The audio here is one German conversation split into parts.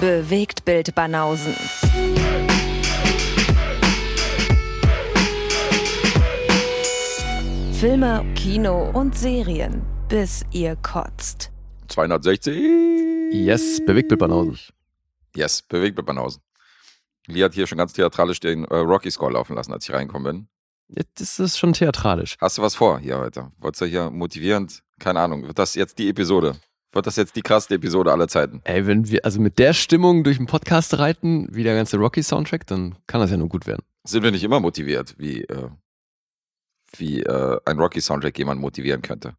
Bewegt Bild Banausen. Filme, Kino und Serien, bis ihr kotzt. 260. Yes, bewegt mit Banausen. Yes, bewegt mit Banausen. Lee hat hier schon ganz theatralisch den äh, Rocky Score laufen lassen, als ich reingekommen bin. Jetzt ist es schon theatralisch. Hast du was vor hier heute? Wolltest du hier motivierend? Keine Ahnung. Wird das jetzt die Episode? Wird das jetzt die krasseste Episode aller Zeiten? Ey, wenn wir also mit der Stimmung durch den Podcast reiten, wie der ganze Rocky-Soundtrack, dann kann das ja nur gut werden. Sind wir nicht immer motiviert, wie, äh, wie äh, ein Rocky-Soundtrack jemand motivieren könnte?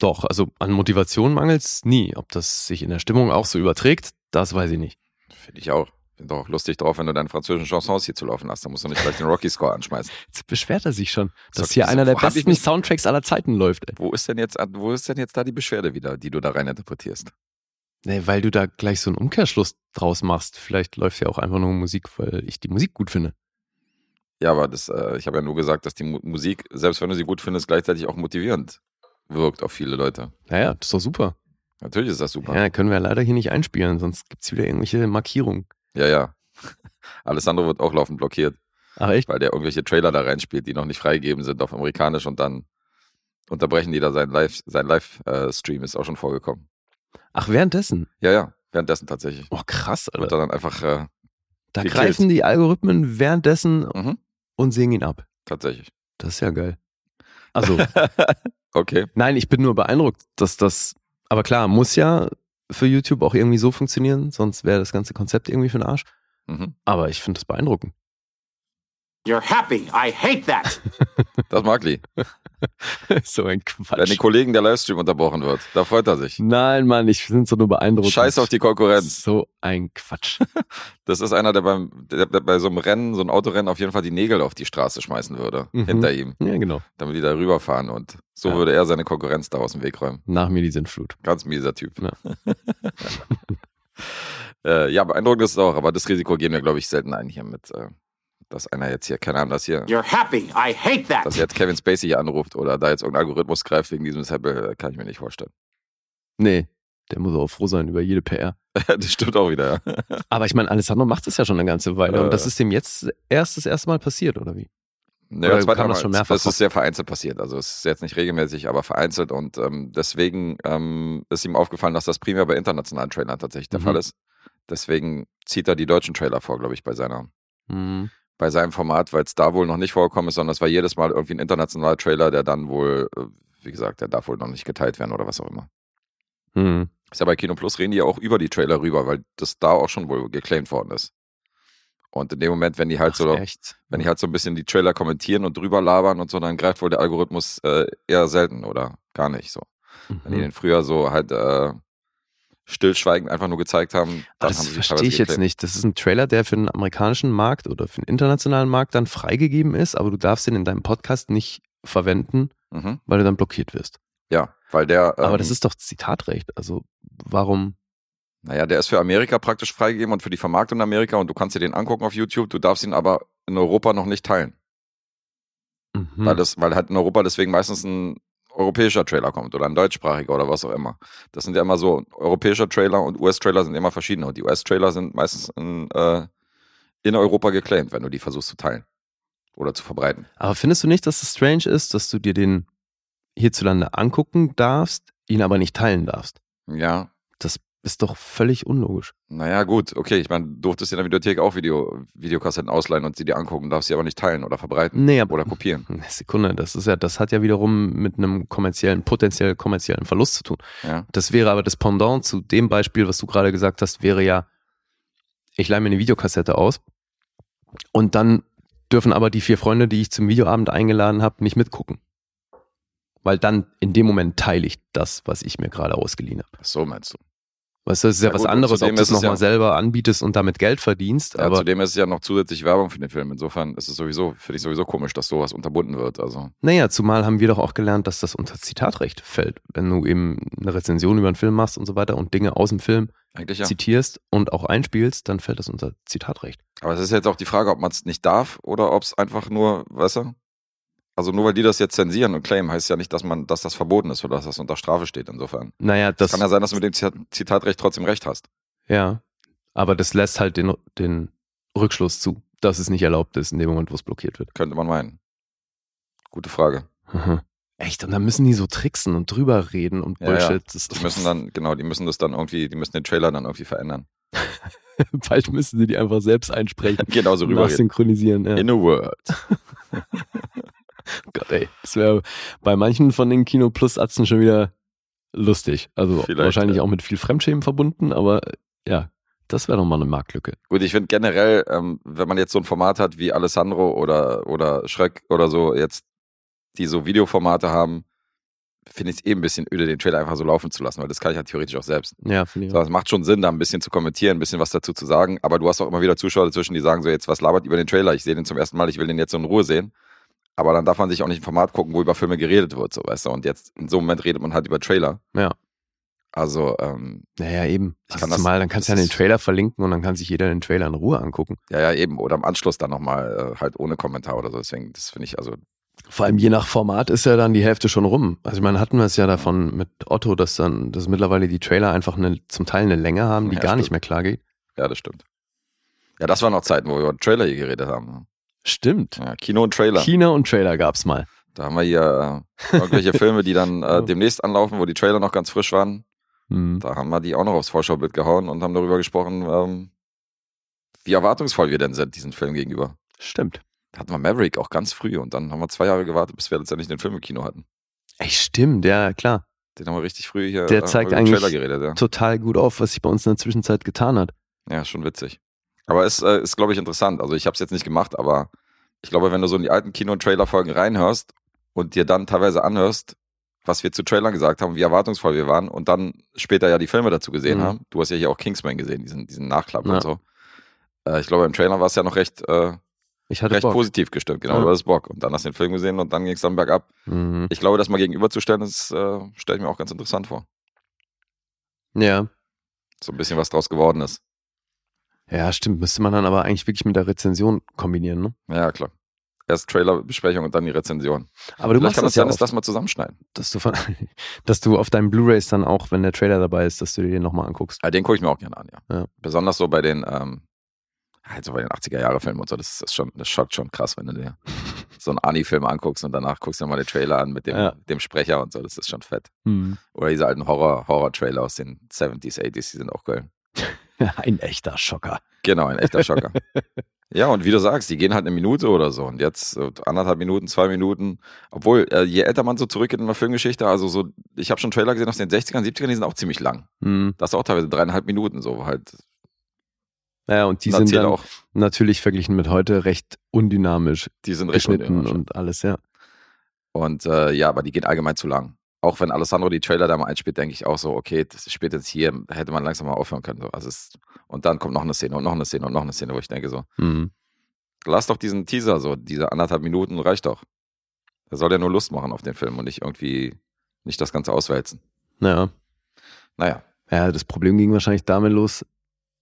Doch, also an Motivation mangelt es nie. Ob das sich in der Stimmung auch so überträgt, das weiß ich nicht. Finde ich auch. Bin doch lustig drauf, wenn du deine französischen Chansons hier zu laufen hast. Da musst du nicht gleich den Rocky-Score anschmeißen. Jetzt beschwert er sich schon, dass So, hier so, einer der besten Soundtracks aller Zeiten läuft. Ey. Wo ist denn jetzt, wo ist denn jetzt da die Beschwerde wieder, die du da rein interpretierst? Nee, weil du da gleich so einen Umkehrschluss draus machst. Vielleicht läuft ja auch einfach nur Musik, weil ich die Musik gut finde. Ja, aber das, äh, ich habe ja nur gesagt, dass die Mu Musik, selbst wenn du sie gut findest, gleichzeitig auch motivierend wirkt auf viele Leute. Naja, das ist doch super. Natürlich ist das super. Ja, können wir leider hier nicht einspielen, sonst gibt's wieder irgendwelche Markierungen. Ja, ja. Alessandro wird auch laufend blockiert, Ach echt? weil der irgendwelche Trailer da reinspielt, die noch nicht freigegeben sind auf amerikanisch und dann unterbrechen die da seinen Live, sein Live-Stream ist auch schon vorgekommen. Ach, währenddessen. Ja, ja, währenddessen tatsächlich. Oh, krass, Wird Alter. er dann einfach, äh, Da gekillt. greifen die Algorithmen währenddessen mhm, und sägen ihn ab. tatsächlich. Das ist ja geil. Also, okay. nein, ich bin nur beeindruckt, dass das, aber klar, muss ja für YouTube auch irgendwie so funktionieren, sonst wäre das ganze Konzept irgendwie für den Arsch. Mhm. Aber ich finde das beeindruckend. You're happy. I hate that. Das mag Lee. so ein Wenn Quatsch. den Kollegen der Livestream unterbrochen wird, da freut er sich. Nein, Mann, ich bin so nur beeindruckt. Scheiß auf die Konkurrenz. So ein Quatsch. Das ist einer, der beim der, der bei so einem Rennen, so einem Autorennen auf jeden Fall die Nägel auf die Straße schmeißen würde. Mhm. Hinter ihm. ja, genau. Damit die da rüberfahren und so Ja. würde er seine Konkurrenz da aus dem Weg räumen. Nach mir die Sintflut. Ganz mieser Typ. Ja. äh, ja, beeindruckend ist es auch, aber das Risiko gehen wir, glaube ich, selten ein hier mit, äh, dass einer jetzt hier, keine Ahnung, dass hier, You're happy. I hate that. dass jetzt Kevin Spacey hier anruft oder da jetzt irgendein Algorithmus greift wegen diesem Sample, äh, kann ich mir nicht vorstellen. Nee, der muss auch froh sein über jede PR. das stimmt auch wieder, ja. Aber ich meine, Alessandro macht das ja schon eine ganze Weile Äh. und das ist ihm jetzt erst das erste Mal passiert, oder wie? Naja, Oder kam das schon mehrfach Das ist sehr vereinzelt passiert. Also es ist jetzt nicht regelmäßig, aber vereinzelt. Und ähm, deswegen ähm, ist ihm aufgefallen, dass das primär bei internationalen Trailern tatsächlich der Mhm. Fall ist. Deswegen zieht er die deutschen Trailer vor, glaube ich, bei seiner, Mhm. Bei seinem Format, weil es da wohl noch nicht vorgekommen ist, sondern es war jedes Mal irgendwie ein internationaler Trailer, der dann wohl, äh, wie gesagt, der darf wohl noch nicht geteilt werden oder was auch immer. Mhm. Ist ja bei Kino Plus reden die ja auch über die Trailer rüber, weil das da auch schon wohl geclaimed worden ist. Und in dem Moment, wenn die halt Ach, so echt? wenn die halt so ein bisschen die Trailer kommentieren und drüber labern und so, dann greift wohl der Algorithmus äh, eher selten oder gar nicht so. Wenn die Mhm. den früher so halt äh, stillschweigend einfach nur gezeigt haben, dann das haben verstehe ich jetzt nicht. Das ist ein Trailer, der für den amerikanischen Markt oder für den internationalen Markt dann freigegeben ist, aber du darfst ihn in deinem Podcast nicht verwenden, Mhm. weil du dann blockiert wirst. Ja, weil der, ähm, aber das ist doch Zitatrecht. Also warum? naja, der ist für Amerika praktisch freigegeben und für die Vermarktung in Amerika und du kannst dir den angucken auf YouTube, du darfst ihn aber in Europa noch nicht teilen. Mhm. Weil, das, weil halt in Europa deswegen meistens ein europäischer Trailer kommt oder ein deutschsprachiger oder was auch immer. Das sind ja immer so, europäischer Trailer und US-Trailer sind immer verschiedene und die US-Trailer sind meistens in, äh, in Europa geclaimed, wenn du die versuchst zu teilen oder zu verbreiten. Aber findest du nicht, dass es strange ist, dass du dir den hierzulande angucken darfst, ihn aber nicht teilen darfst? Ja, ist doch völlig unlogisch. naja, gut, okay, ich meine, du durftest in der Videothek auch Video, Videokassetten ausleihen und sie dir angucken, darfst sie aber nicht teilen oder verbreiten Nee, oder kopieren. Eine Sekunde, das ist ja, das hat ja wiederum mit einem kommerziellen, potenziell kommerziellen Verlust zu tun. Ja, Das wäre aber das Pendant zu dem Beispiel, was du gerade gesagt hast, wäre ja, ich leihe mir eine Videokassette aus und dann dürfen aber die vier Freunde, die ich zum Videoabend eingeladen habe, nicht mitgucken. Weil dann in dem Moment teile ich das, was ich mir gerade ausgeliehen habe. So meinst du. Weißt du, es ist ja, Ja was gut, anderes, ob du es nochmal ja- selber anbietest und damit Geld verdienst, Ja, aber zudem ist es ja noch zusätzlich Werbung für den Film. Insofern ist es sowieso, finde ich sowieso komisch, dass sowas unterbunden wird. Also, Naja, zumal haben wir doch auch gelernt, dass das unter Zitatrecht fällt. Wenn du eben eine Rezension über einen Film machst und so weiter und Dinge aus dem Film eigentlich ja. zitierst und auch einspielst, dann fällt das unter Zitatrecht. Aber es ist jetzt auch die Frage, ob man es nicht darf oder ob es einfach nur, weißt du? Also nur weil die das jetzt zensieren und claimen, heißt ja nicht, dass man, dass das verboten ist oder dass das unter Strafe steht. Insofern. Naja, das, Kann ja sein, dass du mit dem Zit- Zitatrecht trotzdem recht hast. ja, Aber das lässt halt den, den Rückschluss zu, dass es nicht erlaubt ist in dem Moment, wo es blockiert wird. Könnte man meinen. Gute Frage. Mhm. Echt? Und dann müssen die so tricksen und drüber reden und Ja, ja. Bullshit. Das Die müssen dann, genau, die müssen das dann irgendwie, die müssen den Trailer dann irgendwie verändern. Bald müssen sie die einfach selbst einsprechen. Genauso rüber reden. Nachsynchronisieren. Ja. In a word. Gott, ey. Das wäre bei manchen von den Kino Plus Atzen schon wieder lustig. Also Vielleicht, wahrscheinlich ja. auch mit viel Fremdschämen verbunden, aber ja, das wäre doch mal eine Marktlücke. Gut, ich finde generell, ähm, wenn man jetzt so ein Format hat wie Alessandro oder, oder Schreck oder so, jetzt, die so Videoformate haben, finde ich es eh ein bisschen öde, den Trailer einfach so laufen zu lassen, weil das kann ich ja theoretisch auch selbst. Ja, finde ich. So, es macht schon Sinn, da ein bisschen zu kommentieren, ein bisschen was dazu zu sagen, aber du hast auch immer wieder Zuschauer dazwischen, die sagen so, jetzt, was labert über den Trailer? Ich sehe den zum ersten Mal, ich will den jetzt so in Ruhe sehen. Aber dann darf man sich auch nicht ein Format gucken, wo über Filme geredet wird, so, weißt du? Und jetzt, in so einem Moment redet man halt über Trailer. Ja. Also, ähm, Naja, eben. Ich Also kann das- zumal, dann kannst du ja den Trailer verlinken und dann kann sich jeder den Trailer in Ruhe angucken. ja, ja, eben. Oder im Anschluss dann nochmal äh, halt ohne Kommentar oder so. Deswegen, das finde ich, also, Vor allem je nach Format ist ja dann die Hälfte schon rum. Also ich meine, hatten wir es ja davon mit Otto, dass dann, dass mittlerweile die Trailer einfach eine, zum Teil eine Länge haben, die Ja, gar nicht stimmt. mehr klar geht. ja, das stimmt. Ja, das waren noch Zeiten, wo wir über Trailer hier geredet haben. Stimmt. Ja, Kino und Trailer. China und Trailer gab's mal. Da haben wir hier äh, irgendwelche Filme, die dann äh, demnächst anlaufen, wo die Trailer noch ganz frisch waren. Hm. Da haben wir die auch noch aufs Vorschaubild gehauen und haben darüber gesprochen, ähm, wie erwartungsvoll wir denn sind, diesen Film gegenüber. Stimmt. Da hatten wir Maverick auch ganz früh und dann haben wir zwei Jahre gewartet, bis wir letztendlich den Film im Kino hatten. Ey, stimmt, ja, klar. Den haben wir richtig früh hier Der äh, zeigt eigentlich- Trailer geredet. Ja. Total gut auf, was sich bei uns in der Zwischenzeit getan hat. Ja, schon witzig. Aber es äh, ist, glaube ich, interessant. Also ich habe es jetzt nicht gemacht, aber ich glaube, wenn du so in die alten Kino- und Trailer-Folgen reinhörst und dir dann teilweise anhörst, was wir zu Trailern gesagt haben, wie erwartungsvoll wir waren und dann später ja die Filme dazu gesehen Mhm. haben. Du hast ja hier auch Kingsman gesehen, diesen, diesen Nachklapp Ja. und so. Äh, ich glaube, im Trailer war es ja noch recht, äh, Ich hatte recht Bock. positiv gestimmt. Genau, Ja. du hattest Bock. Und dann hast du den Film gesehen und dann ging es dann bergab. Mhm. Ich glaube, das mal gegenüberzustellen, das äh, stelle ich mir auch ganz interessant vor. Ja. So ein bisschen was draus geworden ist. Ja, stimmt. Müsste man dann aber eigentlich wirklich mit der Rezension kombinieren, ne? Ja, klar. Erst Trailerbesprechung und dann die Rezension. Aber du Vielleicht machst kann das ja das mal zusammenschneiden. dass du, von, dass du auf deinen Blu-Rays dann auch, wenn der Trailer dabei ist, dass du dir den nochmal anguckst. Ja, den gucke ich mir auch gerne an, ja. Ja. Besonders so bei den, ähm, halt so bei den 80er-Jahre-Filmen und so, das ist schon, das schaut schon krass, wenn du dir so einen Ani-Film anguckst und danach guckst du dir mal den Trailer an mit dem, Ja. dem Sprecher und so, das ist schon fett. Mhm. Oder diese alten Horror- Horror-Trailer aus den 70s, 80s, die sind auch geil. Ein echter Schocker. Genau, ein echter Schocker. ja, und wie du sagst, die gehen halt eine Minute oder so. Und jetzt anderthalb Minuten, zwei Minuten. Obwohl, äh, je älter man so zurückgeht in der Filmgeschichte, also so, ich habe schon Trailer gesehen aus den 60ern, 70ern, die sind auch ziemlich lang. Mhm. Das ist auch teilweise dreieinhalb Minuten so halt. Ja, und die sind dann auch, natürlich verglichen mit heute recht undynamisch die sind recht geschnitten undynamisch. und alles, ja. Und äh, ja, aber die gehen allgemein zu lang. Auch wenn Alessandro die Trailer da mal einspielt, denke ich auch so, okay, das spielt jetzt hier, hätte man langsam mal aufhören können. So. Also es, und dann kommt noch eine Szene und noch eine Szene und noch eine Szene, wo ich denke so, Mhm. lass doch diesen Teaser so, diese anderthalb Minuten reicht doch. Der soll ja nur Lust machen auf den Film und nicht irgendwie, nicht das Ganze auswälzen. Ja. Naja, ja, das Problem ging wahrscheinlich damit los,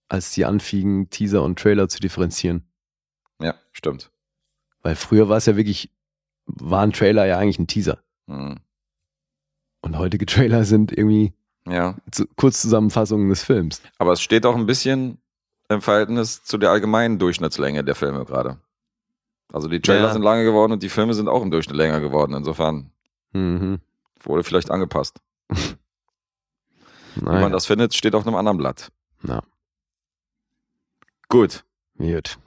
als die anfingen, Teaser und Trailer zu differenzieren. ja, stimmt. Weil früher war es ja wirklich, war ein Trailer ja eigentlich ein Teaser. Hm. Und heutige Trailer sind irgendwie Ja, zu, Kurzzusammenfassungen des Films. aber es steht auch ein bisschen im Verhältnis zu der allgemeinen Durchschnittslänge der Filme gerade. Also die Trailer Ja. sind lange geworden und die Filme sind auch im Durchschnitt länger geworden. Insofern Mhm. wurde vielleicht angepasst. Naja. man das findet, steht auf einem anderen Blatt. Ja. Gut, Gut.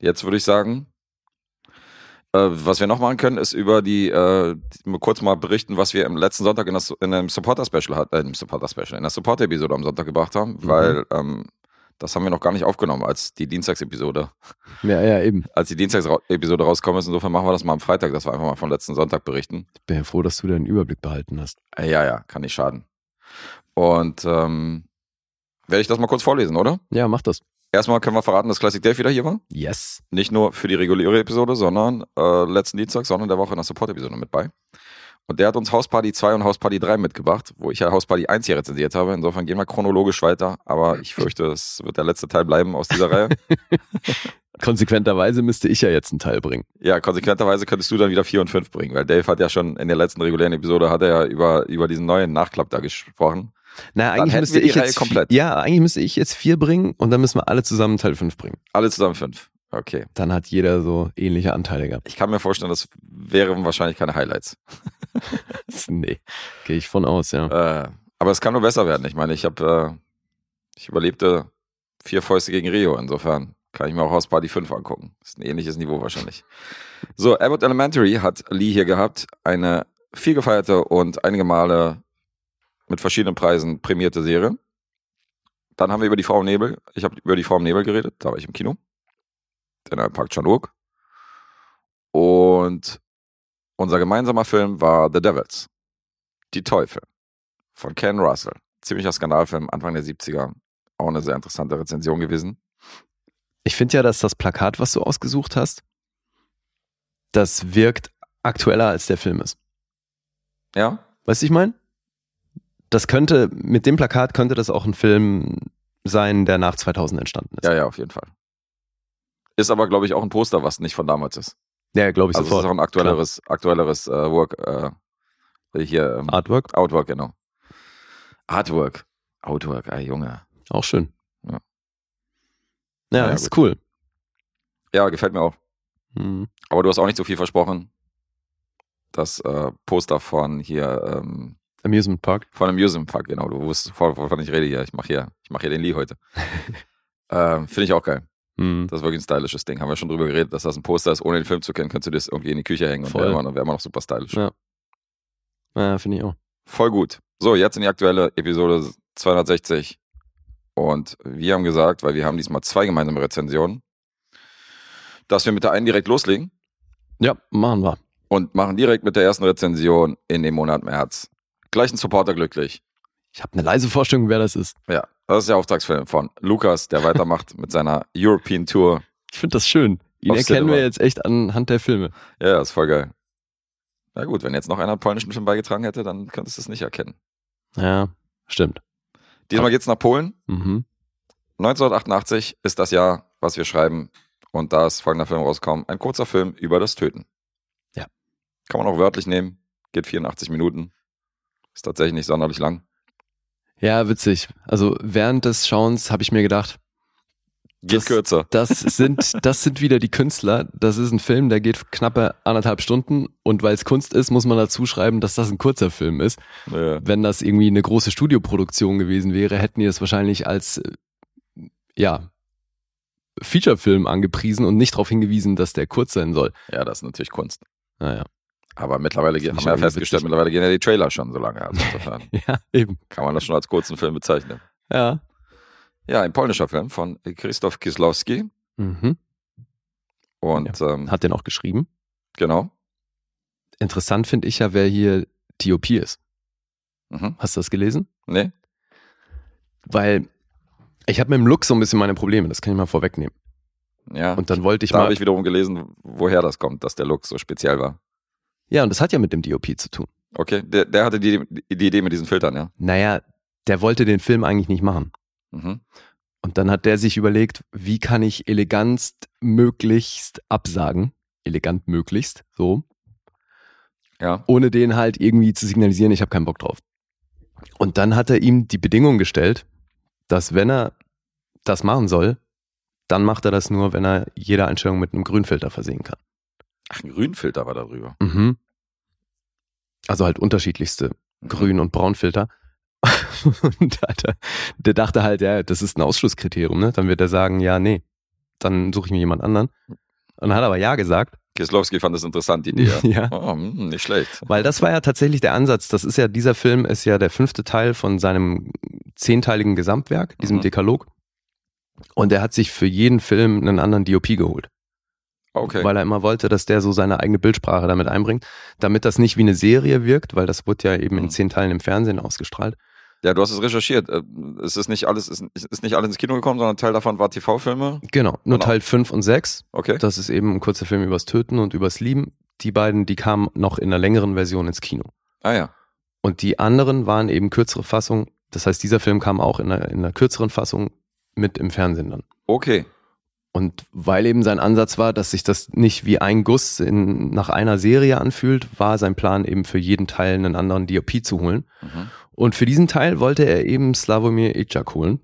jetzt würde ich sagen, was wir noch machen können, ist über die, äh, kurz mal berichten, was wir im letzten Sonntag in, das, in einem Supporter-Special hat, äh, im Supporter-Special, in der Support-Episode am Sonntag gebracht haben, Mhm. weil ähm, das haben wir noch gar nicht aufgenommen als die Dienstagsepisode. Ja, ja, eben. Als die Dienstagsepisode rauskommen ist, insofern machen wir das mal am Freitag, dass wir einfach mal vom letzten Sonntag berichten. Ich bin ja froh, dass du den Überblick behalten hast. Äh, ja, ja, kann nicht schaden. Und ähm, werde ich das mal kurz vorlesen, oder? Ja, mach das. Erstmal können wir verraten, dass Classic Dave wieder hier war. Yes. Nicht nur für die reguläre Episode, sondern äh, letzten Dienstag, sondern der Woche in der Support-Episode mit bei. Und der hat uns House Party 2 und House Party 3 mitgebracht, wo ich ja House Party 1 hier rezensiert habe. Insofern gehen wir chronologisch weiter, aber ich fürchte, es wird der letzte Teil bleiben aus dieser Reihe. Konsequenterweise müsste ich ja jetzt einen Teil bringen. Ja, konsequenterweise könntest du dann wieder 4 und 5 bringen, weil Dave hat ja schon in der letzten regulären Episode hat er ja über, über diesen neuen Nachklapp da gesprochen. Na, eigentlich müsste ich jetzt komplett. Vier, ja, eigentlich müsste ich jetzt vier bringen und dann müssen wir alle zusammen Teil 5 bringen. Alle zusammen fünf. Okay. Dann hat jeder so ähnliche Anteile gehabt. Ich kann mir vorstellen, das wären wahrscheinlich keine Highlights. nee, gehe ich von aus, ja. Äh, aber es kann nur besser werden. Ich meine, ich habe, äh, ich überlebte vier Fäuste gegen Rio. Insofern kann ich mir auch House Party 5 angucken. ist ein ähnliches Niveau wahrscheinlich. So, Abbott Elementary hat Lee hier gehabt. Eine viel gefeierte und einige Male mit verschiedenen Preisen prämierte Serie. Dann haben wir über die Frau im Nebel. Ich habe über die Frau im Nebel geredet. Da war ich im Kino. Den Park Chan-wook. Und unser gemeinsamer Film war The Devils. Die Teufel. Von Ken Russell. Ziemlicher Skandalfilm, Anfang der 70er. Auch eine sehr interessante Rezension gewesen. Ich finde ja, dass das Plakat, was du ausgesucht hast, das wirkt aktueller als der Film ist. Ja? Weißt du, ich meine? Das könnte, mit dem Plakat könnte das auch ein Film sein, der nach 2000 entstanden ist. Ja, ja, auf jeden Fall. Ist aber, glaube ich, auch ein Poster, was nicht von damals ist. Ja, glaube ich Also sofort. ist auch ein aktuelleres, aktuelleres äh, Work, äh, hier, ähm, Artwork, Outwork, genau. Artwork. Outwork, ey, Junge. auch schön. Ja. Ja, Ja, ist gut. cool. Ja, gefällt mir auch. Hm. Aber du hast auch nicht so viel versprochen. Das äh, Poster von hier, ähm, Amusement Park. von Amusement Park, genau. Du wusstest, wovon ich rede hier. Ich mache hier, ich mache hier den Lee heute. ähm, Finde ich auch geil. Hm. Das ist wirklich ein stylisches Ding. Haben wir schon drüber geredet, dass das ein Poster ist. Ohne den Film zu kennen, könntest du das irgendwie in die Küche hängen und Voll. wäre immer, wär immer noch super stylisch. Ja. Ja, finde ich auch. Voll gut. So, jetzt in die aktuelle Episode 260. Und wir haben gesagt, weil wir haben diesmal zwei gemeinsame Rezensionen, dass wir mit der einen direkt loslegen Ja, machen wir. und machen direkt mit der ersten Rezension in dem Monat März. Gleichen Supporter glücklich. Ich habe eine leise Vorstellung, wer das ist. Ja, das ist der Auftragsfilm von Lukas, der weitermacht mit seiner European Tour. Ich finde das schön. Ihn Auf erkennen wir Cinema. jetzt echt anhand der Filme. Ja, ist voll geil. Na gut, wenn jetzt noch einer einen polnischen Film beigetragen hätte, dann könntest du es nicht erkennen. Ja, stimmt. Diesmal geht's nach Polen. Mhm. 1988 ist das Jahr, was wir schreiben. Und da ist folgender Film rausgekommen. Ein kurzer Film über das Töten. Ja. Kann man auch wörtlich nehmen. Geht 84 Minuten. Ist tatsächlich nicht sonderlich lang. Ja, witzig. Also während des Schauens habe ich mir gedacht, Geht Das- kürzer. das sind, das sind wieder die Künstler. Das ist ein Film, der geht knappe anderthalb Stunden. Und weil es Kunst ist, muss man dazu schreiben, dass das ein kurzer Film ist. Ja. Wenn das irgendwie eine große Studioproduktion gewesen wäre, hätten die es wahrscheinlich als, äh, ja, Featurefilm angepriesen und nicht darauf hingewiesen, dass der kurz sein soll. ja, das ist natürlich Kunst. Naja. Aber mittlerweile haben wir ja festgestellt, mittlerweile gehen ja die Trailer schon so lange. Also insofern Ja, eben. kann man das schon als kurzen Film bezeichnen. Ja. Ja, ein polnischer Film von Krzysztof Kieslowski. Mhm. Und ähm, Hat den auch geschrieben. genau. Interessant finde ich ja, wer hier TOP ist. Mhm. Hast du das gelesen? Nee? Weil ich habe mit dem Look so ein bisschen meine Probleme, das kann ich mal vorwegnehmen. Ja. Und dann wollte ich da mal. habe ich wiederum gelesen, woher das kommt, dass der Look so speziell war. Ja, und das hat ja mit dem DOP zu tun. Okay, der, der hatte die, die Idee mit diesen Filtern, ja. Naja, der wollte den Film eigentlich nicht machen. Mhm. Und dann hat der sich überlegt, wie kann ich elegantst möglichst absagen, elegant möglichst, so, Ja. ohne den halt irgendwie zu signalisieren, ich habe keinen Bock drauf. Und dann hat er ihm die Bedingung gestellt, dass wenn er das machen soll, dann macht er das nur, wenn er jede Einstellung mit einem Grünfilter versehen kann. Ach, ein Grünfilter war da drüber. Mhm. Also halt unterschiedlichste Mhm. Grün- und Braunfilter. und da hat er, der dachte halt, ja, das ist ein Ausschlusskriterium, ne? Dann wird er sagen, ja, nee, dann suche ich mir jemand anderen. Und dann hat er aber ja gesagt. Kieslowski fand das interessant, die Idee. Ja. ja. Oh, hm, nicht schlecht. Weil das war ja tatsächlich der Ansatz. Das ist ja, dieser Film ist ja der fünfte Teil von seinem zehnteiligen Gesamtwerk, diesem Mhm. Dekalog. Und er hat sich für jeden Film einen anderen DOP geholt. Okay. weil er immer wollte, dass der so seine eigene Bildsprache damit einbringt, damit das nicht wie eine Serie wirkt, weil das wird ja eben Mhm. in zehn Teilen im Fernsehen ausgestrahlt. ja, du hast es recherchiert. Äh, Es ist nicht alles, es ist nicht alles ins Kino gekommen, sondern ein Teil davon war TV-Filme. Genau, nur Genau. Teil 5 und 6, Okay. das ist eben ein kurzer Film übers Töten und übers Lieben. Die beiden, die kamen noch in einer längeren Version ins Kino. Ah ja. Und die anderen waren eben kürzere Fassungen. Das heißt, dieser Film kam auch in einer, in einer kürzeren Fassung mit im Fernsehen dann. Okay. Und weil eben sein Ansatz war, dass sich das nicht wie ein Guss in, nach einer Serie anfühlt, war sein Plan eben für jeden Teil einen anderen DOP zu holen. Mhm. Und für diesen Teil wollte er eben Slavomir Icak holen.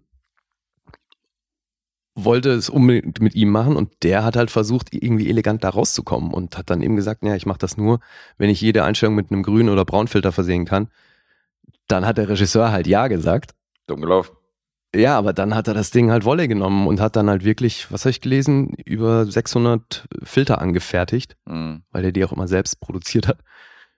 Wollte es unbedingt mit ihm machen und der hat halt versucht, irgendwie elegant da rauszukommen und hat dann eben gesagt, ja, ich mache das nur, wenn ich jede Einstellung mit einem grünen oder Braunfilter versehen kann. Dann hat der Regisseur halt ja gesagt. Dumm gelaufen. Ja, aber dann hat er das Ding halt Wolle genommen und hat dann halt wirklich, was habe ich gelesen, über 600 Filter angefertigt, Mhm. weil er die auch immer selbst produziert hat,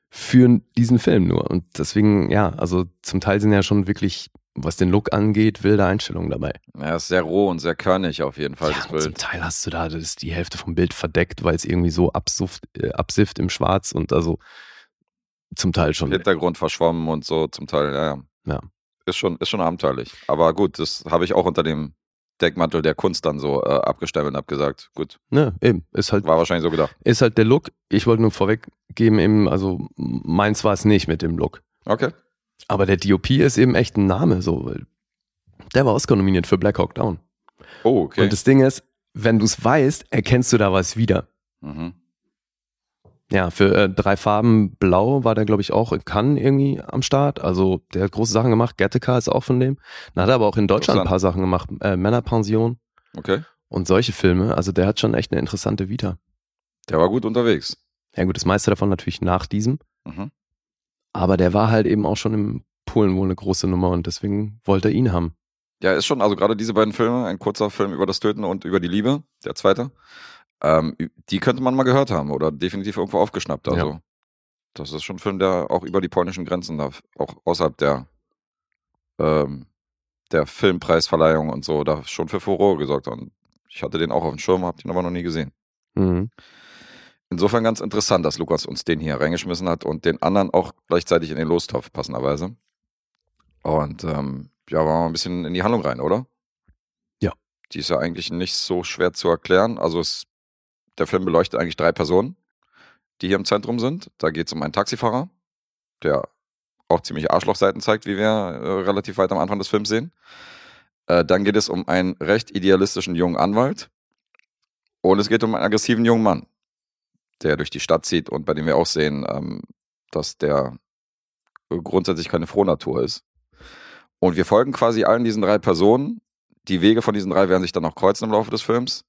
für diesen Film nur. Und deswegen, ja, also zum Teil sind ja schon wirklich, was den Look angeht, wilde Einstellungen dabei. Ja, ist sehr roh und sehr körnig auf jeden Fall, das ja, zum Bild. Teil hast du da, das ist die Hälfte vom Bild verdeckt, weil es irgendwie so absufft, äh, absifft im Schwarz und also zum Teil schon. Hintergrund verschwommen und so zum Teil, ja, ja. Ja. Ist schon, ist schon abenteuerlich. Aber gut, das habe ich auch unter dem Deckmantel der Kunst dann so äh, abgestempelt und habe gesagt, gut, Ne, eben, ist halt war wahrscheinlich so gedacht. ist halt der Look. Ich wollte nur vorweggeben, eben, also meins war es nicht mit dem Look. Okay. Aber der DOP ist eben echt ein Name, so, weil der war Oscar nominiert für Black Hawk Down. Oh, okay. Und das Ding ist, wenn du es weißt, erkennst du da was wieder. mhm. Ja, für äh, drei Farben Blau war der, glaube ich, auch in Cannes irgendwie am Start. Also der hat große Sachen gemacht. Gattaca ist auch von dem. Dann hat er aber auch in Deutschland ein paar Sachen gemacht. Äh, Männerpension Okay. und solche Filme. Also der hat schon echt eine interessante Vita. Der war gut unterwegs. Ja gut, das meiste davon natürlich nach diesem. Mhm. Aber der war halt eben auch schon im Polen wohl eine große Nummer und deswegen wollte er ihn haben. Ja, ist schon, also gerade diese beiden Filme, ein kurzer Film über das Töten und über die Liebe, der zweite, ähm, die könnte man mal gehört haben oder definitiv irgendwo aufgeschnappt. Also, Ja. das ist schon ein Film, der auch über die polnischen Grenzen da, auch außerhalb der, ähm, der Filmpreisverleihung und so, da schon für Furore gesorgt hat. Und ich hatte den auch auf dem Schirm, hab den aber noch nie gesehen. Mhm. Insofern ganz interessant, dass Lukas uns den hier reingeschmissen hat und den anderen auch gleichzeitig in den Lostopf, passenderweise. Und ähm, ja, wollen wir mal ein bisschen in die Handlung rein, oder? Ja. Die ist ja eigentlich nicht so schwer zu erklären. Also es, der Film beleuchtet eigentlich drei Personen, die hier im Zentrum sind. Da geht es um einen Taxifahrer, der auch ziemlich Arschlochseiten zeigt, wie wir äh, relativ weit am Anfang des Films sehen. Äh, dann geht es um einen recht idealistischen jungen Anwalt. Und es geht um einen aggressiven jungen Mann, der durch die Stadt zieht und bei dem wir auch sehen, ähm, dass der grundsätzlich keine Frohnatur ist. Und wir folgen quasi allen diesen drei Personen. Die Wege von diesen drei werden sich dann noch kreuzen im Laufe des Films.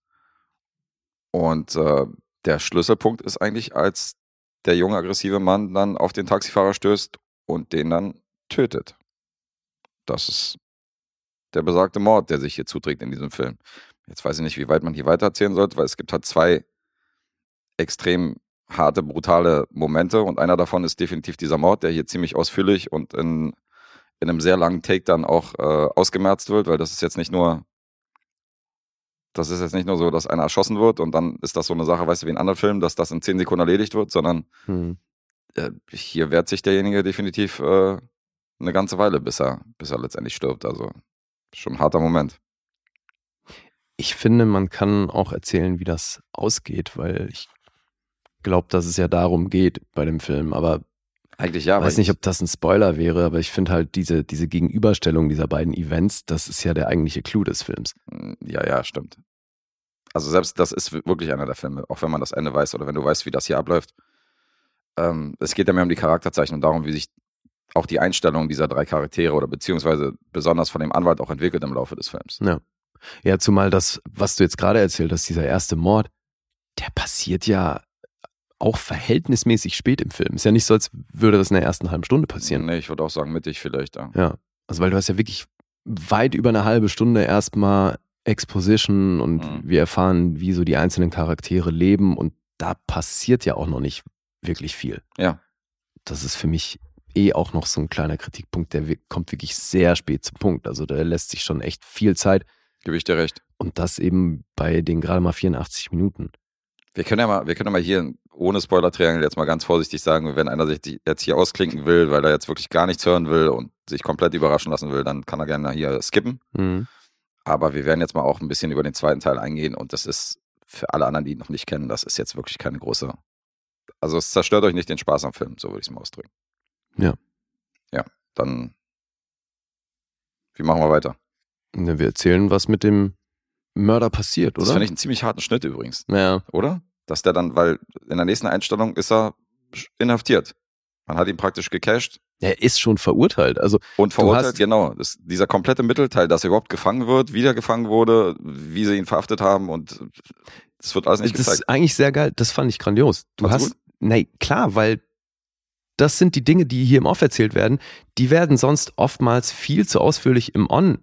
Und äh, der Schlüsselpunkt ist eigentlich, als der junge aggressive Mann dann auf den Taxifahrer stößt und den dann tötet. Das ist der besagte Mord, der sich hier zuträgt in diesem Film. Jetzt weiß ich nicht, wie weit man hier weitererzählen sollte, weil es gibt halt zwei extrem harte, brutale Momente und einer davon ist definitiv dieser Mord, der hier ziemlich ausführlich und in, in einem sehr langen Take dann auch äh, ausgemerzt wird, weil das ist jetzt nicht nur das ist jetzt nicht nur so, dass einer erschossen wird und dann ist das so eine Sache, weißt du, wie in anderen Filmen, dass das in zehn Sekunden erledigt wird, sondern Mhm. äh, hier wehrt sich derjenige definitiv äh, eine ganze Weile, bis er, bis er letztendlich stirbt. Also schon ein harter Moment. Ich finde, man kann auch erzählen, wie das ausgeht, weil ich glaube, dass es ja darum geht bei dem Film. Aber Eigentlich ja, ich weiß nicht, ich- ob das ein Spoiler wäre, aber ich finde halt diese, diese Gegenüberstellung dieser beiden Events, das ist ja der eigentliche Clou des Films. Mm, Ja, ja, stimmt. Also selbst das ist wirklich einer der Filme, auch wenn man das Ende weiß oder wenn du weißt, wie das hier abläuft. Ähm, es geht ja mehr um die Charakterzeichnung, darum, wie sich auch die Einstellung dieser drei Charaktere oder beziehungsweise besonders von dem Anwalt auch entwickelt im Laufe des Films. Ja. Ja, zumal das, was du jetzt gerade erzählt hast, dieser erste Mord, der passiert ja auch verhältnismäßig spät im Film. Ist ja nicht so, als würde das in der ersten halben Stunde passieren. Nee, ich würde auch sagen, mittig vielleicht, ja. Ja. Also, weil du hast ja wirklich weit über eine halbe Stunde erstmal Exposition und Mhm. wir erfahren, wie so die einzelnen Charaktere leben und da passiert ja auch noch nicht wirklich viel. Ja. Das ist für mich eh auch noch so ein kleiner Kritikpunkt, der kommt wirklich sehr spät zum Punkt. Also da lässt sich schon echt viel Zeit Gebe ich dir recht. und das eben bei den gerade mal 84 Minuten. Wir können ja mal, wir können ja mal hier ohne Spoiler-Triangle jetzt mal ganz vorsichtig sagen, wenn einer sich jetzt hier ausklinken will, weil er jetzt wirklich gar nichts hören will und sich komplett überraschen lassen will, dann kann er gerne hier skippen. Mhm. Aber wir werden jetzt mal auch ein bisschen über den zweiten Teil eingehen und das ist für alle anderen, die ihn noch nicht kennen, das ist jetzt wirklich keine große. Also es zerstört euch nicht den Spaß am Film, so würde ich es mal ausdrücken. Ja. Ja, dann. Wie machen wir weiter? Wir erzählen, was mit dem Mörder passiert, Das oder? finde ich einen ziemlich harten Schnitt übrigens, ja. oder? Dass der dann, weil in der nächsten Einstellung ist er inhaftiert. Man hat ihn praktisch gecasht Er ist schon verurteilt. Also Und verurteilt, genau. Das, dieser komplette Mittelteil, dass er überhaupt gefangen wird, wieder gefangen wurde, wie sie ihn verhaftet haben und das wird alles nicht das gezeigt. ist eigentlich sehr geil. Das fand ich grandios. Du Fandst du hast, nee, klar, weil das sind die Dinge, die hier im Off erzählt werden. Die werden sonst oftmals viel zu ausführlich im On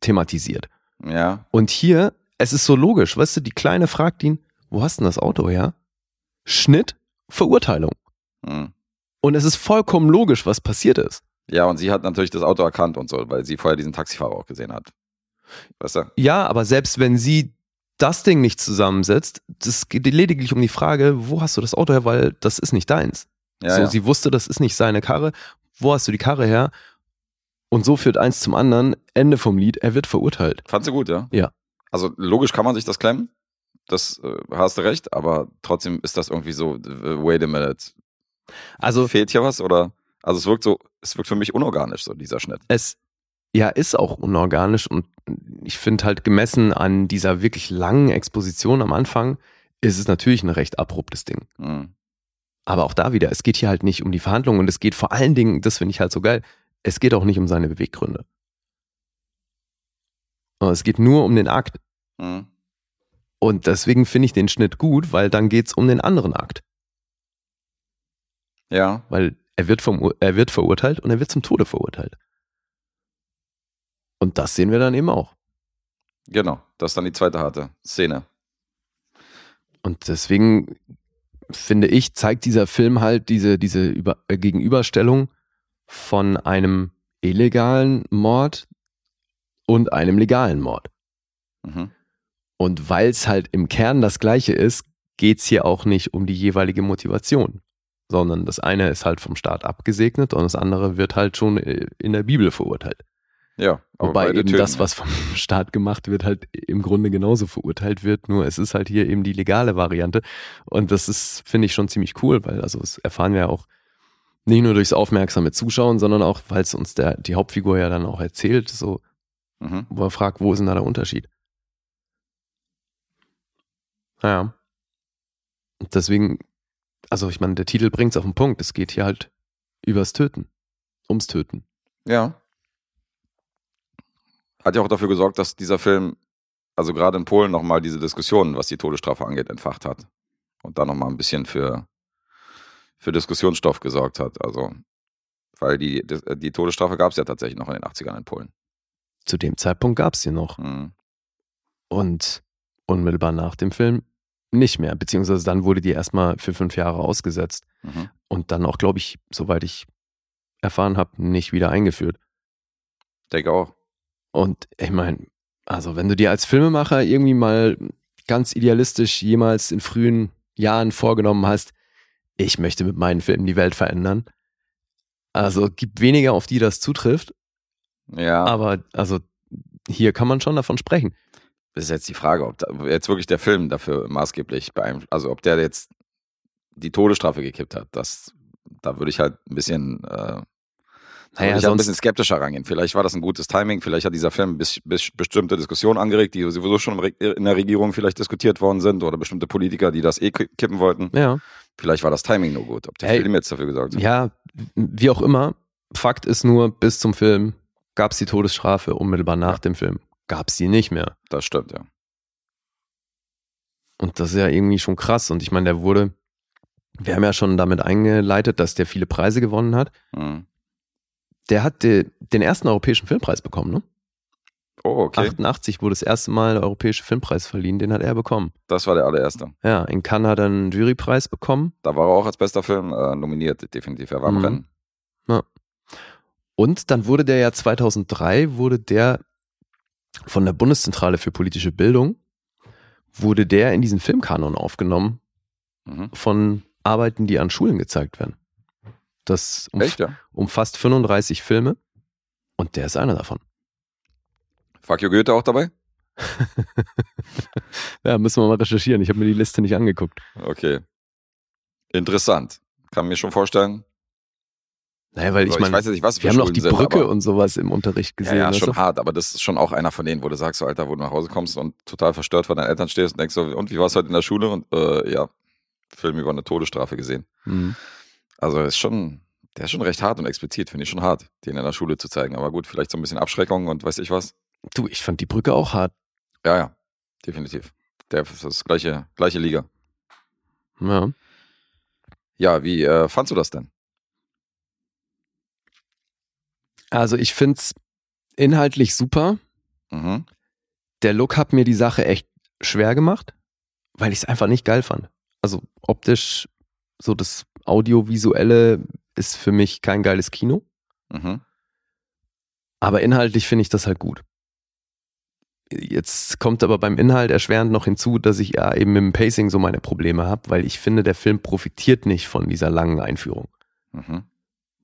thematisiert. Ja, Und hier, es ist so logisch, weißt du, die Kleine fragt ihn, wo hast du denn das Auto her? Schnitt, Verurteilung. hm. Und es ist vollkommen logisch, was passiert ist. ja, und sie hat natürlich das Auto erkannt und so, weil sie vorher diesen Taxifahrer auch gesehen hat. Weißt du? Ja, aber selbst wenn sie das Ding nicht zusammensetzt, das geht lediglich um die Frage, wo hast du das Auto her, weil das ist nicht deins. Ja, so, ja. sie wusste, das ist nicht seine Karre. Wo hast du die Karre her? Und so führt eins zum anderen. Ende vom Lied. Er wird verurteilt. Fandst du gut, ja? Ja. Also logisch kann man sich das klemmen. Das äh, hast du recht, aber trotzdem ist das irgendwie so, äh, wait a minute. Also Fehlt hier was? Oder? Also es wirkt so, es wirkt für mich unorganisch, so dieser Schnitt. es ja ist auch unorganisch und ich finde halt gemessen an dieser wirklich langen Exposition am Anfang ist es natürlich ein recht abruptes Ding. Hm. Aber auch da wieder, es geht hier halt nicht um die Verhandlungen und es geht vor allen Dingen, das finde ich halt so geil, es geht auch nicht um seine Beweggründe. Es geht nur um den Akt. Hm. Und deswegen finde ich den Schnitt gut, weil dann geht es um den anderen Akt. Ja, Weil er wird, vom, er wird verurteilt und er wird zum Tode verurteilt. Und das sehen wir dann eben auch. genau. Das ist dann die zweite harte Szene. Und deswegen finde ich, zeigt dieser Film halt diese, diese Über äh, Gegenüberstellung von einem illegalen Mord und einem legalen Mord. Mhm. Und weil es halt im Kern das gleiche ist, geht's hier auch nicht um die jeweilige Motivation, sondern das eine ist halt vom Staat abgesegnet und das andere wird halt schon äh, in der Bibel verurteilt. Ja, Wobei eben töten, das, was vom Staat gemacht wird, halt im Grunde genauso verurteilt wird, nur es ist halt hier eben die legale Variante. Und das ist, finde ich, schon ziemlich cool, weil also das erfahren wir ja auch nicht nur durchs aufmerksame Zuschauen, sondern auch, weil es uns der, die Hauptfigur ja dann auch erzählt, so, Mhm. wo er fragt, wo ist denn da der Unterschied? Naja. Und deswegen, also ich meine, der Titel bringt es auf den Punkt. Es geht hier halt übers Töten. Ums Töten. Ja. Hat ja auch dafür gesorgt, dass dieser Film, also gerade in Polen, nochmal diese Diskussion, was die Todesstrafe angeht, entfacht hat. Und da nochmal ein bisschen für, für Diskussionsstoff gesorgt hat. Also, weil die, die, die Todesstrafe gab es ja tatsächlich noch in den 80ern in Polen. Zu dem Zeitpunkt gab es sie noch. Mhm. Und unmittelbar nach dem Film nicht mehr. Beziehungsweise dann wurde die erstmal für fünf Jahre ausgesetzt. Mhm. Und dann auch, glaube ich, soweit ich erfahren habe, nicht wieder eingeführt. Denke auch. Und ich meine, also wenn du dir als Filmemacher irgendwie mal ganz idealistisch jemals in frühen Jahren vorgenommen hast, ich möchte mit meinen Filmen die Welt verändern. Also gibt weniger, auf die das zutrifft, Ja. aber also hier kann man schon davon sprechen. Das ist jetzt die Frage, ob, da, jetzt wirklich der Film dafür maßgeblich beeinflusst, also ob der jetzt die Todesstrafe gekippt hat. Das, da würde ich halt ein bisschen, äh, Naja, ich halt ein bisschen skeptischer rangehen. Vielleicht war das ein gutes Timing, vielleicht hat dieser Film bis, bis bestimmte Diskussionen angeregt, die sowieso schon in der Regierung vielleicht diskutiert worden sind oder bestimmte Politiker, die das eh ki- kippen wollten. Ja. Vielleicht war das Timing nur gut, ob der Hey. Film jetzt dafür gesorgt hat. Ja, wie auch immer. Fakt ist nur, bis zum Film gab es die Todesstrafe, unmittelbar nach dem Film gab es die nicht mehr. Das stimmt, ja. Und das ist ja irgendwie schon krass. Und ich meine, der wurde, wir haben ja schon damit eingeleitet, dass der viele Preise gewonnen hat. Mhm. Der hat de, den ersten europäischen Filmpreis bekommen, ne? Oh, okay. 88 wurde das erste Mal der europäische Filmpreis verliehen, den hat er bekommen. Das war der allererste. Ja, in Cannes hat er einen Jurypreis bekommen. Da war er auch als bester Film äh, nominiert, definitiv. Er war im Mhm. Rennen. Und dann wurde der ja 2003, wurde der von der Bundeszentrale für politische Bildung, wurde der in diesen Filmkanon aufgenommen Mhm. von Arbeiten, die an Schulen gezeigt werden. Das umf Echt, ja? umfasst 35 Filme und der ist einer davon. Fuck you Goethe auch dabei? Ja, müssen wir mal recherchieren. Ich habe mir die Liste nicht angeguckt. Okay. Interessant. Kann mir schon vorstellen. Naja, weil ich Also meine, weiß jetzt nicht, was wir haben noch die sind, Brücke aber- und sowas im Unterricht Ja, gesehen. ja, weißt schon du? hart, aber das ist schon auch einer von denen, wo du sagst, so, Alter, wo du nach Hause kommst und total verstört vor deinen Eltern stehst und denkst so, und wie war es heute in der Schule? Und äh, ja, Film über eine Todesstrafe gesehen. Mhm. Also ist schon Der ist schon recht hart und explizit, finde ich schon hart, den in der Schule zu zeigen. Aber gut, vielleicht so ein bisschen Abschreckung und weiß ich was. Du, ich fand die Brücke auch hart. Ja, ja, definitiv. Der ist das gleiche, gleiche Liga. Ja. Ja, wie äh, fandst du das denn? Also ich find's inhaltlich super. Mhm. Der Look hat mir die Sache echt schwer gemacht, weil ich es einfach nicht geil fand. Also optisch, so das Audiovisuelle ist für mich kein geiles Kino, Mhm. aber inhaltlich finde ich das halt gut. Jetzt kommt aber beim Inhalt erschwerend noch hinzu, dass ich ja eben mit dem Pacing so meine Probleme habe, weil ich finde, der Film profitiert nicht von dieser langen Einführung. Mhm.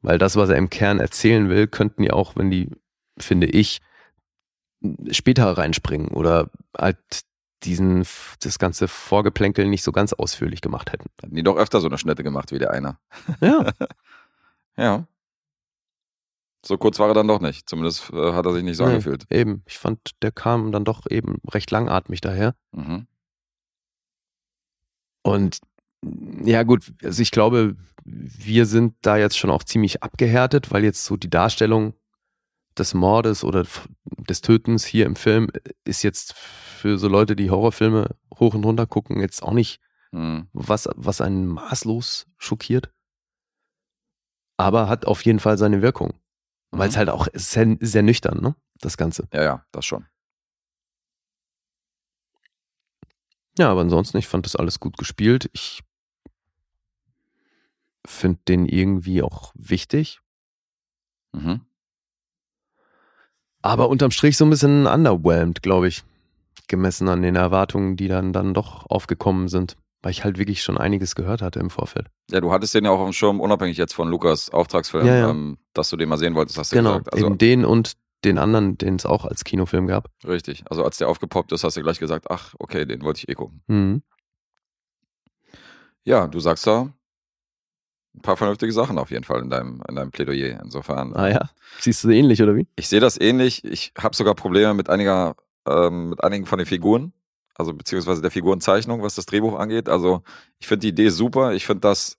Weil das, was er im Kern erzählen will, könnten ja auch, wenn die, finde ich, später reinspringen oder halt diesen, das ganze Vorgeplänkel nicht so ganz ausführlich gemacht hätten. Hatten die doch öfter so eine Schnitte gemacht wie der einer. Ja, Ja. So kurz war er dann doch nicht. Zumindest äh, hat er sich nicht so Nee. angefühlt. eben. Ich fand, der kam dann doch eben recht langatmig daher. Mhm. Und ja, gut, also ich glaube, wir sind da jetzt schon auch ziemlich abgehärtet, weil jetzt so die Darstellung des Mordes oder des Tötens hier im Film ist jetzt für so Leute, die Horrorfilme hoch und runter gucken, jetzt auch nicht Mhm. was, was einen maßlos schockiert. Aber hat auf jeden Fall seine Wirkung. Weil es Mhm. halt auch sehr, sehr nüchtern, ne? Das Ganze. Ja, ja, das schon. Ja, aber ansonsten, ich fand das alles gut gespielt. Ich finde den irgendwie auch wichtig. Mhm. Aber unterm Strich so ein bisschen underwhelmed, glaube ich. Gemessen an den Erwartungen, die dann, dann doch aufgekommen sind. Weil ich halt wirklich schon einiges gehört hatte im Vorfeld. Ja, du hattest den ja auch auf dem Schirm, unabhängig jetzt von Lukas Auftragsfilm, Ja, ja. Ähm, dass du den mal sehen wolltest, hast du Genau, gesagt. Also eben den und den anderen, den es auch als Kinofilm gab. richtig. Also als der aufgepoppt ist, hast du gleich gesagt, ach, okay, den wollte ich eh gucken. Mhm. Ja, du sagst da ein paar vernünftige Sachen auf jeden Fall in deinem, in deinem Plädoyer. Insofern. Ah ja, siehst du ähnlich, oder wie? Ich sehe das ähnlich. Ich habe sogar Probleme mit einiger, ähm, mit einigen von den Figuren, also beziehungsweise der Figurenzeichnung, was das Drehbuch angeht. Also ich finde die Idee super. Ich finde das,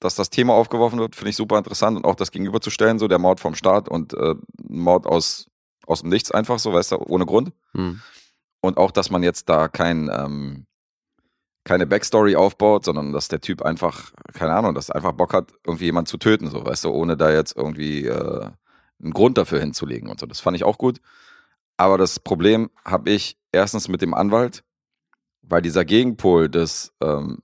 dass das Thema aufgeworfen wird, finde ich super interessant und auch das gegenüberzustellen, so der Mord vom Staat und äh, Mord aus aus dem Nichts einfach so, weißt du, ohne Grund. Mhm. Und auch, dass man jetzt da kein, ähm, keine Backstory aufbaut, sondern dass der Typ einfach, keine Ahnung, dass er einfach Bock hat, irgendwie jemanden zu töten, so, weißt du, ohne da jetzt irgendwie äh, einen Grund dafür hinzulegen und so. Das fand ich auch gut. Aber das Problem habe ich erstens mit dem Anwalt, weil dieser Gegenpol des ähm,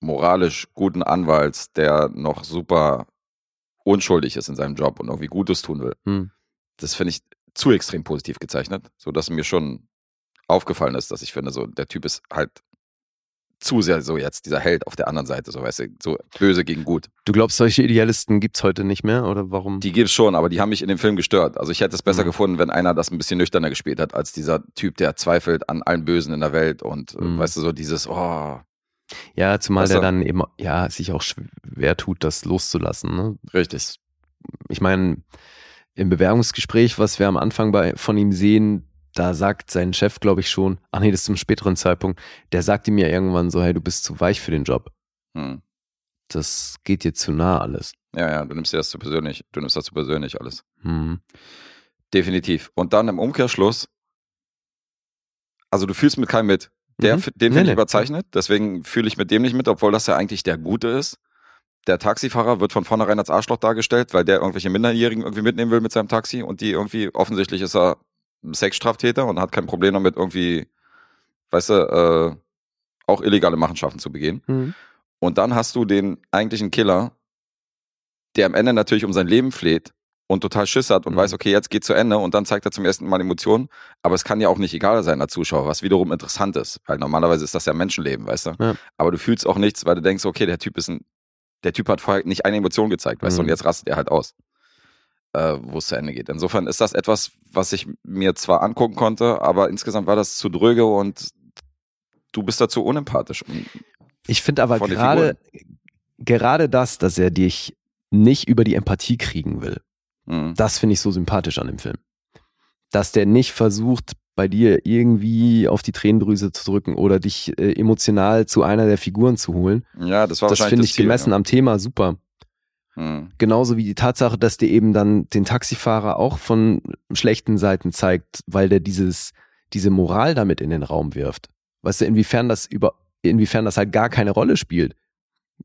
moralisch guten Anwalts, der noch super unschuldig ist in seinem Job und irgendwie Gutes tun will, Mhm. das finde ich zu extrem positiv gezeichnet, so dass mir schon aufgefallen ist, dass ich finde, so der Typ ist halt zu sehr so jetzt dieser Held auf der anderen Seite, so weißt du, so böse gegen gut. Du glaubst, solche Idealisten gibt's heute nicht mehr? Oder warum? Die gibt's schon, aber die haben mich in dem Film gestört. Also ich hätte es besser Mhm. gefunden, wenn einer das ein bisschen nüchterner gespielt hat, als dieser Typ, der zweifelt an allen Bösen in der Welt und äh, Mhm. weißt du, so dieses, oh, ja, zumal Weißt der dann eben ja, sich auch schwer tut, das loszulassen. Ne? richtig. ich meine, im Bewerbungsgespräch, was wir am Anfang bei, von ihm sehen, da sagt sein Chef, glaube ich, schon, ach nee, das ist zum späteren Zeitpunkt, der sagte mir irgendwann so, hey, du bist zu weich für den Job. Hm. Das geht dir zu nah alles. Ja, ja, du nimmst dir das zu persönlich, du nimmst das zu persönlich alles. Hm. Definitiv. Und dann im Umkehrschluss, also du fühlst mit keinem mit. Der, Mhm. den Nee, finde ich überzeichnet, deswegen fühle ich mit dem nicht mit, obwohl das ja eigentlich der Gute ist. Der Taxifahrer wird von vornherein als Arschloch dargestellt, weil der irgendwelche Minderjährigen irgendwie mitnehmen will mit seinem Taxi und die irgendwie, offensichtlich ist er Sexstraftäter und hat kein Problem damit, irgendwie, weißt du, äh, auch illegale Machenschaften zu begehen. Hm. Und dann hast du den eigentlichen Killer, der am Ende natürlich um sein Leben fleht und total Schiss hat und Mhm. weiß, okay, jetzt geht zu Ende und dann zeigt er zum ersten Mal Emotionen. Aber es kann ja auch nicht egal sein als Zuschauer, was wiederum interessant ist, weil normalerweise ist das ja Menschenleben, weißt du? Ja. Aber du fühlst auch nichts, weil du denkst, okay, der Typ ist ein, der Typ hat vorher nicht eine Emotion gezeigt, weißt du, Mhm. und jetzt rastet er halt aus, äh, wo es zu Ende geht. Insofern ist das etwas, was ich mir zwar angucken konnte, aber insgesamt war das zu dröge und du bist dazu unempathisch. Ich finde aber gerade, gerade das, dass er dich nicht über die Empathie kriegen will, Mhm. das finde ich so sympathisch an dem Film. Dass der nicht versucht, bei dir irgendwie auf die Tränendrüse zu drücken oder dich äh, emotional zu einer der Figuren zu holen. Ja, das war Das finde ich gemessen ja. am Thema super. Hm. Genauso wie die Tatsache, dass der eben dann den Taxifahrer auch von schlechten Seiten zeigt, weil der dieses, diese Moral damit in den Raum wirft. Weißt du, inwiefern das über, inwiefern das halt gar keine Rolle spielt.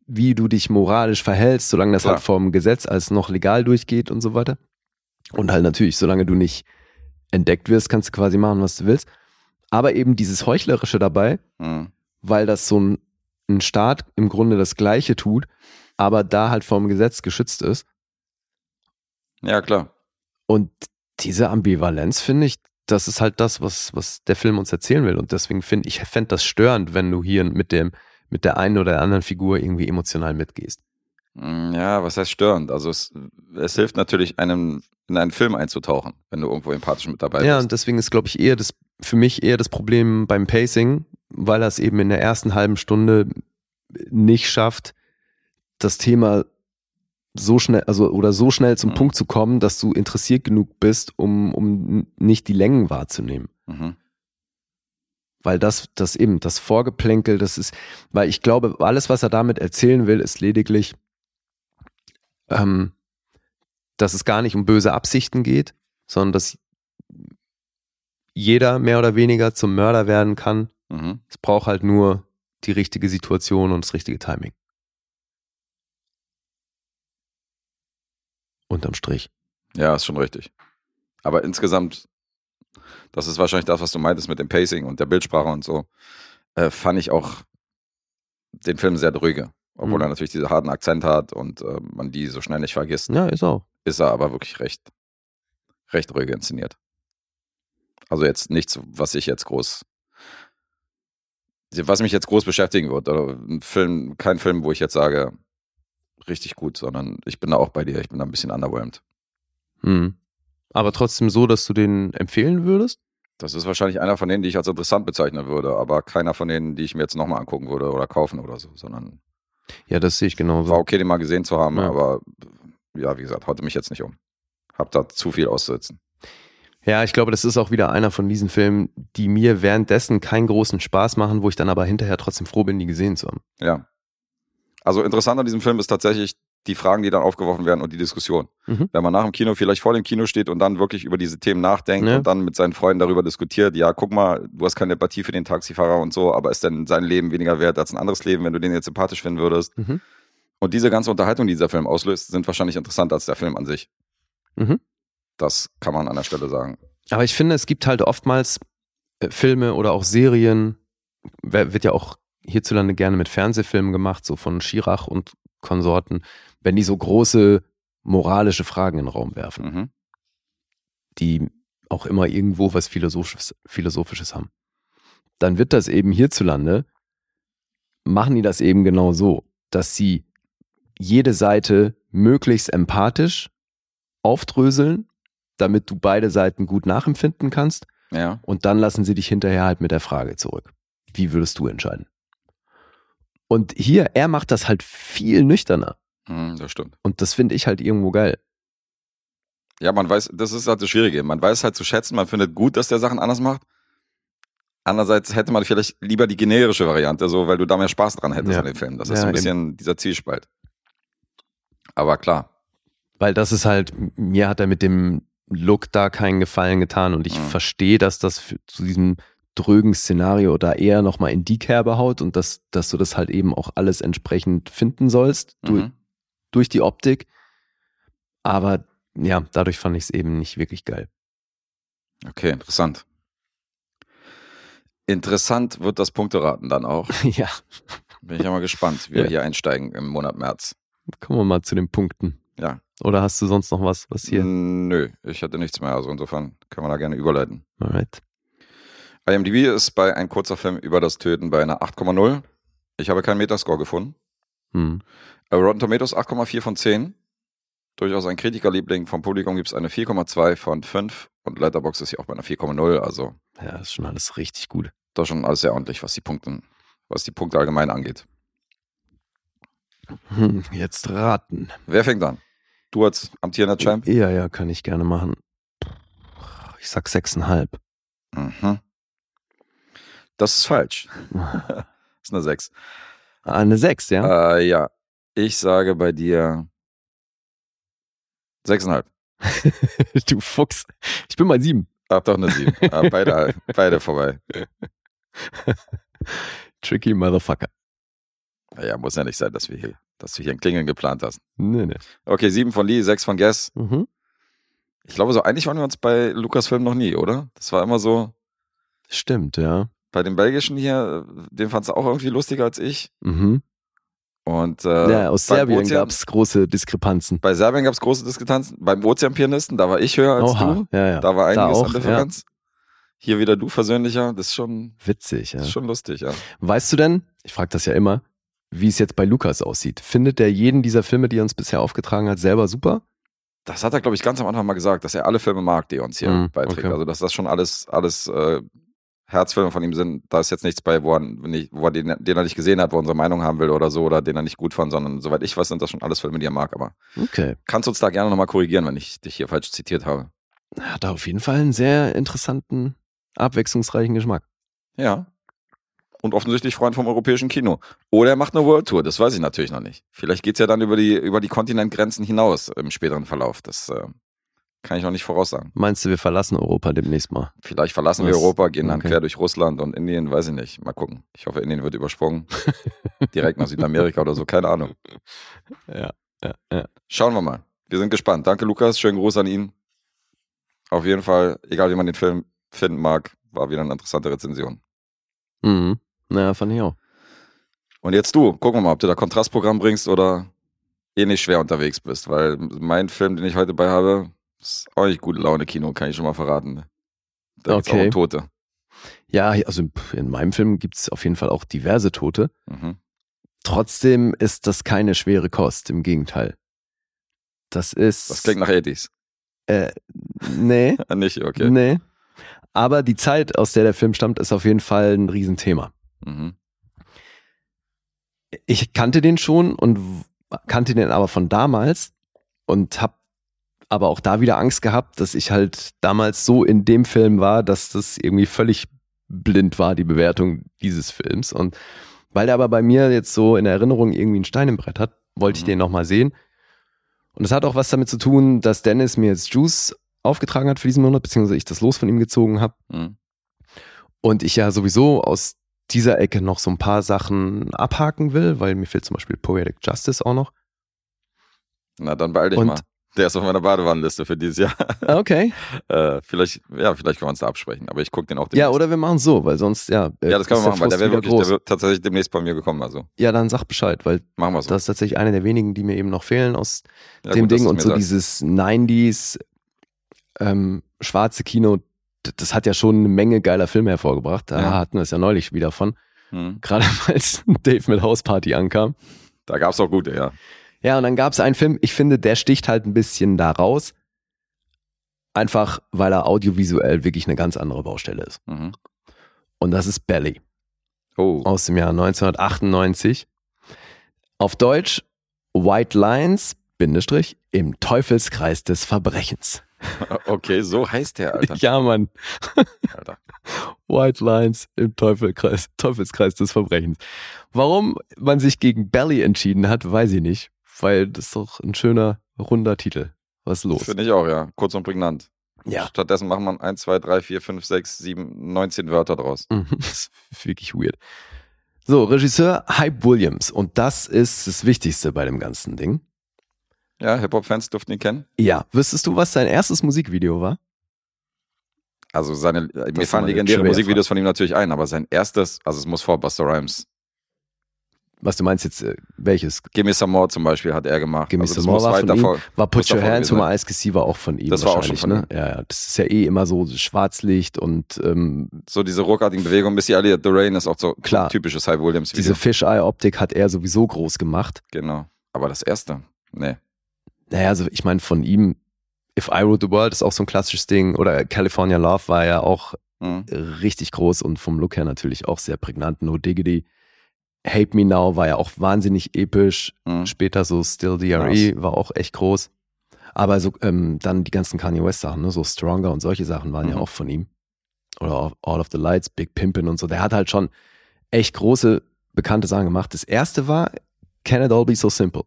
Wie du dich moralisch verhältst, solange das Klar. halt vom Gesetz als noch legal durchgeht und so weiter. Und halt natürlich, solange du nicht entdeckt wirst, kannst du quasi machen, was du willst. Aber eben dieses Heuchlerische dabei, Hm. weil das so ein, ein Staat im Grunde das Gleiche tut, aber da halt vom Gesetz geschützt ist. Ja, klar. Und diese Ambivalenz finde ich, das ist halt das, was, was der Film uns erzählen will. Und deswegen finde ich, fände das störend, wenn du hier mit dem, mit der einen oder der anderen Figur irgendwie emotional mitgehst. Hm, Ja, was heißt störend? Also es, es hilft natürlich, einem in einen Film einzutauchen, wenn du irgendwo empathisch mit dabei Ja, bist. und deswegen ist, glaube ich, eher das, für mich eher das Problem beim Pacing, weil er es eben in der ersten halben Stunde nicht schafft, das Thema so schnell, also oder so schnell zum Mhm. Punkt zu kommen, dass du interessiert genug bist, um, um nicht die Längen wahrzunehmen. Mhm. Weil das, das eben, das Vorgeplänkel, das ist, weil ich glaube, alles, was er damit erzählen will, ist lediglich, ähm, dass es gar nicht um böse Absichten geht, sondern dass jeder mehr oder weniger zum Mörder werden kann. Mhm. Es braucht halt nur die richtige Situation und das richtige Timing. Unterm Strich. Ja, ist schon richtig. Aber insgesamt, das ist wahrscheinlich das, was du meintest mit dem Pacing und der Bildsprache und so, äh, fand ich auch den Film sehr drüge. Obwohl Mhm. er natürlich diese harten Akzent hat und äh, man die so schnell nicht vergisst, Ja, ist auch. ist er aber wirklich recht, recht ruhig inszeniert. Also jetzt nichts, was ich jetzt groß, was mich jetzt groß beschäftigen wird. Oder ein Film, kein Film, wo ich jetzt sage, richtig gut, sondern ich bin da auch bei dir, ich bin da ein bisschen underwhelmed. Hm. Aber trotzdem so, dass du den empfehlen würdest? Das ist wahrscheinlich einer von denen, die ich als interessant bezeichnen würde, aber keiner von denen, die ich mir jetzt nochmal angucken würde oder kaufen oder so, sondern Ja, das sehe ich genauso. war okay, den mal gesehen zu haben, Ja. aber ja, wie gesagt, haute mich jetzt nicht um. Hab da zu viel auszusitzen. Ja, ich glaube, das ist auch wieder einer von diesen Filmen, die mir währenddessen keinen großen Spaß machen, wo ich dann aber hinterher trotzdem froh bin, die gesehen zu haben. Ja. Also interessant an diesem Film ist tatsächlich die Fragen, die dann aufgeworfen werden und die Diskussion. Mhm. Wenn man nach dem Kino vielleicht vor dem Kino steht und dann wirklich über diese Themen nachdenkt Ja. und dann mit seinen Freunden darüber diskutiert, ja, guck mal, du hast keine Empathie für den Taxifahrer und so, aber ist denn sein Leben weniger wert als ein anderes Leben, wenn du den jetzt sympathisch finden würdest? Mhm. Und diese ganze Unterhaltung, die dieser Film auslöst, sind wahrscheinlich interessanter als der Film an sich. Mhm. Das kann man an der Stelle sagen. Aber ich finde, es gibt halt oftmals äh, Filme oder auch Serien, wer- wird ja auch hierzulande gerne mit Fernsehfilmen gemacht, so von Schirach und Konsorten, wenn die so große moralische Fragen in den Raum werfen, Mhm. die auch immer irgendwo was Philosophisches, Philosophisches haben. Dann wird das eben hierzulande, machen die das eben genau so, dass sie jede Seite möglichst empathisch aufdröseln, damit du beide Seiten gut nachempfinden kannst. Ja. Und dann lassen sie dich hinterher halt mit der Frage zurück. Wie würdest du entscheiden? Und hier, er macht das halt viel nüchterner. Mhm, das stimmt. Und das finde ich halt irgendwo geil. Ja, man weiß, das ist halt das Schwierige. Man weiß halt zu schätzen, man findet gut, dass der Sachen anders macht. Andererseits hätte man vielleicht lieber die generische Variante, so, weil du da mehr Spaß dran hättest Ja. an dem Film. Das ist Ja, so ein bisschen dieser Zielspalt. Aber klar. Weil das ist halt, mir hat er mit dem Look da keinen Gefallen getan und ich Mhm. verstehe, dass das für, zu diesem drögen Szenario da eher nochmal in die Kerbe haut und dass, dass du das halt eben auch alles entsprechend finden sollst durch, Mhm. durch die Optik. Aber ja, dadurch fand ich es eben nicht wirklich geil. Okay, interessant. Interessant wird das Punkteraten dann auch. ja, Bin ich ja mal gespannt, wie wir Ja. hier einsteigen im Monat März. kommen wir mal zu den Punkten. Ja. Oder hast du sonst noch was, was hier? Nö, ich hatte nichts mehr. Also insofern können wir da gerne überleiten. Alright. IMDb ist bei ein kurzer Film über das Töten bei einer 8,0. Ich habe keinen Metascore gefunden. Hm. Rotten Tomatoes 8,4 von 10. Durchaus ein Kritikerliebling. Vom Publikum gibt es eine 4,2 von 5. Und Letterboxd ist hier auch bei einer 4,0. Also Ja, ist schon alles richtig gut. da schon alles sehr ordentlich, was die Punkte, was die Punkte allgemein angeht. Hm, jetzt raten. Wer fängt an? Du als amtierender Champ? Ja, ja, kann ich gerne machen. Ich sag sechseinhalb. Mhm. Das ist falsch. Das ist eine 6. Ah, Eine sechs, ja? Äh, ja. Ich sage bei dir Sechseinhalb. du Fuchs. Ich bin mal sieben. Ach doch, eine sieben. Ah, beide, beide vorbei. Tricky Motherfucker. Ja, muss ja nicht sein, dass wir hier, dass du hier ein Klingeln geplant hast. Nee, nee. Okay, sieben von Lee, sechs von Guess. Mhm. Ich glaube, so einig waren wir uns bei Lukas-Film noch nie, oder? Das war immer so, Stimmt, ja. Bei dem belgischen hier, den fandst du auch irgendwie lustiger als ich. Mhm. Und äh, ja, aus Serbien gab es große Diskrepanzen. Bei Serbien gab es große Diskrepanzen. Beim Ozeanpianisten, da war ich höher als Oha, du. ja, ja. Da war Da einiges auch, an Differenz. Hier wieder du versöhnlicher. Das ist schon, Witzig, ja. das ist schon lustig, ja. Weißt du denn, ich frage das ja immer, wie es jetzt bei Lukas aussieht? Findet er jeden dieser Filme, die er uns bisher aufgetragen hat, selber super? Das hat er, glaube ich, ganz am Anfang mal gesagt, dass er alle Filme mag, die er uns hier Mhm, beiträgt. okay. Also, dass das schon alles, alles äh, Herzfilme von ihm sind. Da ist jetzt nichts bei, wo er, nicht, wo er den, den er nicht gesehen hat, wo er unsere Meinung haben will oder so, oder den er nicht gut fand, sondern soweit ich weiß, sind das schon alles Filme, die er mag. Aber Okay. kannst du uns da gerne nochmal korrigieren, wenn ich dich hier falsch zitiert habe. Er hat auf jeden Fall einen sehr interessanten, abwechslungsreichen Geschmack. Ja. Und offensichtlich Freund vom europäischen Kino. Oder er macht eine World Tour, das weiß ich natürlich noch nicht. Vielleicht geht's ja dann über die, über die Kontinentgrenzen hinaus im späteren Verlauf. Das äh, kann ich noch nicht voraussagen. Meinst du, wir verlassen Europa demnächst mal? Vielleicht verlassen wir Was? Europa, gehen dann Okay. quer durch Russland und Indien, weiß ich nicht. Mal gucken. Ich hoffe, Indien wird übersprungen. Direkt nach Südamerika oder so, keine Ahnung. Ja, ja, ja. Schauen wir mal. Wir sind gespannt. Danke, Lukas. Schönen Gruß an ihn. Auf jeden Fall, egal wie man den Film finden mag, war wieder eine interessante Rezension. Mhm. Naja, fand ich auch. Und jetzt du, gucken wir mal, ob du da Kontrastprogramm bringst oder eh nicht schwer unterwegs bist, weil mein Film, den ich heute bei habe, ist auch nicht gute Laune Kino, kann ich schon mal verraten. Da geht's Okay. auch um Tote. Ja, also in meinem Film gibt es auf jeden Fall auch diverse Tote. Mhm. Trotzdem ist das keine schwere Kost, im Gegenteil. Das ist. Das klingt nach 80s. Äh, nee, nicht, okay. nee. Aber die Zeit, aus der der Film stammt, ist auf jeden Fall ein Riesenthema. Mhm. Ich kannte den schon und kannte den aber von damals und habe aber auch da wieder Angst gehabt, dass ich halt damals so in dem Film war, dass das irgendwie völlig blind war, die Bewertung dieses Films. Und weil der aber bei mir jetzt so in Erinnerung irgendwie ein Stein im Brett hat, wollte ich Mhm. den nochmal sehen. Und es hat auch was damit zu tun, dass Dennis mir jetzt Juice aufgetragen hat für diesen Monat, beziehungsweise ich das Los von ihm gezogen habe. Mhm. Und ich ja sowieso aus dieser Ecke noch so ein paar Sachen abhaken will, weil mir fehlt zum Beispiel Poetic Justice auch noch. Na, dann beeil dich Und- mal. Der ist auf meiner Badewannenliste für dieses Jahr. Okay. äh, vielleicht, ja, vielleicht können wir uns da absprechen, aber ich gucke den auch Ja, demnächst. oder wir machen so, weil sonst, ja. äh, Ja, das können wir machen, weil der wäre wirklich, der wird tatsächlich demnächst bei mir gekommen, also Ja, dann sag Bescheid, weil machen wir so. das ist tatsächlich eine der wenigen, die mir eben noch fehlen aus ja, dem gut, Ding und so sagst. dieses 90s ähm, schwarze Kino, das hat ja schon eine Menge geiler Filme hervorgebracht. Da Ja. hatten wir es ja neulich wieder von. Mhm. Gerade als Dave mit Hausparty ankam. Da gab's auch gute, ja. Ja, und dann gab es einen Film, ich finde, der sticht halt ein bisschen da raus. Einfach, weil er audiovisuell wirklich eine ganz andere Baustelle ist. Mhm. Und das ist Belly Oh, aus dem Jahr 1998. Auf Deutsch White Lines, Bindestrich, im Teufelskreis des Verbrechens. okay, so heißt der, Alter. Ja, Mann. Alter. White Lines im Teufelkreis, Teufelskreis des Verbrechens. Warum man sich gegen Belly entschieden hat, weiß ich nicht. Weil das ist doch ein schöner, runder Titel. Was ist los? Finde ich auch, ja. Kurz und prägnant. Ja. Stattdessen machen wir 1, 2, 3, 4, 5, 6, 7, 19 Wörter draus. Mhm, Das ist wirklich weird. So, Regisseur Hype Williams. Und das ist das Wichtigste bei dem ganzen Ding. Ja, Hip-Hop-Fans dürften ihn kennen. Ja, wüsstest du, was sein erstes Musikvideo war? Also seine, mir ist immer fallen legendäre Musikvideos von ihm natürlich ein, aber sein erstes, also es muss vor Buster Rhymes. Was du meinst jetzt, äh, welches? Gimme Some More zum Beispiel hat er gemacht. Gimme also Some More war von ihm. War Put Your Hands on My Ice Kissy war auch von ihm Das war auch schon von ne? Ja, ja, das ist ja eh immer so Schwarzlicht und ähm, So diese ruckartigen Bewegungen. Missy Elliott, The Rain ist auch so Klar. typisches High Williams Video. diese Fisheye-Optik hat er sowieso groß gemacht. genau. Aber das erste, nee. Naja, also ich meine von ihm, If I Ruled the World ist auch so ein klassisches Ding oder California Love war ja auch Mhm. richtig groß und vom Look her natürlich auch sehr prägnant. No Diggity. Hate Me Now war ja auch wahnsinnig episch. Mhm. Später so Still DRE war auch echt groß. Aber so ähm, dann die ganzen Kanye West Sachen, ne? so Stronger und solche Sachen waren ja Mhm. auch von ihm. Oder All of the Lights, Big Pimpin' und so. Der hat halt schon echt große, bekannte Sachen gemacht. Das erste war Can It All Be So Simple.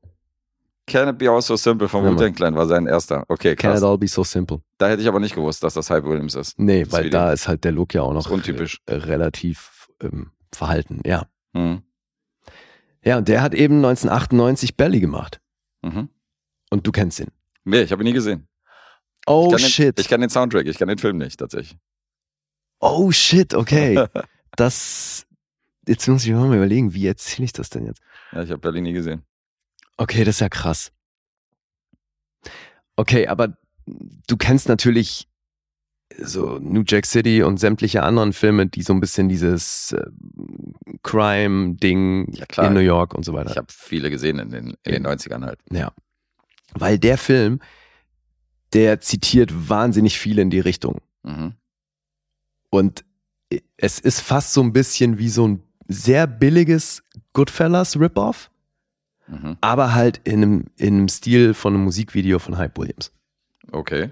Can It Be All So Simple von Ja, Wu-Tang Clan war sein erster. Okay, Can krass. it all be so simple? Da hätte ich aber nicht gewusst, dass das Hype Williams ist. Nee, weil Video. da ist halt der Look ja auch noch untypisch. äh, relativ ähm, verhalten, ja. Mhm. Ja, und der hat eben 1998 Belly gemacht. Mhm. Und du kennst ihn. Nee, ich habe ihn nie gesehen. Oh ich shit. Den, ich kann den Soundtrack, ich kann den Film nicht, tatsächlich. oh shit, okay. das. Jetzt muss ich mir mal überlegen, wie erzähle ich das denn jetzt? Ja, ich habe Berlin nie gesehen. Okay, das ist ja krass. Okay, aber du kennst natürlich so New Jack City und sämtliche anderen Filme, die so ein bisschen dieses äh, Crime-Ding Ja, in New York und so weiter. Ich habe viele gesehen in den, in den 90ern halt. Ja. Weil der Film, der zitiert wahnsinnig viel in die Richtung. Mhm. Und es ist fast so ein bisschen wie so ein sehr billiges Goodfellas Rip-Off, Mhm. aber halt in einem, in einem Stil von einem Musikvideo von Hype Williams. Okay.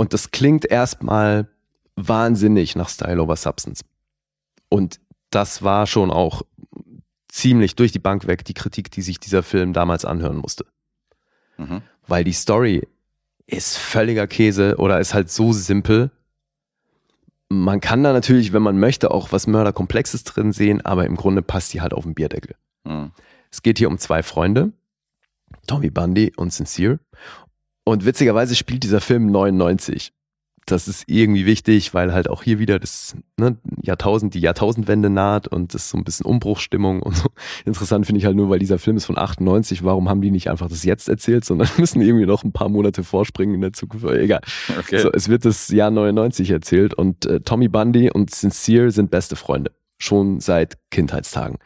Und das klingt erstmal wahnsinnig nach Style over Substance. Und das war schon auch ziemlich durch die Bank weg die Kritik, die sich dieser Film damals anhören musste. Mhm. Weil die Story ist völliger Käse oder ist halt so simpel. Man kann da natürlich, wenn man möchte, auch was Mörderkomplexes drin sehen, aber im Grunde passt die halt auf den Bierdeckel. Mhm. Es geht hier um zwei Freunde, Tommy Bundy und Sincere. Und witzigerweise spielt dieser Film 99. Das ist irgendwie wichtig, weil halt auch hier wieder das ne, Jahrtausend, die Jahrtausendwende naht und das ist so ein bisschen Umbruchsstimmung und so. Interessant finde ich halt nur, weil dieser Film ist von 98. Warum haben die nicht einfach das jetzt erzählt, sondern müssen irgendwie noch ein paar Monate vorspringen in der Zukunft? Egal. Okay. So, es wird das Jahr 99 erzählt und äh, Tommy Bundy und Sincere sind beste Freunde. Schon seit Kindheitstagen.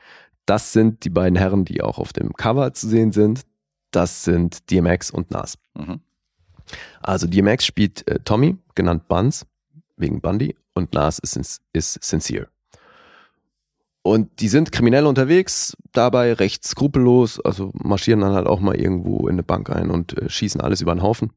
Das sind die beiden Herren, die auch auf dem Cover zu sehen sind. Das sind DMX und Nas. Mhm. Also DMX spielt äh, Tommy, genannt Buns, wegen Bundy, und Nas ist, ist Sincere. Und die sind kriminell unterwegs, dabei recht skrupellos, also marschieren dann halt auch mal irgendwo in eine Bank ein und äh, schießen alles über den Haufen.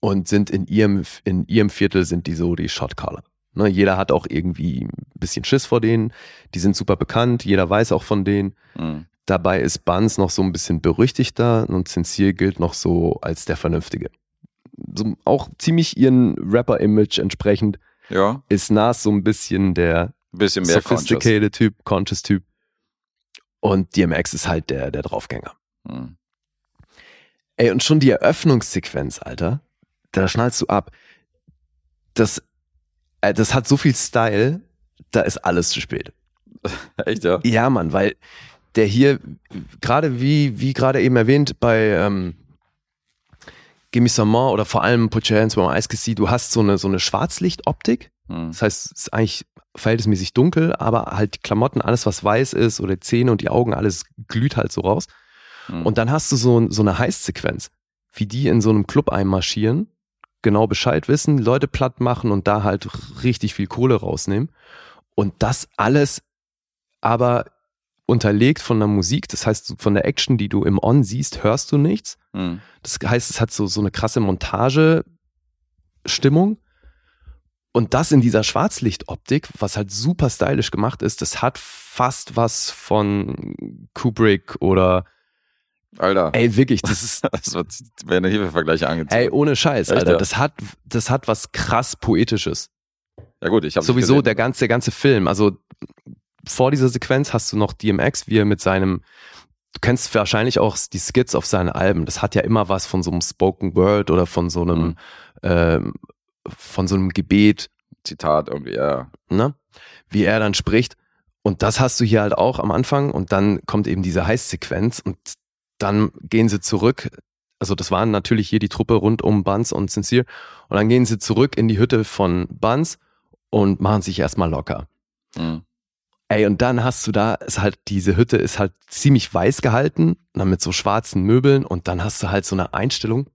Und sind in ihrem, in ihrem Viertel sind die so die Shotcaller. Ne, jeder hat auch irgendwie ein bisschen Schiss vor denen. Die sind super bekannt, jeder weiß auch von denen. Mhm. Dabei ist Buns noch so ein bisschen berüchtigter und Sincere gilt noch so als der Vernünftige. So auch ziemlich ihren Rapper-Image entsprechend Ja, ist Nas so ein bisschen der bisschen mehr conscious. sophisticated Typ, conscious Typ. Und DMX ist halt der, der Draufgänger. Mhm. Ey, und schon die Eröffnungssequenz, Alter, da schnallst du ab. Das, äh, das hat so viel Style, da ist alles zu spät. Echt, ja? Ja, Mann, weil der hier, gerade wie, wie gerade eben erwähnt, bei ähm, More oder vor allem Eyes Can See, du hast so eine, so eine Schwarzlichtoptik. Mhm. Das heißt, es ist eigentlich verhältnismäßig dunkel, aber halt die Klamotten, alles was weiß ist oder Zähne und die Augen, alles glüht halt so raus. Mhm. Und dann hast du so, so eine Heißsequenz, wie die in so einem Club einmarschieren, genau Bescheid wissen, Leute platt machen und da halt richtig viel Kohle rausnehmen. Und das alles aber unterlegt von der Musik, das heißt von der Action, die du im On siehst, hörst du nichts. Mhm. Das heißt, es hat so, so eine krasse Montage-Stimmung. Und das in dieser Schwarzlichtoptik, was halt super stylisch gemacht ist, das hat fast was von Kubrick oder, Alter, ey, wirklich, das ist, das wird, werden hier für Vergleiche angezogen. ey, ohne Scheiß, Echt, Alter, ja? das hat, das hat was krass Poetisches. ja gut, ich habe Sowieso der ganze, der ganze Film. Also vor dieser Sequenz hast du noch DMX, wie er mit seinem, du kennst wahrscheinlich auch die Skits auf seinen Alben. Das hat ja immer was von so einem Spoken Word oder von so einem, Mhm. ähm, von so einem Gebet, Zitat irgendwie, ja. ne? Wie er dann spricht. Und das hast du hier halt auch am Anfang und dann kommt eben diese Heißsequenz und dann gehen sie zurück. Also das waren natürlich hier die Truppe rund um Buns und Sincere. Und dann gehen sie zurück in die Hütte von Buns und machen sich erstmal locker. Mhm. Ey, und dann hast du da, ist halt, diese Hütte ist halt ziemlich weiß gehalten, dann mit so schwarzen Möbeln und dann hast du halt so eine Einstellung,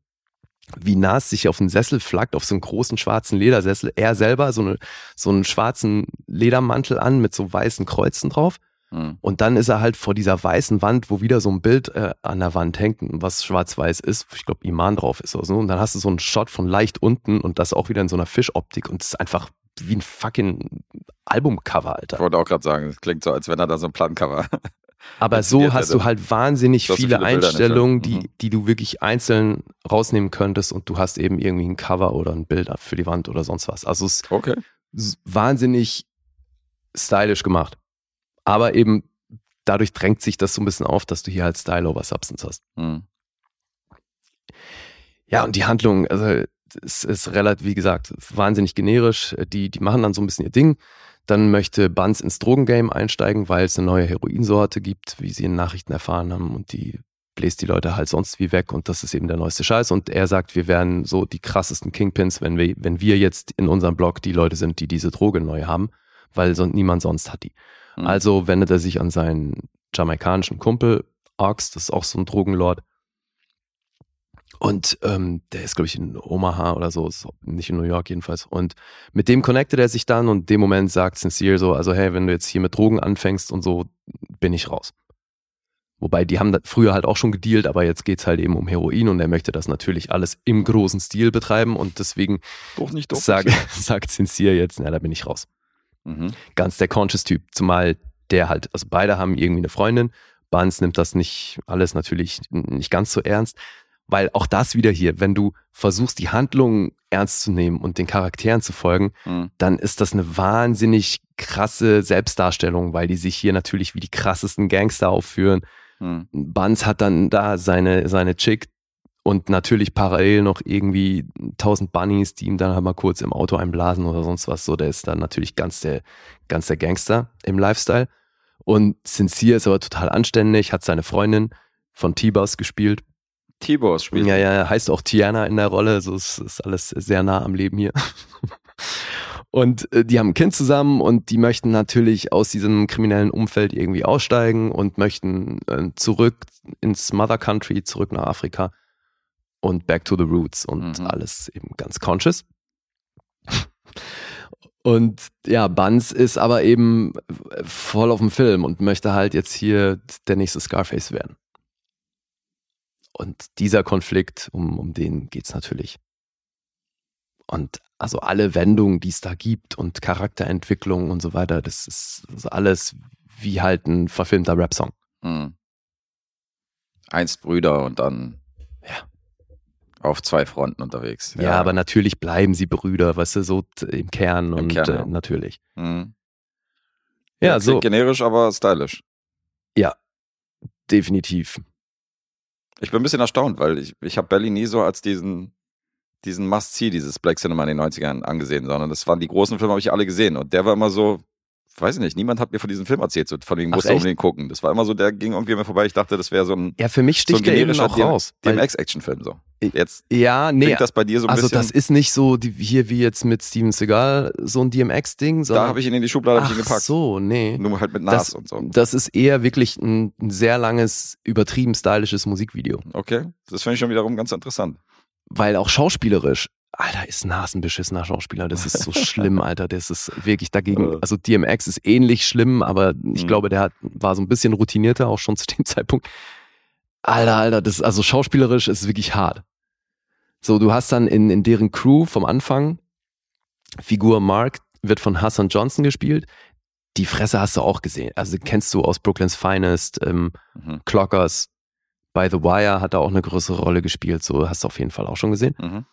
wie Nas sich auf einen Sessel flackt, auf so einen großen schwarzen Ledersessel. Er selber so, eine, so einen schwarzen Ledermantel an mit so weißen Kreuzen drauf. Mhm. Und dann ist er halt vor dieser weißen Wand, wo wieder so ein Bild äh, an der Wand hängt, was schwarz-weiß ist. Ich glaube, Iman drauf ist oder so. Und dann hast du so einen Shot von leicht unten und das auch wieder in so einer Fischoptik. Und es ist einfach wie ein fucking Albumcover, Alter. Ich wollte auch gerade sagen, es klingt so, als wenn er da so ein Plattencover Aber so hast er du halt wahnsinnig viele viele Einstellungen, Film. die, Mhm. die du wirklich einzeln rausnehmen könntest und du hast eben irgendwie ein Cover oder ein Bild für die Wand oder sonst was. Also es Okay. ist wahnsinnig stylisch gemacht. Aber eben dadurch drängt sich das so ein bisschen auf, dass du hier halt Style over Substance hast. Hm. Ja, und die Handlung, also es ist relativ, wie gesagt, wahnsinnig generisch. Die, die machen dann so ein bisschen ihr Ding. Dann möchte Buns ins Drogengame einsteigen, weil es eine neue Heroinsorte gibt, wie sie in Nachrichten erfahren haben. Und die bläst die Leute halt sonst wie weg. Und das ist eben der neueste Scheiß. Und er sagt, wir wären so die krassesten Kingpins, wenn wir, wenn wir jetzt in unserem Blog die Leute sind, die diese Droge neu haben, weil so, niemand sonst hat die. Hm. Also wendet er sich an seinen jamaikanischen Kumpel, Ox, das ist auch so ein Drogenlord. Und ähm, der ist, glaube ich, in Omaha oder so, nicht in New York jedenfalls. Und mit dem connectet er sich dann und in dem Moment sagt Sincere so, also hey, wenn du jetzt hier mit Drogen anfängst und so, bin ich raus. Wobei die haben früher halt auch schon gedealt, aber jetzt geht's halt eben um Heroin und er möchte das natürlich alles im großen Stil betreiben und deswegen Doch nicht doch. sagt, sagt Sincere jetzt, na, da bin ich raus Mhm. ganz der Conscious-Typ. Zumal der halt, also beide haben irgendwie eine Freundin. Barnes nimmt das nicht alles natürlich nicht ganz so ernst, weil auch das wieder hier, wenn du versuchst, die Handlung ernst zu nehmen und den Charakteren zu folgen, Hm. dann ist das eine wahnsinnig krasse Selbstdarstellung, weil die sich hier natürlich wie die krassesten Gangster aufführen. Hm. Buns hat dann da seine, seine Chick und natürlich parallel noch irgendwie tausend Bunnies, die ihm dann halt mal kurz im Auto einblasen oder sonst was. So, der ist dann natürlich ganz der, ganz der Gangster im Lifestyle. Und Sincere ist aber total anständig, hat seine Freundin von T-Boss gespielt. T-Boss spielt. Ja, ja, heißt auch Tiana in der Rolle, so ist, ist alles sehr nah am Leben hier. Und äh, die haben ein Kind zusammen und die möchten natürlich aus diesem kriminellen Umfeld irgendwie aussteigen und möchten äh, zurück ins Mother Country, zurück nach Afrika und back to the roots und Mhm. alles eben ganz conscious. Und ja, Buns ist aber eben voll auf dem Film und möchte halt jetzt hier der nächste Scarface werden. Und dieser Konflikt, um, um den geht's natürlich. Und also alle Wendungen, die es da gibt und Charakterentwicklung und so weiter, das ist, das ist alles wie halt ein verfilmter Rap-Song. Hm. Einst Brüder und dann Ja. auf zwei Fronten unterwegs. Ja. aber natürlich bleiben sie Brüder, weißt du, so im Kern und Kern, äh, ja. natürlich. Hm. Ja, klingt so generisch, aber stylisch. definitiv. Ich bin ein bisschen erstaunt, weil ich, ich habe Belly nie so als diesen, diesen Must-See, dieses Black Cinema in den 90ern angesehen, sondern das waren die großen Filme, habe ich alle gesehen. Und der war immer so, weiß ich nicht, niemand hat mir von diesem Film erzählt, so, von dem musste unbedingt gucken. Das war immer so, der ging irgendwie mir vorbei. Ich dachte, das wäre so ein Ja, für mich so ein sticht der eben noch raus. DMX-Action-Film. So. Jetzt Ja, nee, klingt das bei dir so ein also bisschen. das ist nicht so die, hier wie jetzt mit Steven Seagal so ein DMX-Ding, sondern da habe ich ihn in die Schublade Ach gepackt. so, nee. Nur halt mit Nas Das, und so. das ist eher wirklich ein, ein sehr langes, übertrieben stylisches Musikvideo. Okay, das finde ich schon wiederum ganz interessant. Weil auch schauspielerisch, Alter, ist Nas ein beschissener Schauspieler. Das ist so schlimm, Alter. Das ist wirklich dagegen. Also DMX ist ähnlich schlimm, aber ich Mhm. glaube, der hat, war so ein bisschen routinierter, auch schon zu dem Zeitpunkt. Alter, Alter, das also schauspielerisch ist wirklich hart. So, du hast dann in, in deren Crew vom Anfang, Figur Mark wird von Hassan Johnson gespielt. Die Fresse hast du auch gesehen. Also kennst du aus Brooklyn's Finest, ähm, Mhm. Clockers, bei The Wire hat er auch eine größere Rolle gespielt. So hast du auf jeden Fall auch schon gesehen. Mhm.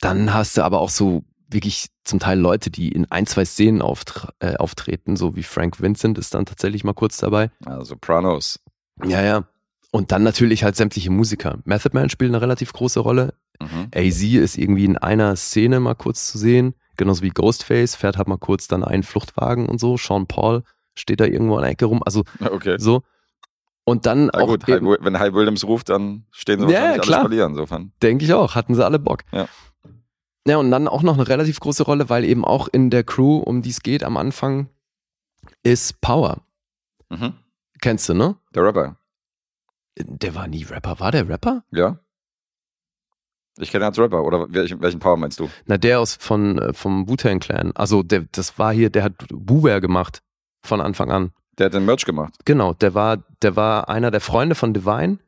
Dann hast du aber auch so wirklich zum Teil Leute, die in ein, zwei Szenen auftre äh, auftreten, so wie Frank Vincent ist dann tatsächlich mal kurz dabei. Also Sopranos. Ja, ja. Und dann natürlich halt sämtliche Musiker. Method Man spielt eine relativ große Rolle. Mhm. AZ ist irgendwie in einer Szene mal kurz zu sehen. Genauso wie Ghostface fährt halt mal kurz dann einen Fluchtwagen und so. Sean Paul steht da irgendwo an der Ecke rum. Also Okay. so. Und dann Na auch, gut, eben- wenn Hy Williams ruft, dann stehen sie Ja, wahrscheinlich ja, alle klar. Spalier insofern. denke ich auch, hatten sie alle Bock. Ja. Ja, und dann auch noch eine relativ große Rolle, weil eben auch in der Crew, um die es geht am Anfang, ist Power. Mhm. Kennst du, ne? Der Rapper. Der war nie Rapper. War der Rapper? Ja. Ich kenne ihn als Rapper. Oder welchen, welchen Power meinst du? Na, der aus von, äh, vom Wu-Tang Clan. Also, der, das war hier, der hat Buwear gemacht. Von Anfang an. Der hat den Merch gemacht. Genau, der war, der war einer der Freunde von Divine.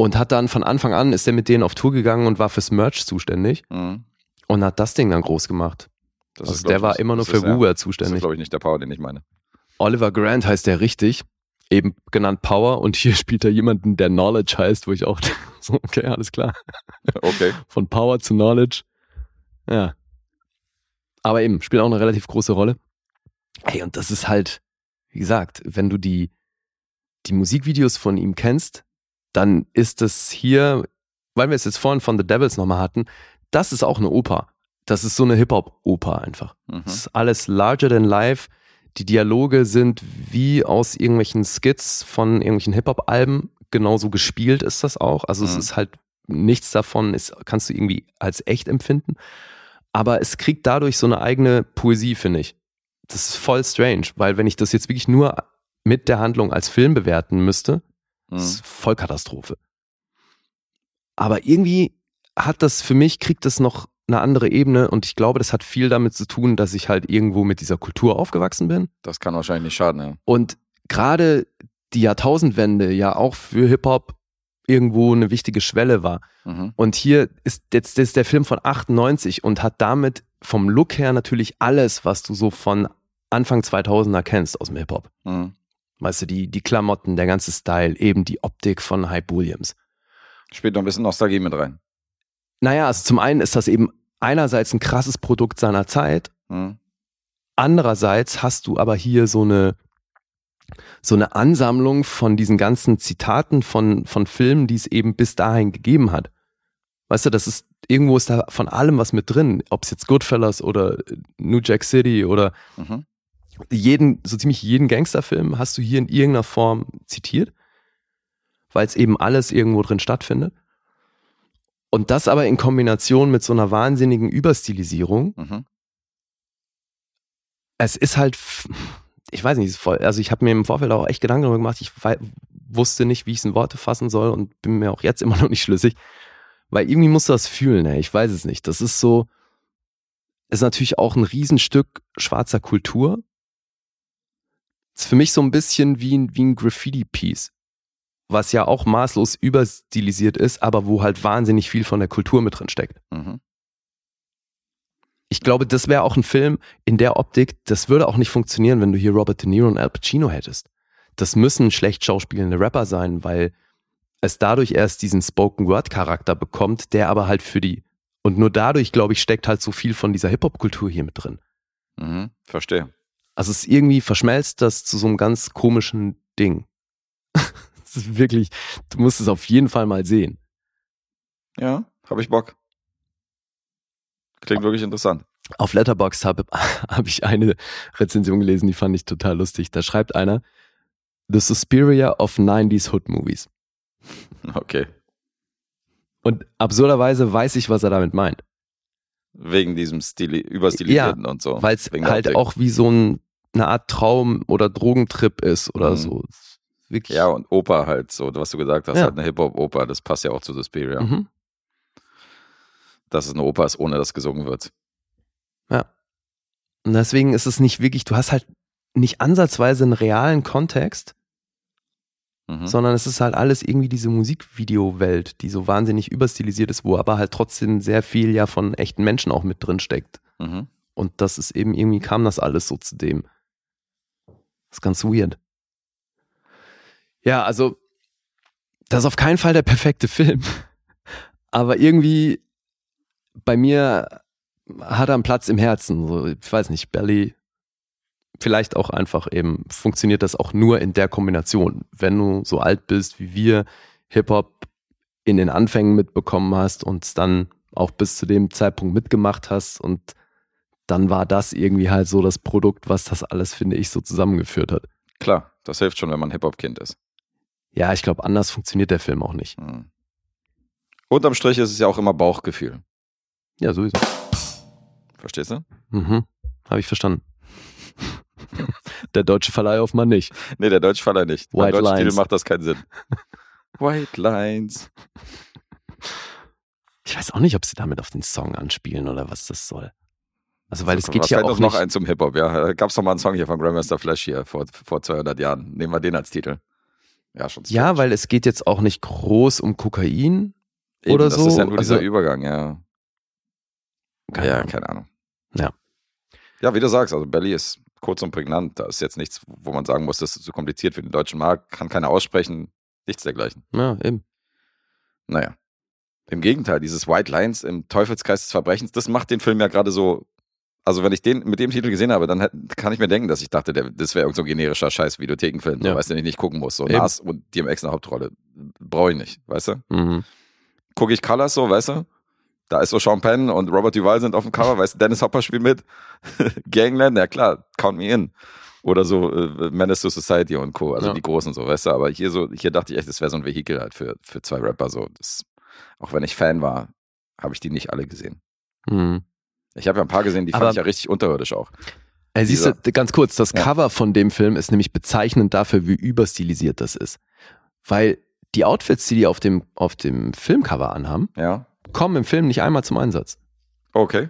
Und hat dann von Anfang an, ist er mit denen auf Tour gegangen und war fürs Merch zuständig. Mhm. Und hat das Ding dann groß gemacht. Das also glaub der ich, war immer nur für ist, ja, Wuwear Das ist, zuständig. glaube ich, nicht der Power, den ich meine. Oliver Grant heißt der richtig, eben genannt Power und hier spielt er jemanden, der Knowledge heißt, wo ich auch so, okay, alles klar. Okay. Von Power zu Knowledge. Ja. Aber eben, spielt auch eine relativ große Rolle. Hey, und das ist halt, wie gesagt, wenn du die, die Musikvideos von ihm kennst, dann ist das hier, weil wir es jetzt vorhin von The Devils nochmal hatten, das ist auch eine Oper. Das ist so eine Hip-Hop-Oper einfach. Mhm. Das ist alles larger than life. Die Dialoge sind wie aus irgendwelchen Skits von irgendwelchen Hip-Hop-Alben. Genauso gespielt ist das auch. Also es Mhm. ist halt nichts davon, ist, kannst du irgendwie als echt empfinden. Aber es kriegt dadurch so eine eigene Poesie, finde ich. Das ist voll strange, weil wenn ich das jetzt wirklich nur mit der Handlung als Film bewerten müsste, das Mhm. ist Vollkatastrophe. Aber irgendwie hat das für mich, kriegt das noch eine andere Ebene und ich glaube, das hat viel damit zu tun, dass ich halt irgendwo mit dieser Kultur aufgewachsen bin. Das kann wahrscheinlich nicht schaden, ja. Und gerade die Jahrtausendwende ja auch für Hip-Hop irgendwo eine wichtige Schwelle war. Mhm. Und hier ist jetzt ist der Film von 98 und hat damit vom Look her natürlich alles, was du so von Anfang 2000er kennst aus dem Hip-Hop. Mhm. Weißt du, die, die Klamotten, der ganze Style, eben die Optik von Hype Williams. Spielt noch ein bisschen Nostalgie mit rein. Naja, also zum einen ist das eben einerseits ein krasses Produkt seiner Zeit, Mhm. andererseits hast du aber hier so eine so eine Ansammlung von diesen ganzen Zitaten von, von Filmen, die es eben bis dahin gegeben hat. Weißt du, das ist, irgendwo ist da von allem was mit drin. Ob es jetzt Goodfellas oder New Jack City oder Mhm. Jeden, so ziemlich jeden Gangsterfilm hast du hier in irgendeiner Form zitiert, weil es eben alles irgendwo drin stattfindet. Und das aber in Kombination mit so einer wahnsinnigen Überstilisierung. Mhm. Es ist halt, ich weiß nicht, voll, also ich habe mir im Vorfeld auch echt Gedanken darüber gemacht. Ich wusste nicht, wie ich es in Worte fassen soll und bin mir auch jetzt immer noch nicht schlüssig. Weil irgendwie musst du das fühlen, ey. ich weiß es nicht. Das ist so, ist natürlich auch ein Riesenstück schwarzer Kultur. Ist für mich so ein bisschen wie ein, wie ein Graffiti-Piece. Was ja auch maßlos überstilisiert ist, aber wo halt wahnsinnig viel von der Kultur mit drin steckt. Mhm. Ich glaube, das wäre auch ein Film in der Optik, das würde auch nicht funktionieren, wenn du hier Robert De Niro und Al Pacino hättest. Das müssen schlecht schauspielende Rapper sein, weil es dadurch erst diesen Spoken-Word-Charakter bekommt, der aber halt für die, und nur dadurch, glaube ich, steckt halt so viel von dieser Hip-Hop-Kultur hier mit drin. Mhm. Verstehe. Also es ist irgendwie verschmelzt das zu so einem ganz komischen Ding. Es ist wirklich, du musst es auf jeden Fall mal sehen. Ja, habe ich Bock. Klingt wirklich interessant. Auf Letterboxd habe hab ich eine Rezension gelesen, die fand ich total lustig. Da schreibt einer, The Suspiria of 90s Hood Movies. Okay. Und absurderweise weiß ich, was er damit meint. Wegen diesem Stili überstilisierten und so. Weil es halt Optik. auch wie so ein, eine Art Traum oder Drogentrip ist oder Mhm. so. Wirklich. Ja, und Oper halt, so, was du gesagt hast, Ja. halt eine Hip-Hop-Oper, das passt ja auch zu Suspiria. Mhm. Dass es eine Oper ist, ohne dass gesungen wird. Und deswegen ist es nicht wirklich, du hast halt nicht ansatzweise einen realen Kontext, Mhm. sondern es ist halt alles irgendwie diese Musikvideo-Welt, die so wahnsinnig überstilisiert ist, wo aber halt trotzdem sehr viel ja von echten Menschen auch mit drin steckt. Mhm. Und das ist eben, irgendwie kam das alles so zu dem. Das ist ganz weird. Ja, also, das ist auf keinen Fall der perfekte Film. Aber irgendwie bei mir hat er einen Platz im Herzen. So, ich weiß nicht, Belly, vielleicht auch einfach eben, funktioniert das auch nur in der Kombination. Wenn du so alt bist wie wir, Hip-Hop in den Anfängen mitbekommen hast und es dann auch bis zu dem Zeitpunkt mitgemacht hast und dann war das irgendwie halt so das Produkt, was das alles, finde ich, so zusammengeführt hat. Klar, das hilft schon, wenn man Hip-Hop-Kind ist. Ja, ich glaube, anders funktioniert der Film auch nicht. Mhm. Unterm Strich ist es ja auch immer Bauchgefühl. Ja, sowieso. Verstehst du? Mhm. Habe ich verstanden. der deutsche Verleihaufmann nicht. Nee, der deutsche Faller nicht. Beim White deutschen Lines. Titel macht das keinen Sinn. White Lines. Ich weiß auch nicht, ob sie damit auf den Song anspielen oder was das soll. Also, weil es geht Was ja auch noch nicht. ein zum Hip-Hop, ja. Da gab's doch mal einen Song hier von Grandmaster Flash hier vor, vor 200 Jahren. Nehmen wir den als Titel. Ja, schon Ja, strange. weil es geht jetzt auch nicht groß um Kokain. Eben, oder das so, ist ja nur dieser also- Übergang, ja. Keine ja, Ahnung. keine Ahnung. Ja. Ja, wie du sagst, also Belly ist kurz und prägnant. Da ist jetzt nichts, wo man sagen muss, das ist zu kompliziert für den deutschen Markt, kann keiner aussprechen, nichts dergleichen. Ja, eben. Naja. Im Gegenteil, dieses White Lines im Teufelskreis des Verbrechens, das macht den Film ja gerade so. Also, wenn ich den mit dem Titel gesehen habe, dann kann ich mir denken, dass ich dachte, der, das wäre irgend so ein generischer scheiß Videothekenfilm, Ja. weißt du, den ich nicht gucken muss. So Eben. Nas und DMX in der Hauptrolle. Brauche ich nicht, weißt du? Mhm. Gucke ich Colors so, weißt du? Da ist so Sean Penn und Robert Duval sind auf dem Cover, weißt du, Dennis Hopper spielt mit. Gangland, ja klar, count me in. Oder so äh, Menace to Society und Co., also Ja. die großen so, weißt du, aber hier so, hier dachte ich echt, das wäre so ein Vehikel halt für, für zwei Rapper so. Das, auch wenn ich Fan war, habe ich die nicht alle gesehen. Mhm. Ich habe ja ein paar gesehen, die Aber- fand ich ja richtig unterirdisch auch. Äh, siehst du, ganz kurz, das Ja. Cover von dem Film ist nämlich bezeichnend dafür, wie überstilisiert das ist. Weil die Outfits, die die auf dem, auf dem Filmcover anhaben, Ja, kommen im Film nicht einmal zum Einsatz. okay.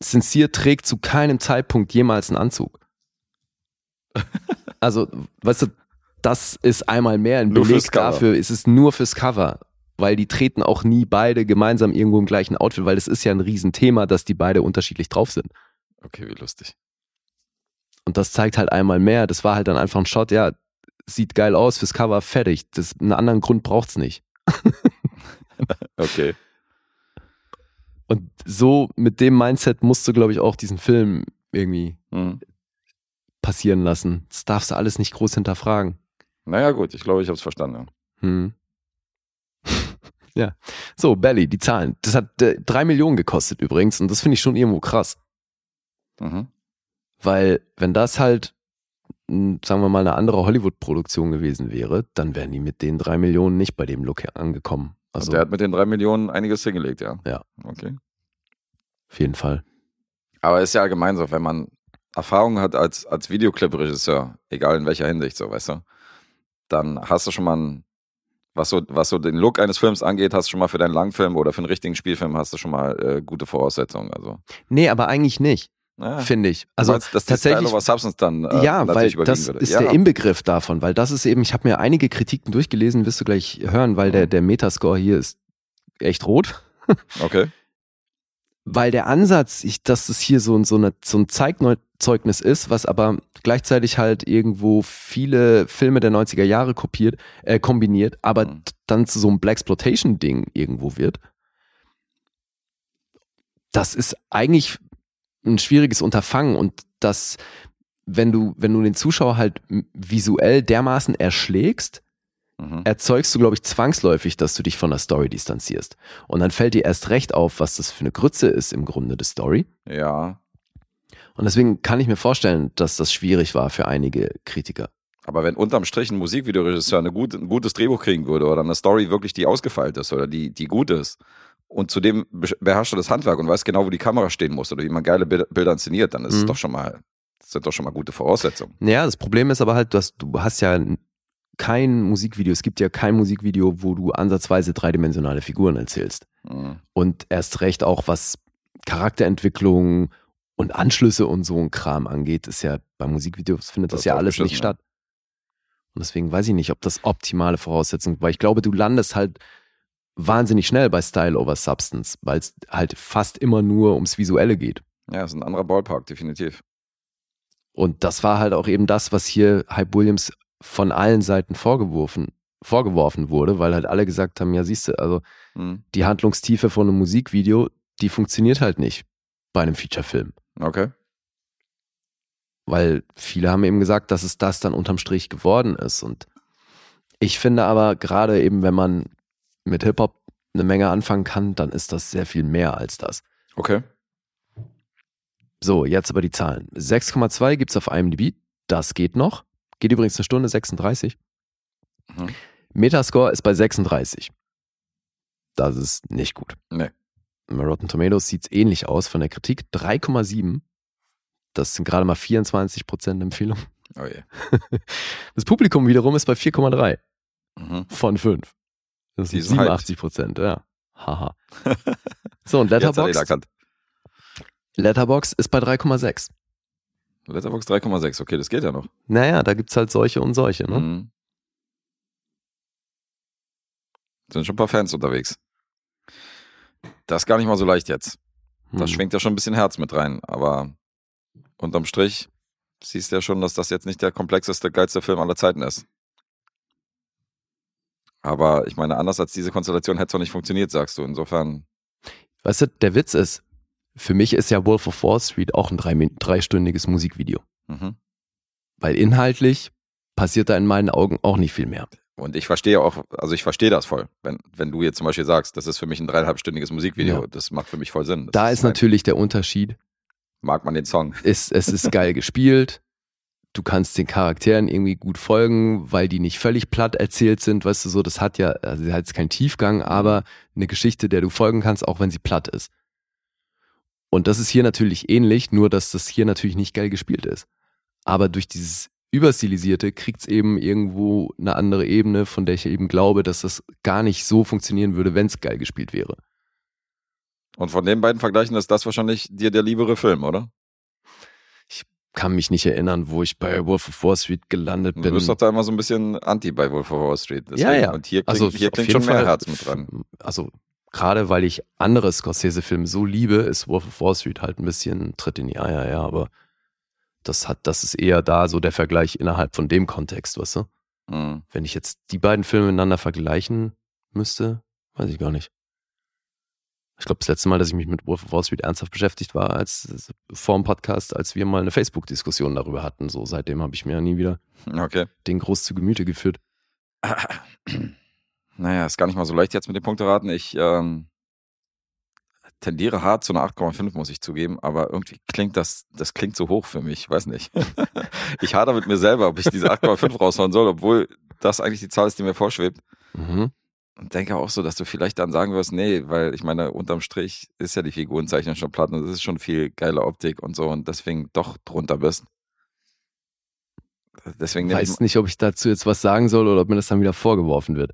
Sincere trägt zu keinem Zeitpunkt jemals einen Anzug. Also, weißt du, das ist einmal mehr ein Nur Beleg dafür, es ist nur fürs Cover. Weil die treten auch nie beide gemeinsam irgendwo im gleichen Outfit, weil es ist ja ein Riesenthema, dass die beide unterschiedlich drauf sind. Okay, wie lustig. Und das zeigt halt einmal mehr. Das war halt dann einfach ein Shot, ja, sieht geil aus fürs Cover, fertig. Das, einen anderen Grund braucht's nicht. Okay. Und so mit dem Mindset musst du, glaube ich, auch diesen Film irgendwie Hm. passieren lassen. Das darfst du alles nicht groß hinterfragen. Naja, gut, ich glaube, ich habe es verstanden. Hm. ja. So, Belly, die Zahlen. Das hat äh, drei Millionen gekostet übrigens und das finde ich schon irgendwo krass. Mhm. Weil, wenn das halt, mh, sagen wir mal, eine andere Hollywood-Produktion gewesen wäre, dann wären die mit den drei Millionen nicht bei dem Look angekommen. Also der hat mit den drei Millionen einiges hingelegt, ja. Ja. Okay. auf jeden Fall. Aber ist ja allgemein so, wenn man Erfahrung hat als, als Videoclip-Regisseur, egal in welcher Hinsicht, so, weißt du, dann hast du schon mal ein, was so, was so den Look eines Films angeht, hast du schon mal für deinen Langfilm oder für einen richtigen Spielfilm hast du schon mal äh, gute Voraussetzungen. Also, Nee, aber eigentlich nicht, naja, finde ich. also, meinst, dass tatsächlich- Style over Substance dann äh, ja, weil das würde. ist ja. der Inbegriff davon, weil das ist eben, ich habe mir einige Kritiken durchgelesen, wirst du gleich hören, weil der, der Metascore hier ist echt rot. Okay. Weil der Ansatz, ich, dass es hier so, ein- so, eine, so ein Zeitzeugnis ist, was aber gleichzeitig halt irgendwo viele Filme der 90er Jahre kopiert, äh, kombiniert, aber Mhm. dann zu so einem Blaxploitation-Ding irgendwo wird. Das ist eigentlich ein schwieriges Unterfangen und das, wenn du, wenn du den Zuschauer halt visuell dermaßen erschlägst, Mhm. erzeugst du, glaube ich, zwangsläufig, dass du dich von der Story distanzierst. Und dann fällt dir erst recht auf, was das für eine Grütze ist im Grunde der Story. Ja. Und deswegen kann ich mir vorstellen, dass das schwierig war für einige Kritiker. Aber wenn unterm Strich ein Musikvideoregisseur eine gut, ein gutes Drehbuch kriegen würde oder eine Story wirklich, die ausgefeilt ist oder die, die gut ist und zudem be- beherrscht er das Handwerk und weiß genau, wo die Kamera stehen muss oder wie man geile Bil- Bilder inszeniert, dann ist es Mhm. doch schon mal, das sind doch schon mal gute Voraussetzungen. Naja, das Problem ist aber halt, dass du hast ja kein Musikvideo, es gibt ja kein Musikvideo, wo du ansatzweise dreidimensionale Figuren erzählst. Mhm. Und erst recht auch, was Charakterentwicklung und Anschlüsse und so ein Kram angeht, ist ja bei Musikvideos findet das, Das ja alles nicht ja. statt. Und deswegen weiß ich nicht, ob das optimale Voraussetzungen, weil ich glaube, du landest halt wahnsinnig schnell bei Style over Substance, weil es halt fast immer nur ums Visuelle geht. Ja, ist ein anderer Ballpark, definitiv. Und das war halt auch eben das, was hier Hype Williams von allen Seiten vorgeworfen, vorgeworfen wurde, weil halt alle gesagt haben, ja siehst du, also Mhm. die Handlungstiefe von einem Musikvideo, die funktioniert halt nicht bei einem Featurefilm. Okay. Weil viele haben eben gesagt, dass es das dann unterm Strich geworden ist. Und ich finde aber, gerade eben, wenn man mit Hip-Hop eine Menge anfangen kann, dann ist das sehr viel mehr als das. Okay. So, jetzt aber die Zahlen. 6,2 gibt's auf IMDb. Das geht noch. Geht übrigens eine Stunde 36. Mhm. Metascore ist bei 36. Das ist nicht gut. Nee. Rotten Tomatoes sieht's ähnlich aus von der Kritik. 3,7. Das sind gerade mal 24% Empfehlung. Oh je. Das Publikum wiederum ist bei 4,3 Mhm. von 5. Das sind sind 87 Prozent, ja. Haha. So, und erkannt. Letterboxd ist bei 3,6. Letterboxd 3,6, okay, das geht ja noch. Naja, da gibt's halt solche und solche, ne? Mhm. Sind schon ein paar Fans unterwegs. Das ist gar nicht mal so leicht jetzt. Da Hm. schwingt ja schon ein bisschen Herz mit rein, aber unterm Strich siehst ja schon, dass das jetzt nicht der komplexeste, geilste Film aller Zeiten ist. Aber ich meine, anders als diese Konstellation hätte es doch nicht funktioniert, sagst du. Insofern, Weißt du, der Witz ist, für mich ist ja Wolf of Wall Street auch ein drei, dreistündiges Musikvideo. mhm. Weil inhaltlich passiert da in meinen Augen auch nicht viel mehr. Und ich verstehe auch, also ich verstehe das voll. Wenn, wenn du jetzt zum Beispiel sagst, das ist für mich ein dreieinhalbstündiges Musikvideo, Ja. das macht für mich voll Sinn. Das Da ist mein- natürlich der Unterschied, Mag man den Song. es, es ist geil gespielt, du kannst den Charakteren irgendwie gut folgen, weil die nicht völlig platt erzählt sind, weißt du so, das hat ja, also sie hat jetzt keinen Tiefgang, aber eine Geschichte, der du folgen kannst, auch wenn sie platt ist. Und das ist hier natürlich ähnlich, nur dass das hier natürlich nicht geil gespielt ist. Aber durch dieses Überstilisierte kriegt es eben irgendwo eine andere Ebene, von der ich eben glaube, dass das gar nicht so funktionieren würde, wenn es geil gespielt wäre. Und von den beiden Vergleichen ist das wahrscheinlich dir der liebere Film, oder? Kann mich nicht erinnern, wo ich bei Wolf of Wall Street gelandet Du bin. bist doch da immer so ein bisschen anti bei Wolf of Wall Street. Ja, ja. Und hier klingt, Also hier klingt schon mehr Fall, Herz mit dran. Also gerade weil ich andere Scorsese-Filme so liebe, ist Wolf of Wall Street halt ein bisschen Tritt in die Eier, ja, aber das hat, das ist eher da so der Vergleich innerhalb von dem Kontext, weißt du? Mhm. Wenn ich jetzt die beiden Filme miteinander vergleichen müsste, weiß ich gar nicht. Ich glaube, das letzte Mal, dass ich mich mit Wolf of Wall Street ernsthaft beschäftigt war, als vor dem Podcast, als wir mal eine Facebook-Diskussion darüber hatten. So, seitdem habe ich mir ja nie wieder Okay. den groß zu Gemüte geführt. Naja, ist gar nicht mal so leicht jetzt mit den Punkteraten. Ich ähm, tendiere hart zu einer 8,5, muss ich zugeben, aber irgendwie klingt das, das klingt so hoch für mich, weiß nicht. ich hader mit mir selber, ob ich diese 8,5 raushauen soll, obwohl das eigentlich die Zahl ist, die mir vorschwebt. Mhm. Und denke auch so, dass du vielleicht dann sagen wirst, nee, weil ich meine, unterm Strich ist ja die Figurenzeichnung schon platt und es ist schon viel geile Optik und so und deswegen doch drunter bist. Deswegen ich, weiß nicht, ob ich dazu jetzt was sagen soll oder ob mir das dann wieder vorgeworfen wird.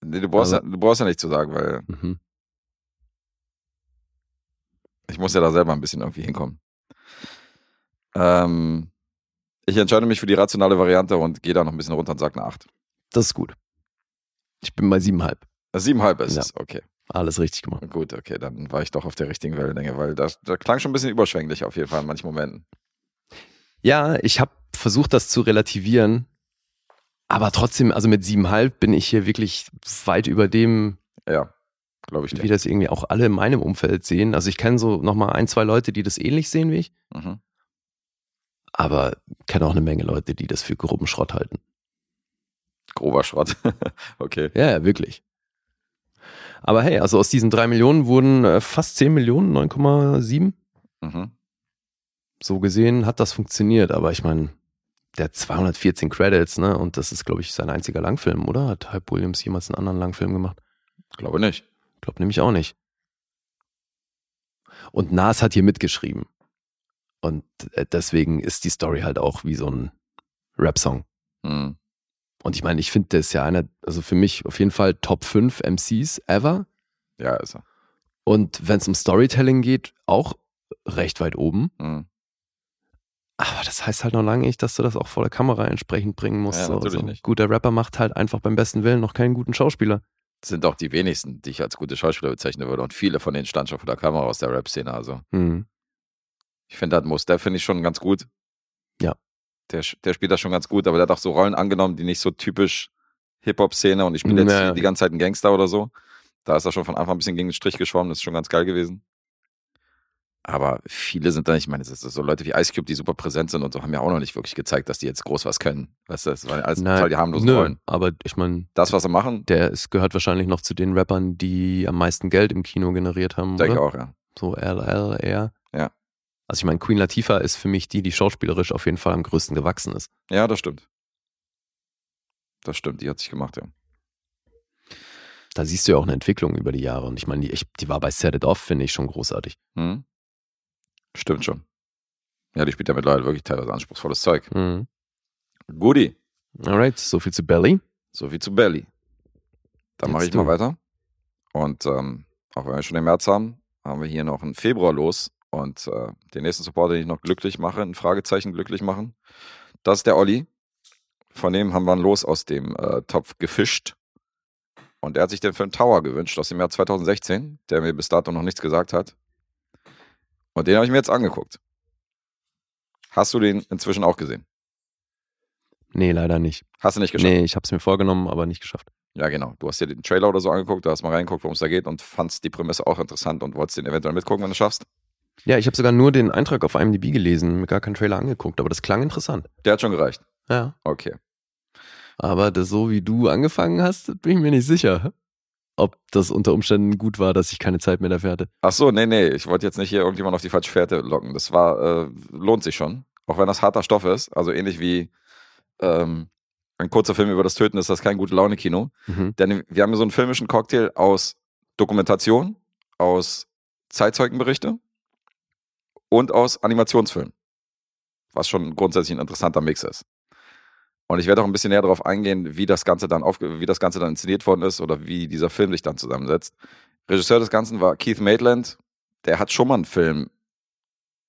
nee, du, brauchst Also- ja, du brauchst ja nicht zu sagen, weil Mhm. ich muss ja da selber ein bisschen irgendwie hinkommen. Ähm, ich entscheide mich für die rationale Variante und gehe da noch ein bisschen runter und sage eine 8. Das ist gut. Ich bin bei siebenhalb. Siebenhalb ist Ja. es, okay. Alles richtig gemacht. Gut, okay, dann war ich doch auf der richtigen Wellenlänge, weil das, das klang schon ein bisschen überschwänglich auf jeden Fall in manchen Momenten. Ja, ich habe versucht, das zu relativieren. Aber trotzdem, also mit siebenhalb bin ich hier wirklich weit über dem, Ja, glaube ich wie das irgendwie auch alle in meinem Umfeld sehen. Also ich kenne so nochmal ein, zwei Leute, die das ähnlich sehen wie ich. Mhm. Aber kenne auch eine Menge Leute, die das für groben Schrott halten. Grober Schrott. okay. Ja, ja, wirklich. Aber hey, also aus diesen drei Millionen wurden äh, fast 10 Millionen, 9,7. Mhm. So gesehen hat das funktioniert, aber ich meine, der hat 214 Credits, ne? Und das ist, glaube ich, sein einziger Langfilm, oder? Hat Hype Williams jemals einen anderen Langfilm gemacht? Glaube nicht. Glaube nämlich auch nicht. Und Nas hat hier mitgeschrieben. Und äh, deswegen ist die Story halt auch wie so ein Rap-Song. Mhm. Und ich meine, ich finde, der ist ja einer, also für mich auf jeden Fall Top 5 MCs ever. Ja, ist er. Und wenn es um Storytelling geht, auch recht weit oben. Mhm. Aber das heißt halt noch lange nicht, dass du das auch vor der Kamera entsprechend bringen musst. Ja, natürlich so. nicht. Guter Rapper macht halt einfach beim besten Willen noch keinen guten Schauspieler. Das sind auch die wenigsten, die ich als gute Schauspieler bezeichnen würde. Und viele von denen standen schon vor der Kamera aus der Rap-Szene. Also Hm. ich finde, halt Mos Def finde ich schon ganz gut. Ja. Der, der spielt das schon ganz gut, aber der hat auch so Rollen angenommen, die nicht so typisch Hip-Hop-Szene und ich spiele jetzt Naja. die ganze Zeit einen Gangster oder so. Da ist er schon von Anfang ein bisschen gegen den Strich geschwommen, das ist schon ganz geil gewesen. Aber viele sind da nicht, ich meine, das ist so Leute wie Ice Cube, die super präsent sind und so, haben ja auch noch nicht wirklich gezeigt, dass die jetzt groß was können. Weißt du, das waren alles Nein, total die harmlosen nö, Rollen. aber ich meine, Das, was sie machen, der ist, gehört wahrscheinlich noch zu den Rappern, die am meisten Geld im Kino generiert haben. denke ich auch, ja. So LL eher. Ja. Also ich meine, Queen Latifah ist für mich die, die schauspielerisch auf jeden Fall am größten gewachsen ist. Ja, das stimmt. Das stimmt, die hat sich gemacht, ja. Da siehst du ja auch eine Entwicklung über die Jahre. Und ich meine, die, ich, die war bei Set It Off, finde ich, schon großartig. Hm? Stimmt schon. Ja, die spielt ja mittlerweile wirklich teilweise anspruchsvolles Zeug. Mhm. Goodie. Alright, so viel zu Belly. So viel zu Belly. Dann mache ich mal du. weiter. Und ähm, auch wenn wir schon den März haben, haben wir hier noch einen Februar los. Und äh, den nächsten Support, den ich noch glücklich mache, ein Fragezeichen glücklich machen. Das ist der Olli. Von dem haben wir einen Los aus dem äh, Topf gefischt. Und er hat sich den Film Tower gewünscht aus dem Jahr 2016, der mir bis dato noch nichts gesagt hat. Und den habe ich mir jetzt angeguckt. Hast du den inzwischen auch gesehen? Nee, leider nicht. Hast du nicht geschafft? Nee, ich habe es mir vorgenommen, aber nicht geschafft. Ja, genau. Du hast dir den Trailer oder so angeguckt, du hast mal reingeguckt, worum es da geht und fandst die Prämisse auch interessant und wolltest den eventuell mitgucken, wenn du schaffst. Ja, ich habe sogar nur den Eintrag auf IMDb gelesen, mir gar keinen Trailer angeguckt, aber das klang interessant. Der hat schon gereicht. Ja. Okay. Aber das, so wie du angefangen hast, bin ich mir nicht sicher, ob das unter Umständen gut war, dass ich keine Zeit mehr dafür hatte. Ach so, nee, nee. Ich wollte jetzt nicht hier irgendjemand auf die falsche Fährte locken. Das war, äh, lohnt sich schon. Auch wenn das harter Stoff ist. Also ähnlich wie ähm, ein kurzer Film über das Töten ist das kein gute Laune-Kino. Mhm. Denn wir haben so einen filmischen Cocktail aus Dokumentation, aus Zeitzeugenberichte und aus Animationsfilmen. Was schon grundsätzlich ein interessanter Mix ist. Und ich werde auch ein bisschen näher darauf eingehen, wie das Ganze dann aufge wie das Ganze dann inszeniert worden ist oder wie dieser Film sich dann zusammensetzt. Regisseur des Ganzen war Keith Maitland. Der hat schon mal einen Film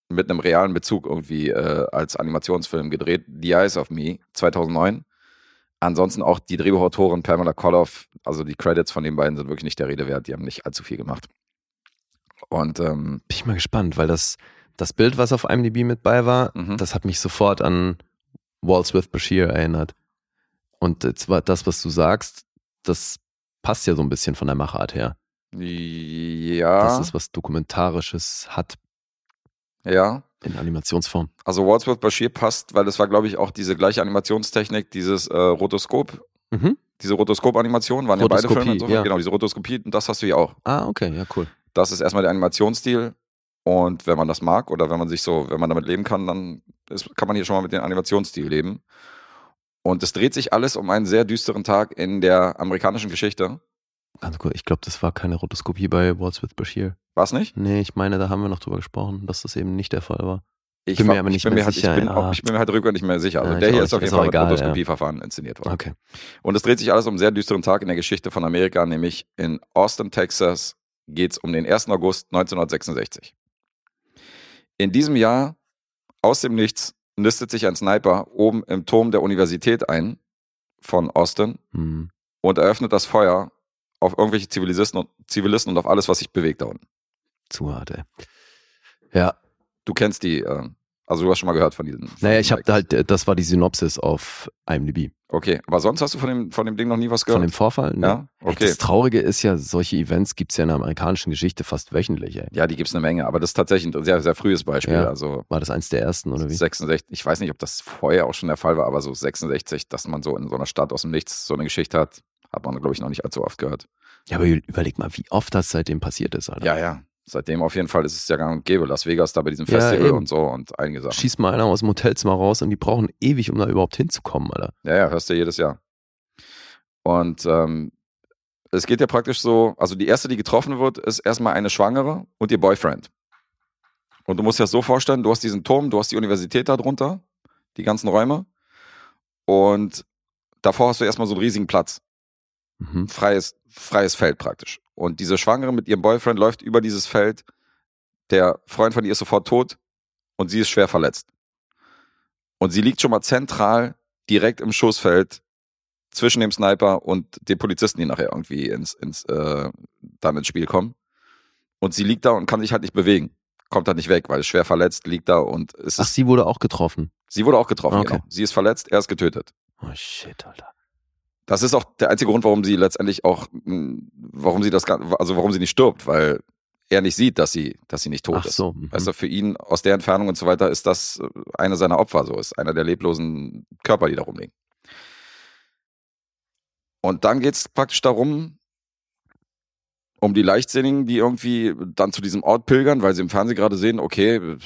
mit einem realen Bezug irgendwie äh, als Animationsfilm gedreht, The Eyes of Me 2009. Ansonsten auch die Drehbuchautorin Pamela Koloff, also die Credits von den beiden sind wirklich nicht der Rede wert, die haben nicht allzu viel gemacht. Und ähm, Bin ich mal gespannt, weil das, das Bild, was auf IMDb mit bei war, Mhm. das hat mich sofort an Walls with Bashir erinnert. Und jetzt war das, was du sagst, das passt ja so ein bisschen von der Machart her. ja, Dass es was Dokumentarisches hat ja. in Animationsform. Also Waldsworth Bashir passt, weil das war, glaube ich, auch diese gleiche Animationstechnik, dieses äh, Rotoskop, Mhm. diese Rotoskop-Animationen waren ja beide Filme. Insofern, ja. Genau, diese Rotoskopie, und das hast du hier auch. Ah, okay, ja, cool. Das ist erstmal der Animationsstil. Und wenn man das mag oder wenn man sich so, wenn man damit leben kann, dann ist, kann man hier schon mal mit dem Animationsstil leben. Und es dreht sich alles um einen sehr düsteren Tag in der amerikanischen Geschichte. Ganz cool. Ich glaube, das war keine Rotoskopie bei Walls with Bashir. War es nicht? Nee, ich meine, da haben wir noch drüber gesprochen, dass das eben nicht der Fall war. Ich Bin mir aber ich nicht mehr halt, sicher, Ich bin, ja. auch, ich bin mir halt rückwärts nicht mehr sicher. Also Ja, der hier ist auf jeden Fall mit egal, ja. Rotoskopieverfahren inszeniert worden. Okay. Und es dreht sich alles um einen sehr düsteren Tag in der Geschichte von Amerika, nämlich in Austin, Texas geht es um den 1. August 1966. In diesem Jahr, aus dem Nichts, nistet sich ein Sniper oben im Turm der Universität ein von Austin Hm. und eröffnet das Feuer auf irgendwelche Zivilisten und, Zivilisten und auf alles, was sich bewegt da unten. Zu hart, ey. Ja, Du kennst die, äh, also du hast schon mal gehört von diesen. von naja, ich habe halt, äh, das war die Synopsis auf IMDb. Okay, aber sonst hast du von dem, von dem Ding noch nie was gehört? Von dem Vorfall? Ne? ja, okay. Das Traurige ist ja, solche Events gibt es ja in der amerikanischen Geschichte fast wöchentlich, ey. Ja, die gibt es eine Menge, aber das ist tatsächlich ein sehr, sehr frühes Beispiel. Ja. Also War das eins der ersten, oder wie? 66, ich weiß nicht, ob das vorher auch schon der Fall war, aber so 66, dass man so in so einer Stadt aus dem Nichts so eine Geschichte hat, hat man, glaube ich, noch nicht allzu oft gehört. Ja, aber überleg mal, wie oft das seitdem passiert ist, Alter. Ja, ja. Seitdem auf jeden Fall ist es ja gang und gäbe. Las Vegas da bei diesem Ja, Festival eben. und so und einige Sachen. Schießt mal einer aus dem Hotelzimmer raus und die brauchen ewig, um da überhaupt hinzukommen, Alter. Ja, ja, hörst du jedes Jahr. Und ähm, es geht ja praktisch so, also die erste, die getroffen wird, ist erstmal eine Schwangere und ihr Boyfriend. Und du musst dir das so vorstellen, du hast diesen Turm, du hast die Universität da drunter, die ganzen Räume. Und davor hast du erstmal so einen riesigen Platz. Mhm. freies, freies Feld praktisch. Und diese Schwangere mit ihrem Boyfriend läuft über dieses Feld. Der Freund von ihr ist sofort tot und sie ist schwer verletzt. Und sie liegt schon mal zentral direkt im Schussfeld zwischen dem Sniper und den Polizisten, die nachher irgendwie ins, ins, äh, dann ins Spiel kommen. Und sie liegt da und kann sich halt nicht bewegen. Kommt halt nicht weg, weil schwer verletzt liegt da und es Ach, ist, sie wurde auch getroffen. sie wurde auch getroffen, Okay. genau. Sie ist verletzt, er ist getötet. Oh shit, Alter. Das ist auch der einzige Grund, warum sie letztendlich auch, mh, warum sie das, also warum sie nicht stirbt, weil er nicht sieht, dass sie, dass sie nicht tot Ach ist. so. mhm. Weißt du, für ihn aus der Entfernung und so weiter ist das äh, eine seiner Opfer, so ist einer der leblosen Körper, die da rumliegen. Und dann geht's praktisch darum, um die Leichtsinnigen, die irgendwie dann zu diesem Ort pilgern, weil sie im Fernsehen gerade sehen, okay,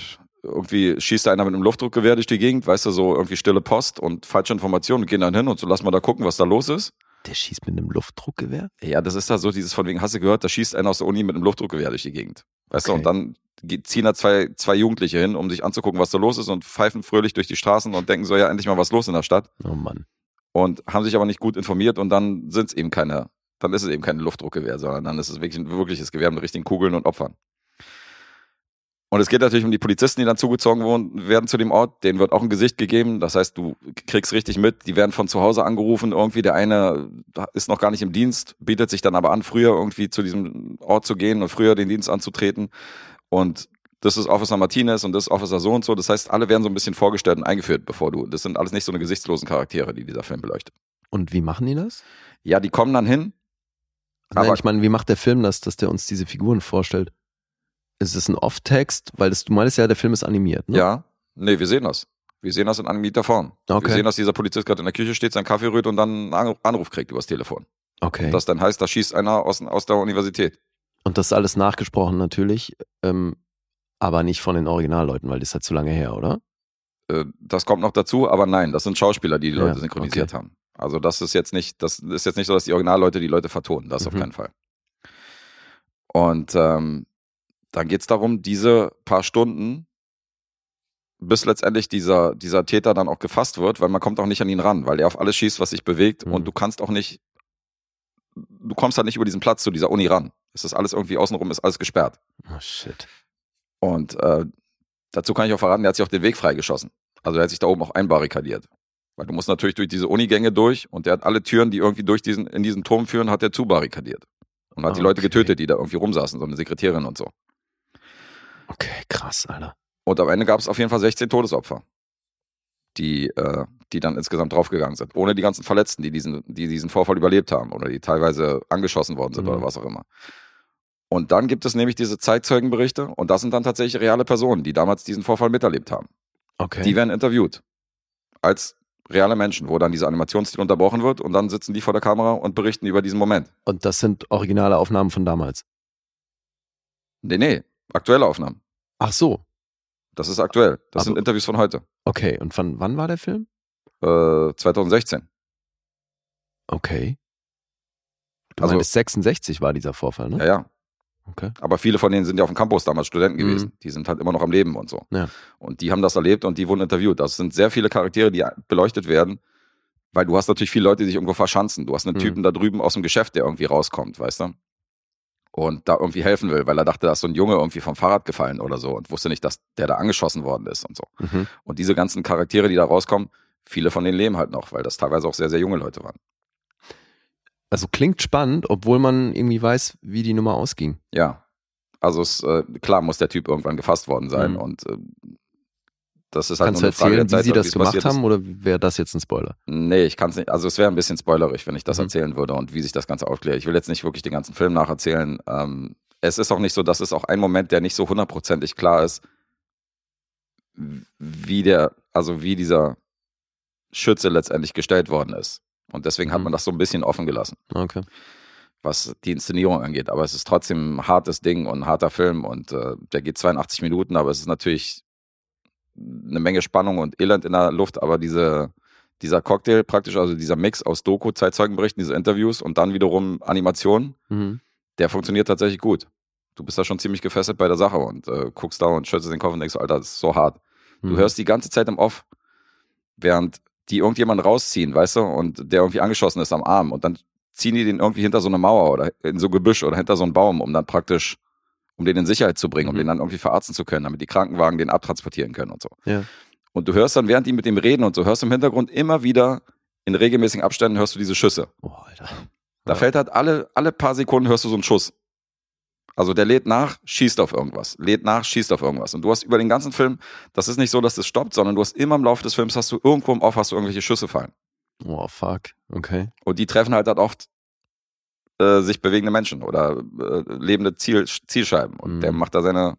irgendwie schießt da einer mit einem Luftdruckgewehr durch die Gegend, weißt du, so irgendwie stille Post und falsche Informationen und gehen dann hin und so lass mal da gucken, was da los ist. Der schießt mit einem Luftdruckgewehr? Ja, das ist da so dieses von wegen, hast du gehört, da schießt einer aus der Uni mit einem Luftdruckgewehr durch die Gegend. Weißt du, Okay. und dann ziehen da zwei, zwei Jugendliche hin, um sich anzugucken, was da los ist und pfeifen fröhlich durch die Straßen und denken so, ja, endlich mal was los in der Stadt. Oh Mann. Und haben sich aber nicht gut informiert und dann sind es eben keine, dann ist es eben kein Luftdruckgewehr, sondern dann ist es wirklich ein wirkliches Gewehr mit richtigen Kugeln und Opfern. Und es geht natürlich um die Polizisten, die dann zugezogen wurden- werden zu dem Ort. Denen wird auch ein Gesicht gegeben. Das heißt, du kriegst richtig mit. Die werden von zu Hause angerufen. Irgendwie der eine ist noch gar nicht im Dienst, bietet sich dann aber an, früher irgendwie zu diesem Ort zu gehen und früher den Dienst anzutreten. Und das ist Officer Martinez und das ist Officer so und so. Das heißt, alle werden so ein bisschen vorgestellt und eingeführt, bevor du. Das sind alles nicht so eine gesichtslosen Charaktere, die dieser Film beleuchtet. Und wie machen die das? Ja, die kommen dann hin. Nein, Aber- ich meine, wie macht der Film das, dass der uns diese Figuren vorstellt? Ist es ein Off-Text? Weil das, du meinst ja, der Film ist animiert, ne? Ja, nee, wir sehen das. Wir sehen das in animierter Form. Okay. Wir sehen, dass dieser Polizist gerade in der Küche steht, seinen Kaffee rührt und dann einen Anruf- kriegt übers Telefon. Okay. Das dann heißt, da schießt einer aus, aus der Universität. Und das ist alles nachgesprochen natürlich, ähm, aber nicht von den Originalleuten, weil das ist halt zu lange her, oder? Äh, Das kommt noch dazu, aber nein, das sind Schauspieler, die die Ja, Leute synchronisiert okay. haben. Also das ist jetzt nicht, das ist jetzt nicht so, dass die Originalleute die Leute vertonen. Das auf Mhm. keinen Fall. Und ähm, dann geht es darum, diese paar Stunden, bis letztendlich dieser, dieser Täter dann auch gefasst wird, weil man kommt auch nicht an ihn ran, weil er auf alles schießt, was sich bewegt Mhm. und du kannst auch nicht, du kommst halt nicht über diesen Platz zu dieser Uni ran. Es ist alles irgendwie außenrum, ist alles gesperrt. Oh shit. Und äh, dazu kann ich auch verraten, der hat sich auch den Weg freigeschossen. Also er hat sich da oben auch einbarrikadiert. Weil du musst natürlich durch diese Unigänge durch und der hat alle Türen, die irgendwie durch diesen, in diesen Turm führen, hat er zubarrikadiert. Und hat die Leute Okay. getötet, die da irgendwie rumsaßen, so eine Sekretärin und so. Okay, krass, Alter. Und am Ende gab es auf jeden Fall 16 Todesopfer, die, äh, die dann insgesamt draufgegangen sind. Ohne die ganzen Verletzten, die diesen, die diesen Vorfall überlebt haben oder die teilweise angeschossen worden sind Mhm. oder was auch immer. Und dann gibt es nämlich diese Zeitzeugenberichte und das sind dann tatsächlich reale Personen, die damals diesen Vorfall miterlebt haben. Okay. Die werden interviewt. Als reale Menschen, wo dann dieser Animationsstil unterbrochen wird und dann sitzen die vor der Kamera und berichten über diesen Moment. Und das sind originale Aufnahmen von damals. Nee, nee, aktuelle Aufnahmen. Ach so. Das ist aktuell. Das Aber- sind Interviews von heute. Okay. Und von wann war der Film? Äh, 2016. Okay. Du Also- meintest 66 war dieser Vorfall, ne? Ja, ja. Okay. Aber viele von denen sind ja auf dem Campus damals Studenten Mhm. gewesen. Die sind halt immer noch am Leben und so. Ja. Und die haben das erlebt und die wurden interviewt. Das sind sehr viele Charaktere, die beleuchtet werden, weil du hast natürlich viele Leute, die sich irgendwo verschanzen. Du hast einen Mhm. Typen da drüben aus dem Geschäft, der irgendwie rauskommt, weißt du? Und da irgendwie helfen will, weil er dachte, da ist so ein Junge irgendwie vom Fahrrad gefallen oder so und wusste nicht, dass der da angeschossen worden ist und so. Mhm. Und diese ganzen Charaktere, die da rauskommen, viele von denen leben halt noch, weil das teilweise auch sehr, sehr junge Leute waren. Also klingt spannend, obwohl man irgendwie weiß, wie die Nummer ausging. Ja. Also es, äh, klar muss der Typ irgendwann gefasst worden sein Mhm. und äh, das ist halt Kannst du erzählen, Zeit, wie sie das gemacht passiert ist. haben oder wäre das jetzt ein Spoiler? Nee, ich kann es nicht. Also es wäre ein bisschen spoilerig, wenn ich das Mhm. erzählen würde und wie sich das Ganze aufklärt. Ich will jetzt nicht wirklich den ganzen Film nacherzählen. Ähm, es ist auch nicht so, dass es auch ein Moment, der nicht so hundertprozentig klar ist, wie der, also wie dieser Schütze letztendlich gestellt worden ist. Und deswegen hat Mhm. man das so ein bisschen offen gelassen, Okay. was die Inszenierung angeht. Aber es ist trotzdem ein hartes Ding und ein harter Film und äh, der geht 82 Minuten, aber es ist natürlich eine Menge Spannung und Elend in der Luft, aber diese, dieser Cocktail praktisch, also dieser Mix aus Doku, Zeitzeugenberichten, diese Interviews und dann wiederum Animationen, Mhm. der funktioniert tatsächlich gut. Du bist da schon ziemlich gefesselt bei der Sache und äh, guckst da und schüttelst den Kopf und denkst, Alter, das ist so hart. Du Mhm. hörst die ganze Zeit im Off, während die irgendjemanden rausziehen, weißt du, und der irgendwie angeschossen ist am Arm und dann ziehen die den irgendwie hinter so eine Mauer oder in so Gebüsch oder hinter so einen Baum, um dann praktisch, um den in Sicherheit zu bringen, um Mhm. den dann irgendwie verarzten zu können, damit die Krankenwagen den abtransportieren können und so. Ja. Und du hörst dann, während die mit dem reden und so, hörst du im Hintergrund immer wieder in regelmäßigen Abständen hörst du diese Schüsse. Oh, Alter. Da Ja. fällt halt alle, alle paar Sekunden hörst du so einen Schuss. Also der lädt nach, schießt auf irgendwas, lädt nach, schießt auf irgendwas. Und du hast über den ganzen Film, das ist nicht so, dass das stoppt, sondern du hast immer im Laufe des Films, hast du irgendwo im Off, hast du irgendwelche Schüsse fallen. Oh, fuck. Okay. Und die treffen halt, halt oft äh, sich bewegende Menschen oder äh, lebende Ziel, Zielscheiben. Und Mhm. der macht da seine,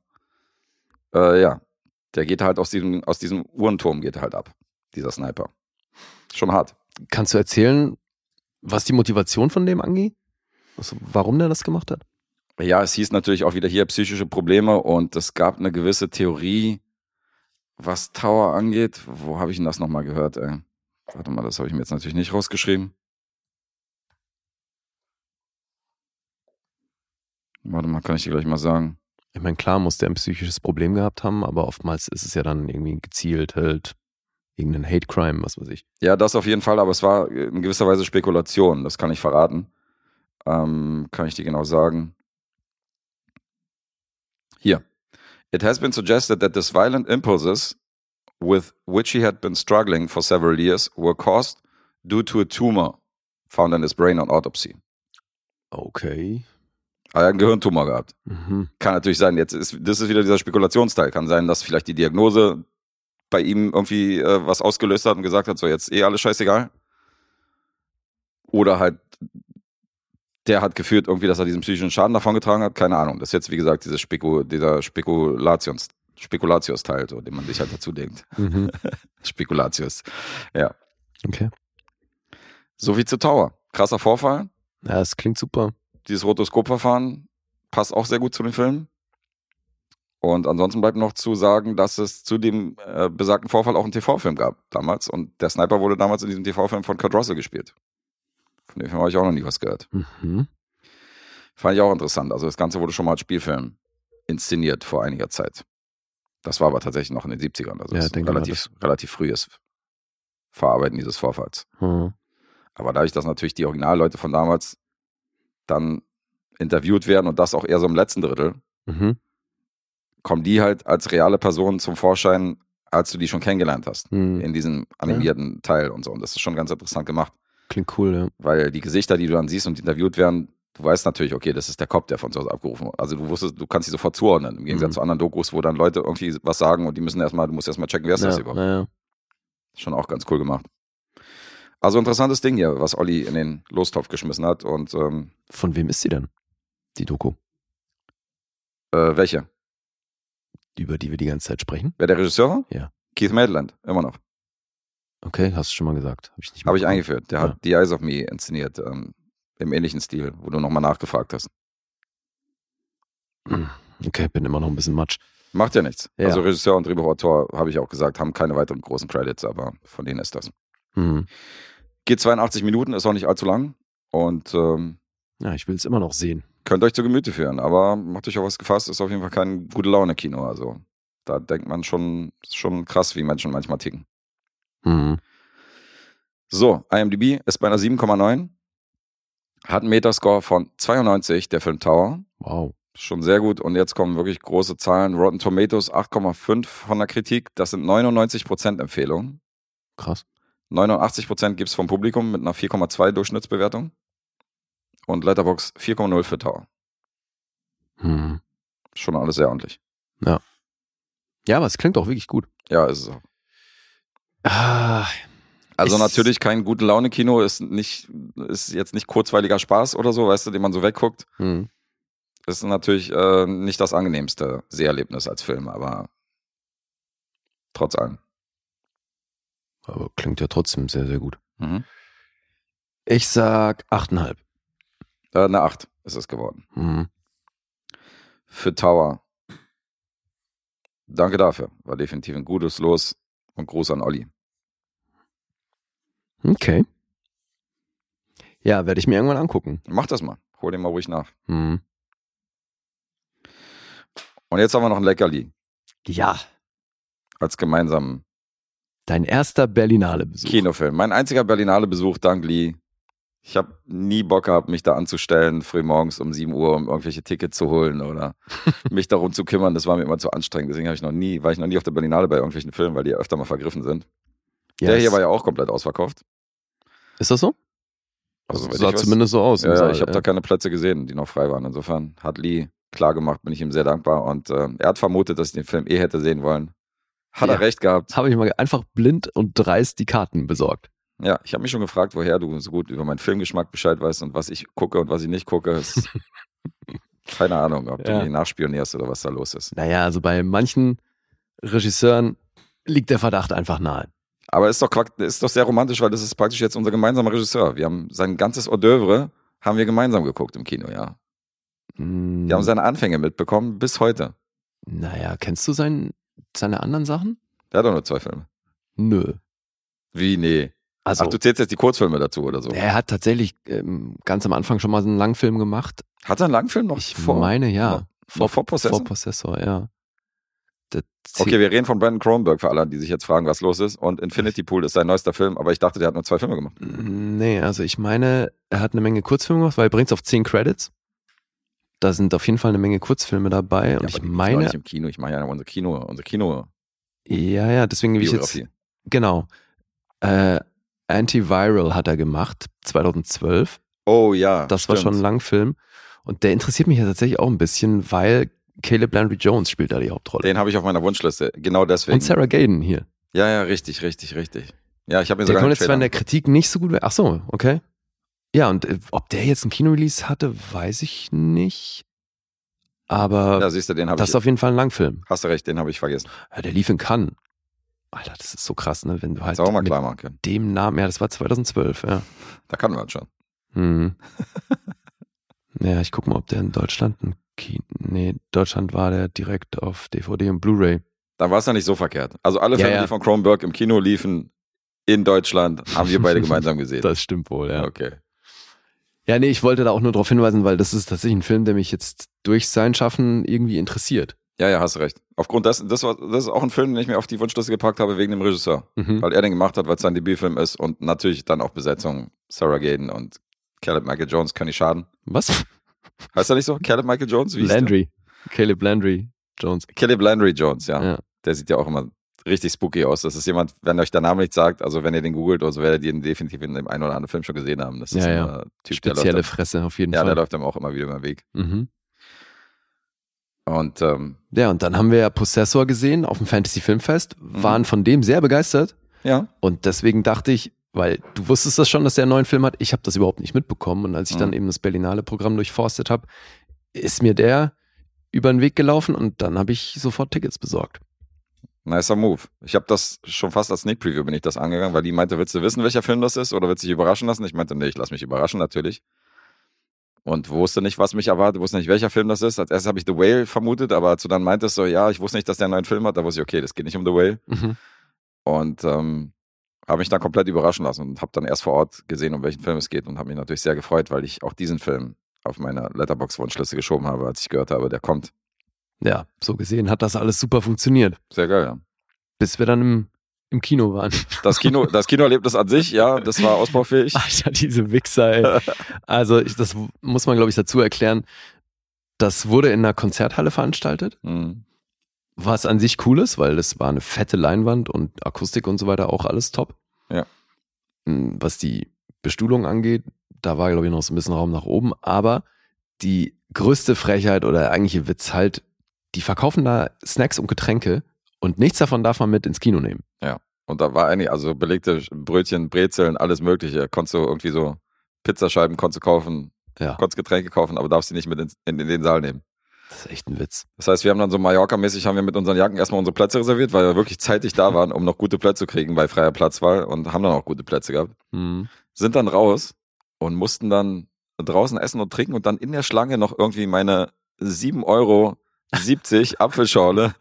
äh, ja, der geht halt aus diesem, aus diesem Uhrenturm geht er halt ab, dieser Sniper. Schon hart. Kannst du erzählen, was die Motivation von dem angeht? Also, warum der das gemacht hat? Ja, es hieß natürlich auch wieder hier psychische Probleme und es gab eine gewisse Theorie, was Tower angeht. Wo habe ich denn das nochmal gehört, ey? Warte mal, das habe ich mir jetzt natürlich nicht rausgeschrieben. Warte mal, kann ich dir gleich mal sagen. Ich meine, klar muss der ein psychisches Problem gehabt haben, aber oftmals ist es ja dann irgendwie gezielt halt irgendein Hate Crime, was weiß ich. Ja, das auf jeden Fall, aber es war in gewisser Weise Spekulation, das kann ich verraten. Ähm, kann ich dir genau sagen. Hier. It has been suggested that these violent impulses with which he had been struggling for several years were caused due to a tumor found in his brain on autopsy. Okay. Er hat einen Gehirntumor gehabt. Mhm. Kann natürlich sein, jetzt ist, das ist wieder dieser Spekulationsteil. Kann sein, dass vielleicht die Diagnose bei ihm irgendwie äh, was ausgelöst hat und gesagt hat, so jetzt eh alles scheißegal. Oder halt, der hat geführt irgendwie, dass er diesen psychischen Schaden davongetragen hat. Keine Ahnung. Das ist jetzt, wie gesagt, dieses Speku, dieser Spekulations, Spekulatius-Teil, so, den man sich halt dazu denkt. Mhm. Spekulatius. Ja. Okay. So viel zu Tower. Krasser Vorfall. Ja, das klingt super. Dieses Rotoskopverfahren passt auch sehr gut zu dem Film. Und ansonsten bleibt noch zu sagen, dass es zu dem äh, besagten Vorfall auch einen TV-Film gab damals. Und der Sniper wurde damals in diesem TV-Film von Kurt Russell gespielt. Von dem Film habe ich auch noch nie was gehört. Mhm. Fand ich auch interessant. Also das Ganze wurde schon mal als Spielfilm inszeniert vor einiger Zeit. Das war aber tatsächlich noch in den 70ern. Also Ja, das ist denke mal, relativ, relativ frühes Verarbeiten dieses Vorfalls. Mhm. Aber dadurch, dass natürlich die Originalleute von damals dann interviewt werden und das auch eher so im letzten Drittel, Mhm. kommen die halt als reale Personen zum Vorschein, als du die schon kennengelernt hast. Mhm. In diesem animierten Teil und so. Und das ist schon ganz interessant gemacht, Klingt cool, ja. weil die Gesichter, die du dann siehst und interviewt werden, du weißt natürlich, okay, das ist der Cop, der von zu Hause abgerufen wird. Also du wusstest, du kannst sie sofort zuordnen, im Gegensatz Mhm. zu anderen Dokus, wo dann Leute irgendwie was sagen und die müssen erstmal, du musst erstmal checken, wer ist das ja, überhaupt. ja, ja. Schon auch ganz cool gemacht. Also interessantes Ding hier, was Olli in den Lostopf geschmissen hat. Und ähm, Von wem ist sie denn? Die Doku, äh, welche? über die wir die ganze Zeit sprechen? Wer der Regisseur? Ja. Keith Maitland, immer noch. Okay, hast du schon mal gesagt. Hab ich nicht Habe ich eingeführt. Der Ja. hat The Eyes of Me inszeniert, ähm, im ähnlichen Stil, wo du nochmal nachgefragt hast. Okay, bin immer noch ein bisschen matsch. Macht ja nichts. Ja. Also Regisseur und Drehbuchautor, habe ich auch gesagt, haben keine weiteren großen Credits, aber von denen ist das. Mhm. Geht 82 Minuten, ist auch nicht allzu lang und ähm, Ja, ich will es immer noch sehen. könnt euch zu Gemüte führen, aber macht euch auf was gefasst, ist auf jeden Fall kein gute Laune-Kino. Also da denkt man schon, ist schon krass, wie Menschen manchmal ticken. Mhm. So, IMDb ist bei einer 7,9. Hat einen Metascore von 92, der Film Tower. Wow. Schon sehr gut. Und jetzt kommen wirklich große Zahlen. Rotten Tomatoes 8,5 von der Kritik. Das sind 99% Empfehlungen. Krass. 89% gibt es vom Publikum mit einer 4,2 Durchschnittsbewertung. Und Letterbox 4,0 für Tower. Mhm. Schon alles sehr ordentlich. Ja, aber es klingt auch wirklich gut. Ja, ist es auch. Ah, Also natürlich kein gute Laune-Kino, ist nicht, ist jetzt nicht kurzweiliger Spaß oder so, weißt du, den man so wegguckt. mhm. Ist natürlich äh, nicht das angenehmste Seherlebnis als Film, aber trotz allem. Aber klingt ja trotzdem sehr, sehr gut. Mhm. Ich sag 8,5. Äh, eine 8 ist es geworden. Mhm. Für Tower. Danke dafür. War definitiv ein gutes Los und Gruß an Olli. Okay. Ja, werde ich mir irgendwann angucken. Mach das mal. Hol den mal ruhig nach. Mhm. Und jetzt haben wir noch ein Leckerli Ja, als gemeinsamen dein erster Berlinale-Besuch. Kinofilm. Mein einziger Berlinale Besuch dank Lee. Ich habe nie Bock gehabt, mich da anzustellen, früh morgens um 7 Uhr, um irgendwelche Tickets zu holen oder mich darum zu kümmern. Das war mir immer zu anstrengend. Deswegen habe ich noch nie, war ich noch nie auf der Berlinale bei irgendwelchen Filmen, weil die ja öfter mal vergriffen sind. Ja, der hier war ja auch komplett ausverkauft. Ist das so? Also, soweit sah weiß. zumindest so aus. Ja, ja, Saal, ich habe da keine Plätze gesehen, die noch frei waren. Insofern hat Lee klar gemacht, bin ich ihm sehr dankbar. Und äh, er hat vermutet, dass ich den Film eh hätte sehen wollen. Hat Ja. er recht gehabt. Habe ich mal einfach blind und dreist die Karten besorgt. Ja, ich habe mich schon gefragt, woher du so gut über meinen Filmgeschmack Bescheid weißt und was ich gucke und was ich nicht gucke. Ist keine Ahnung, ob du Ja. mich nachspionierst oder was da los ist. Naja, also bei manchen Regisseuren liegt der Verdacht einfach nahe. Aber ist doch, ist doch sehr romantisch, weil das ist praktisch jetzt unser gemeinsamer Regisseur. Wir haben sein ganzes Hors d'oeuvre haben wir gemeinsam geguckt im Kino, ja. Hm, Wir haben seine Anfänge mitbekommen bis heute. naja, kennst du sein, seine anderen Sachen? Der hat doch nur zwei Filme. Nö. Wie? Nee. Also, Ach, du zählst jetzt die Kurzfilme dazu oder so. er hat tatsächlich ähm, ganz am Anfang schon mal einen Langfilm gemacht. Hat er einen Langfilm noch Ich vor? meine, ja. noch vor Possessor? Vor Possessor, ja. Okay, wir reden von Brandon Cronenberg für alle, die sich jetzt fragen, was los ist. Und Infinity Pool ist sein neuester Film, aber ich dachte, der hat nur zwei Filme gemacht. Nee, also ich meine, er hat eine Menge Kurzfilme gemacht, weil er bringt es auf 10 Credits. Da sind auf jeden Fall eine Menge Kurzfilme dabei. und Ja, ich gibt's doch meine, nicht im Kino. Ich mache ja unsere Kino, unsere Kino ja, ja, deswegen will ich jetzt, genau. Äh, Antiviral hat er gemacht, 2012. Oh ja. Das war stimmt. schon ein Langfilm. Und der interessiert mich ja tatsächlich auch ein bisschen, weil Caleb Landry Jones spielt da die Hauptrolle. Den habe ich auf meiner Wunschliste. Genau deswegen. Und Sarah Gaden hier. Ja, ja, richtig, richtig, richtig. Ja, ich habe mir Der sogar kommt einen jetzt zwar in der Kritik nicht so gut. Ach so, okay. Ja, und äh, ob der jetzt ein Kinorelease hatte, weiß ich nicht. Aber Ja, siehst du, den das ich. ist auf jeden Fall ein Langfilm. Hast du recht, den habe ich vergessen. Ja, der lief in Cannes. Alter, das ist so krass, ne? Wenn du halt Hättest auch mal mit klar machen dem Namen, ja, das war 2012, ja. Da kann man schon. Mhm. ja, ich guck mal, ob der in Deutschland ein Kino. Nee, Deutschland war der direkt auf DVD und Blu-ray. Da war es ja nicht so verkehrt. Also alle Ja, Filme, ja. die von Cronenberg im Kino liefen in Deutschland, haben wir beide gemeinsam gesehen. Das stimmt wohl, ja. Okay. Ja, nee, ich wollte da auch nur darauf hinweisen, weil das ist tatsächlich ein Film, der mich jetzt durch sein Schaffen irgendwie interessiert. Ja, ja, hast recht. Aufgrund dessen, das, war, das ist auch ein Film, den ich mir auf die Wunschliste gepackt habe wegen dem Regisseur. Mhm. Weil er den gemacht hat, weil es sein Debütfilm ist und natürlich dann auch Besetzung. Sarah Gaden und Caleb Michael Jones können nicht schaden. Was? Heißt er nicht so? Caleb Michael Jones? Wie? Landry. Caleb Landry Jones. Caleb Landry Jones, ja. Ja. Der sieht ja auch immer richtig spooky aus. Das ist jemand, wenn euch der Name nicht sagt, also wenn ihr den googelt oder so, werdet ihr ihn definitiv in dem einen oder anderen Film schon gesehen haben. Das ist Ja, ja. äh, Typ, der Spezielle läuft, Fresse auf jeden ja, der Fall. läuft einem auch immer wieder über den Weg. Mhm. Und ähm, Ja, und dann haben wir ja Possessor gesehen auf dem Fantasy Filmfest, Mhm. waren von dem sehr begeistert ja, und deswegen dachte ich, weil du wusstest das schon, dass der einen neuen Film hat, ich habe das überhaupt nicht mitbekommen und als ich Mhm. dann eben das Berlinale Programm durchforstet habe, ist mir der über den Weg gelaufen und dann habe ich sofort Tickets besorgt. Nicer Move. Ich habe das schon fast als Sneak Preview bin ich das angegangen, weil die meinte, willst du wissen, welcher Film das ist oder willst du dich überraschen lassen? Ich meinte, nee, ich lass mich überraschen natürlich. Und wusste nicht, was mich erwartet, wusste nicht, welcher Film das ist. Als erstes habe ich The Whale vermutet, aber als du dann meintest so, ja, ich wusste nicht, dass der einen neuen Film hat, da wusste ich, okay, das geht nicht um The Whale. Mhm. Und ähm, habe mich dann komplett überraschen lassen und habe dann erst vor Ort gesehen, um welchen Film es geht und habe mich natürlich sehr gefreut, weil ich auch diesen Film auf meiner Letterbox-Wunschliste geschoben habe, als ich gehört habe, der kommt. Ja, so gesehen hat das alles super funktioniert, Sehr geil, ja. bis wir dann im, im Kino waren. Das Kino, das Kinoerlebnis an sich, ja, das war ausbaufähig. Alter, diese Wichser, ey. Also, ich, das muss man, glaube ich, dazu erklären. Das wurde in einer Konzerthalle veranstaltet, Mhm. was an sich cool ist, weil das war eine fette Leinwand und Akustik und so weiter auch alles top. Ja. Mm, Was die Bestuhlung angeht, da war, glaube ich, noch so ein bisschen Raum nach oben. Aber die größte Frechheit oder der eigentliche Witz halt, die verkaufen da Snacks und Getränke und nichts davon darf man mit ins Kino nehmen. Und da war eigentlich, also belegte Brötchen, Brezeln, alles Mögliche. Konntest du irgendwie so Pizzascheiben konntest du kaufen, Ja, konntest Getränke kaufen, aber darfst sie nicht mit ins, in, in den Saal nehmen. das ist echt ein Witz. Das heißt, wir haben dann so Mallorca-mäßig haben wir mit unseren Jacken erstmal unsere Plätze reserviert, weil wir wirklich zeitig da waren, um noch gute Plätze zu kriegen bei freier Platzwahl und haben dann auch gute Plätze gehabt. Mhm. Sind dann raus und mussten dann draußen essen und trinken und dann in der Schlange noch irgendwie meine 7,70 Euro Apfelschorle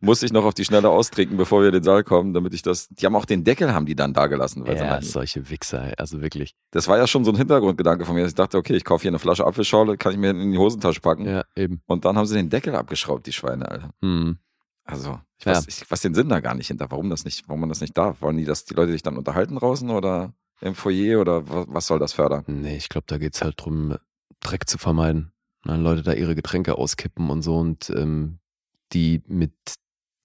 musste ich noch auf die Schnelle austrinken, bevor wir in den Saal kommen, damit ich das. Die haben auch den Deckel haben die dann da gelassen. Weil Ja, solche Wichser, also wirklich. das war ja schon so ein Hintergrundgedanke von mir, dass ich dachte, okay, ich kaufe hier eine Flasche Apfelschorle, kann ich mir in die Hosentasche packen. Ja, eben. Und dann haben sie den Deckel abgeschraubt, die Schweine, Alter. Hm. Also, ich Ja. weiß, ich weiß den Sinn da gar nicht hinter, warum das nicht, warum man das nicht darf. Wollen die, dass die Leute sich dann unterhalten draußen oder im Foyer oder was, was soll das fördern? Nee, ich glaube, da geht's halt drum, Dreck zu vermeiden. Wenn Leute da ihre Getränke auskippen und so und ähm, die mit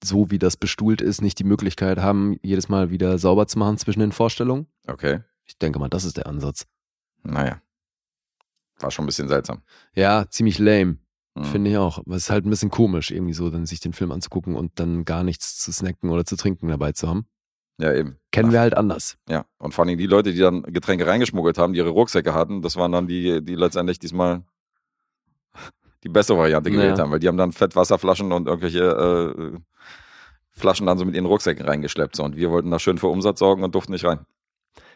so wie das bestuhlt ist, nicht die Möglichkeit haben, jedes Mal wieder sauber zu machen zwischen den Vorstellungen. Okay, Ich denke mal, das ist der Ansatz. naja. War schon ein bisschen seltsam. Ja, ziemlich lame, Mhm. finde ich auch. Aber es ist halt ein bisschen komisch, irgendwie so, dann sich den Film anzugucken und dann gar nichts zu snacken oder zu trinken dabei zu haben. Ja, eben. Kennen Ach, wir halt anders. Ja, und vor allem die Leute, die dann Getränke reingeschmuggelt haben, die ihre Rucksäcke hatten, das waren dann die, die letztendlich diesmal die bessere Variante gewählt Ja. haben, weil die haben dann Fettwasserflaschen und irgendwelche äh, Flaschen dann so mit ihren Rucksäcken reingeschleppt. So. Und wir wollten da schön für Umsatz sorgen und durften nicht rein.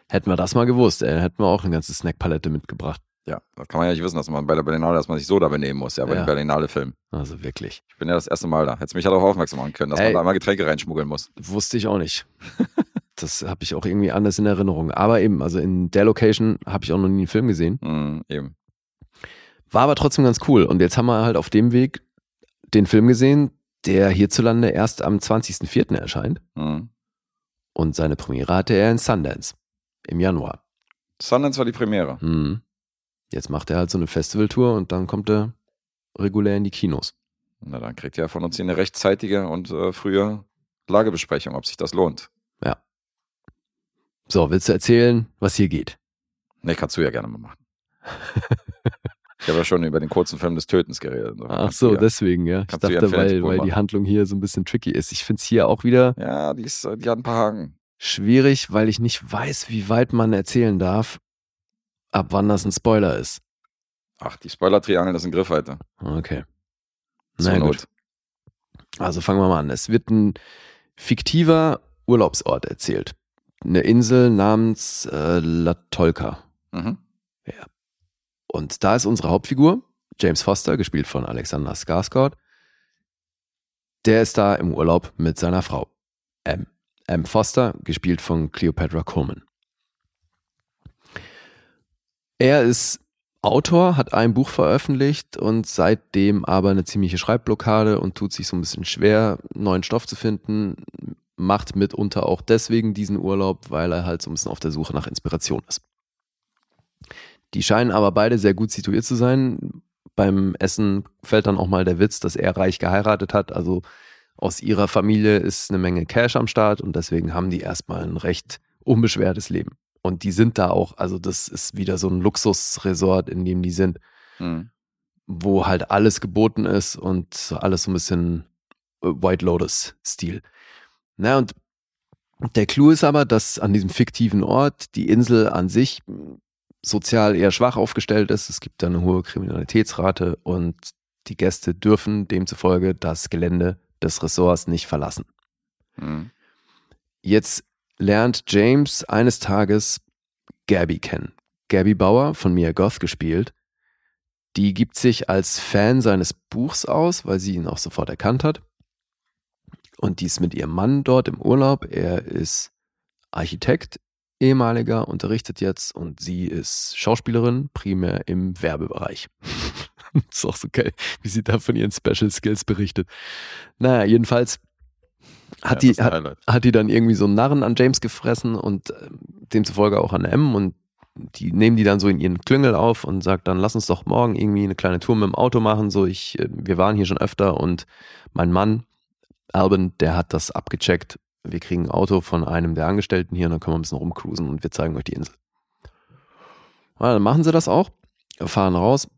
Hätten wir das mal gewusst, ey, hätten wir auch eine ganze Snackpalette mitgebracht. Ja, das kann man ja nicht wissen, dass man bei der Berlinale, dass man sich so da benehmen muss, ja, bei Ja. dem Berlinale-Film. Also wirklich. Ich bin ja das erste Mal da. Hättest mich ja darauf aufmerksam machen können, dass Ey. man da einmal Getränke reinschmuggeln muss. Wusste ich auch nicht. das habe ich auch irgendwie anders in Erinnerung. Aber eben, also in der Location habe ich auch noch nie einen Film gesehen. Mhm, eben. War aber trotzdem ganz cool. Und jetzt haben wir halt auf dem Weg den Film gesehen, der hierzulande erst am 20.04. erscheint. Mhm. Und seine Premiere hatte er in Sundance im Januar. Sundance war die Premiere. Mhm. Jetzt macht er halt so eine Festivaltour und dann kommt er regulär in die Kinos. Na, dann kriegt ihr von uns hier eine rechtzeitige und äh, frühe Lagebesprechung, ob sich das lohnt. So, willst du erzählen, was hier geht? Nee, kannst du ja gerne mal machen. Ich habe ja schon über den kurzen Film des Tötens geredet. Ach so, ja- deswegen, ja. Ich ja dachte, weil, weil die. Handlung hier so ein bisschen tricky ist. Ich finde es hier auch wieder Ja, die, ist, die hat ein paar Haken. schwierig, weil ich nicht weiß, wie weit man erzählen darf, ab wann das ein Spoiler ist. Ach, die Spoiler-Triangel ist in Griffweite. Okay. Zur Na Not. gut. Also fangen wir mal an. Es wird ein fiktiver Urlaubsort erzählt. Eine Insel namens äh, Latolka. Mhm. Und da ist unsere Hauptfigur, James Foster, gespielt von Alexander Skarsgård. Der ist da im Urlaub mit seiner Frau, M. M. Foster, gespielt von Cleopatra Coleman. Er ist Autor, hat ein Buch veröffentlicht und seitdem aber eine ziemliche Schreibblockade und tut sich so ein bisschen schwer, neuen Stoff zu finden. Macht mitunter auch deswegen diesen Urlaub, weil er halt so ein bisschen auf der Suche nach Inspiration ist. Die scheinen aber beide sehr gut situiert zu sein. Beim Essen fällt dann auch mal der Witz, dass er reich geheiratet hat. Also aus ihrer Familie ist eine Menge Cash am Start und deswegen haben die erstmal ein recht unbeschwertes Leben. Und die sind da auch, also das ist wieder so ein Luxusresort, in dem die sind, Mhm. wo halt alles geboten ist und alles so ein bisschen äh, White Lotus-Stil. Na, und der Clou ist aber, dass an diesem fiktiven Ort die Insel an sich mh, sozial eher schwach aufgestellt ist. Es gibt da eine hohe Kriminalitätsrate und die Gäste dürfen demzufolge das Gelände des Ressorts nicht verlassen. Mhm. Jetzt lernt James eines Tages Gabby kennen. Gabby Bauer, von Mia Goth gespielt. Die gibt sich als Fan seines Buchs aus, weil sie ihn auch sofort erkannt hat. Und die ist mit ihrem Mann dort im Urlaub. Er ist Architekt, ehemaliger, unterrichtet jetzt und sie ist Schauspielerin, primär im Werbebereich. ist auch so geil, wie sie da von ihren Special Skills berichtet. Naja, jedenfalls hat, Ja, die, hat, hat die dann irgendwie so einen Narren an James gefressen und ähm, demzufolge auch an M und die nehmen die dann so in ihren Klüngel auf und sagt dann, lass uns doch morgen irgendwie eine kleine Tour mit dem Auto machen. So, ich, äh, wir waren hier schon öfter und mein Mann, Alban, der hat das abgecheckt. Wir kriegen ein Auto von einem der Angestellten hier und dann können wir ein bisschen rumcruisen und wir zeigen euch die Insel. Ja, dann machen sie das auch, fahren raus,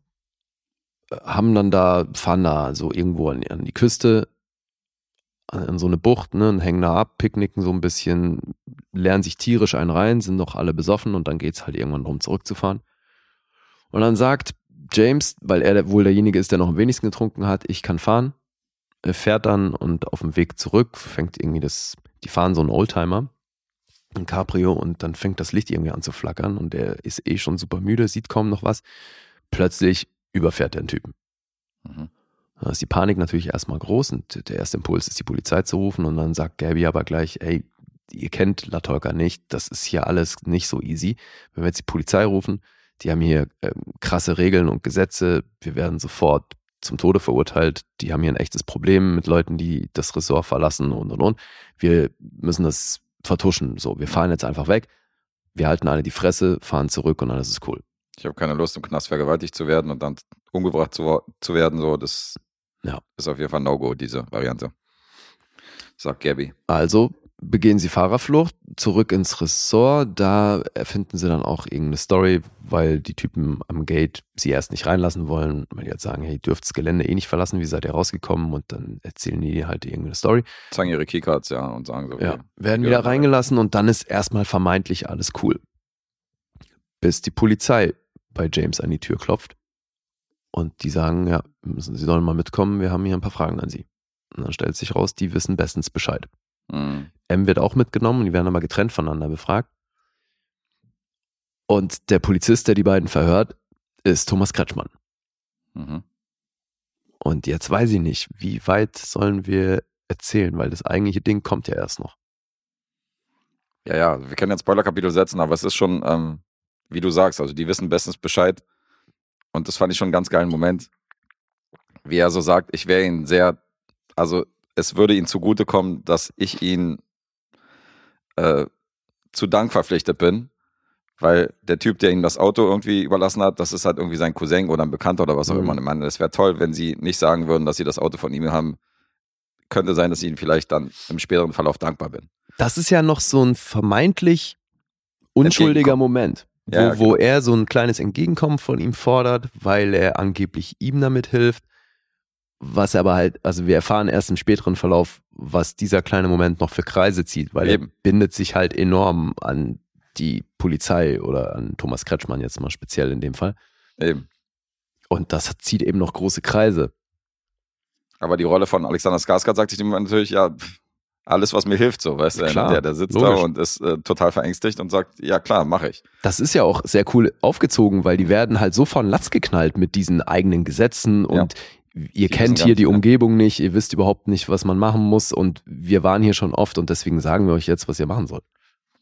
haben dann da, fahren da so irgendwo an, an die Küste, an, so eine Bucht, ne, und hängen da ab, picknicken so ein bisschen, lernen sich tierisch einen rein, sind noch alle besoffen und dann geht's halt irgendwann darum, zurückzufahren. Und dann sagt James, weil er wohl derjenige ist, der noch am wenigsten getrunken hat, ich kann fahren. Fährt dann und auf dem Weg zurück fängt irgendwie das, die fahren so einen Oldtimer, ein Cabrio und dann fängt das Licht irgendwie an zu flackern und er ist eh schon super müde, sieht kaum noch was. Plötzlich überfährt er einen Typen. Mhm. Da ist die Panik natürlich erstmal groß und der erste Impuls ist, die Polizei zu rufen und dann sagt Gabby aber gleich, ey, ihr kennt Latolka nicht, das ist hier alles nicht so easy. Wenn wir jetzt die Polizei rufen, die haben hier ähm, krasse Regeln und Gesetze, wir werden sofort zum Tode verurteilt, die haben hier ein echtes Problem mit Leuten, die das Ressort verlassen und und und. Wir müssen das vertuschen, so, wir fahren jetzt einfach weg, wir halten alle die Fresse, fahren zurück und dann ist es cool. Ich habe keine Lust, im Knast vergewaltigt zu werden und dann umgebracht zu, zu werden. So, das Ja. ist auf jeden Fall No-Go, diese Variante. Sagt Gabby. Also begehen sie Fahrerflucht, zurück ins Ressort. Da erfinden sie dann auch irgendeine Story, weil die Typen am Gate sie erst nicht reinlassen wollen, weil die halt sagen, hey, ihr dürft das Gelände eh nicht verlassen, wie seid ihr rausgekommen? Und dann erzählen die halt irgendeine Story. Zeigen ihre Keycards, ja, und sagen so, Ja, okay, werden Ja, wieder aber- reingelassen und dann ist erstmal vermeintlich alles cool. Bis die Polizei bei James an die Tür klopft und die sagen, ja, müssen Sie sollen mal mitkommen, wir haben hier ein paar Fragen an Sie. Und dann stellt sich raus, die wissen bestens Bescheid. Mhm. M wird auch mitgenommen, die werden aber getrennt voneinander befragt. Und der Polizist, der die beiden verhört, ist Thomas Kretschmann. Mhm. Und jetzt weiß ich nicht, wie weit sollen wir erzählen, weil das eigentliche Ding kommt ja erst noch. Ja, ja, wir können jetzt Spoiler-Kapitel setzen, aber es ist schon, ähm, wie du sagst, also die wissen bestens Bescheid. Und das fand ich schon einen ganz geilen Moment. Wie er so sagt, ich wäre ihn sehr, also es würde ihm zugutekommen, dass ich ihn äh, zu Dank verpflichtet bin, weil der Typ, der ihm das Auto irgendwie überlassen hat, das ist halt irgendwie sein Cousin oder ein Bekannter oder was auch Mhm. immer. Ich meine, es wäre toll, wenn sie nicht sagen würden, dass sie das Auto von ihm haben. Könnte sein, dass ich ihnen vielleicht dann im späteren Verlauf dankbar bin. Das ist ja noch so ein vermeintlich unschuldiger. Moment. wo, Ja, ja, wo er so ein kleines Entgegenkommen von ihm fordert, weil er angeblich ihm damit hilft. Was aber halt, also wir erfahren erst im späteren Verlauf, was dieser kleine Moment noch für Kreise zieht, weil Eben. er bindet sich halt enorm an die Polizei oder an Thomas Kretschmann jetzt mal speziell in dem Fall. Eben. Und das zieht eben noch große Kreise. Aber die Rolle von Alexander Skarsgård sagt sich dem natürlich, ja, alles, was mir hilft, so, weißt du, der, der sitzt logisch. da und ist äh, total verängstigt und sagt, ja klar, mache ich. Das ist ja auch sehr cool aufgezogen, weil die werden halt so von Latz geknallt mit diesen eigenen Gesetzen und ihr kennt wissen hier die? Umgebung nicht, ihr wisst überhaupt nicht, was man machen muss und wir waren hier schon oft und deswegen sagen wir euch jetzt, was ihr machen sollt.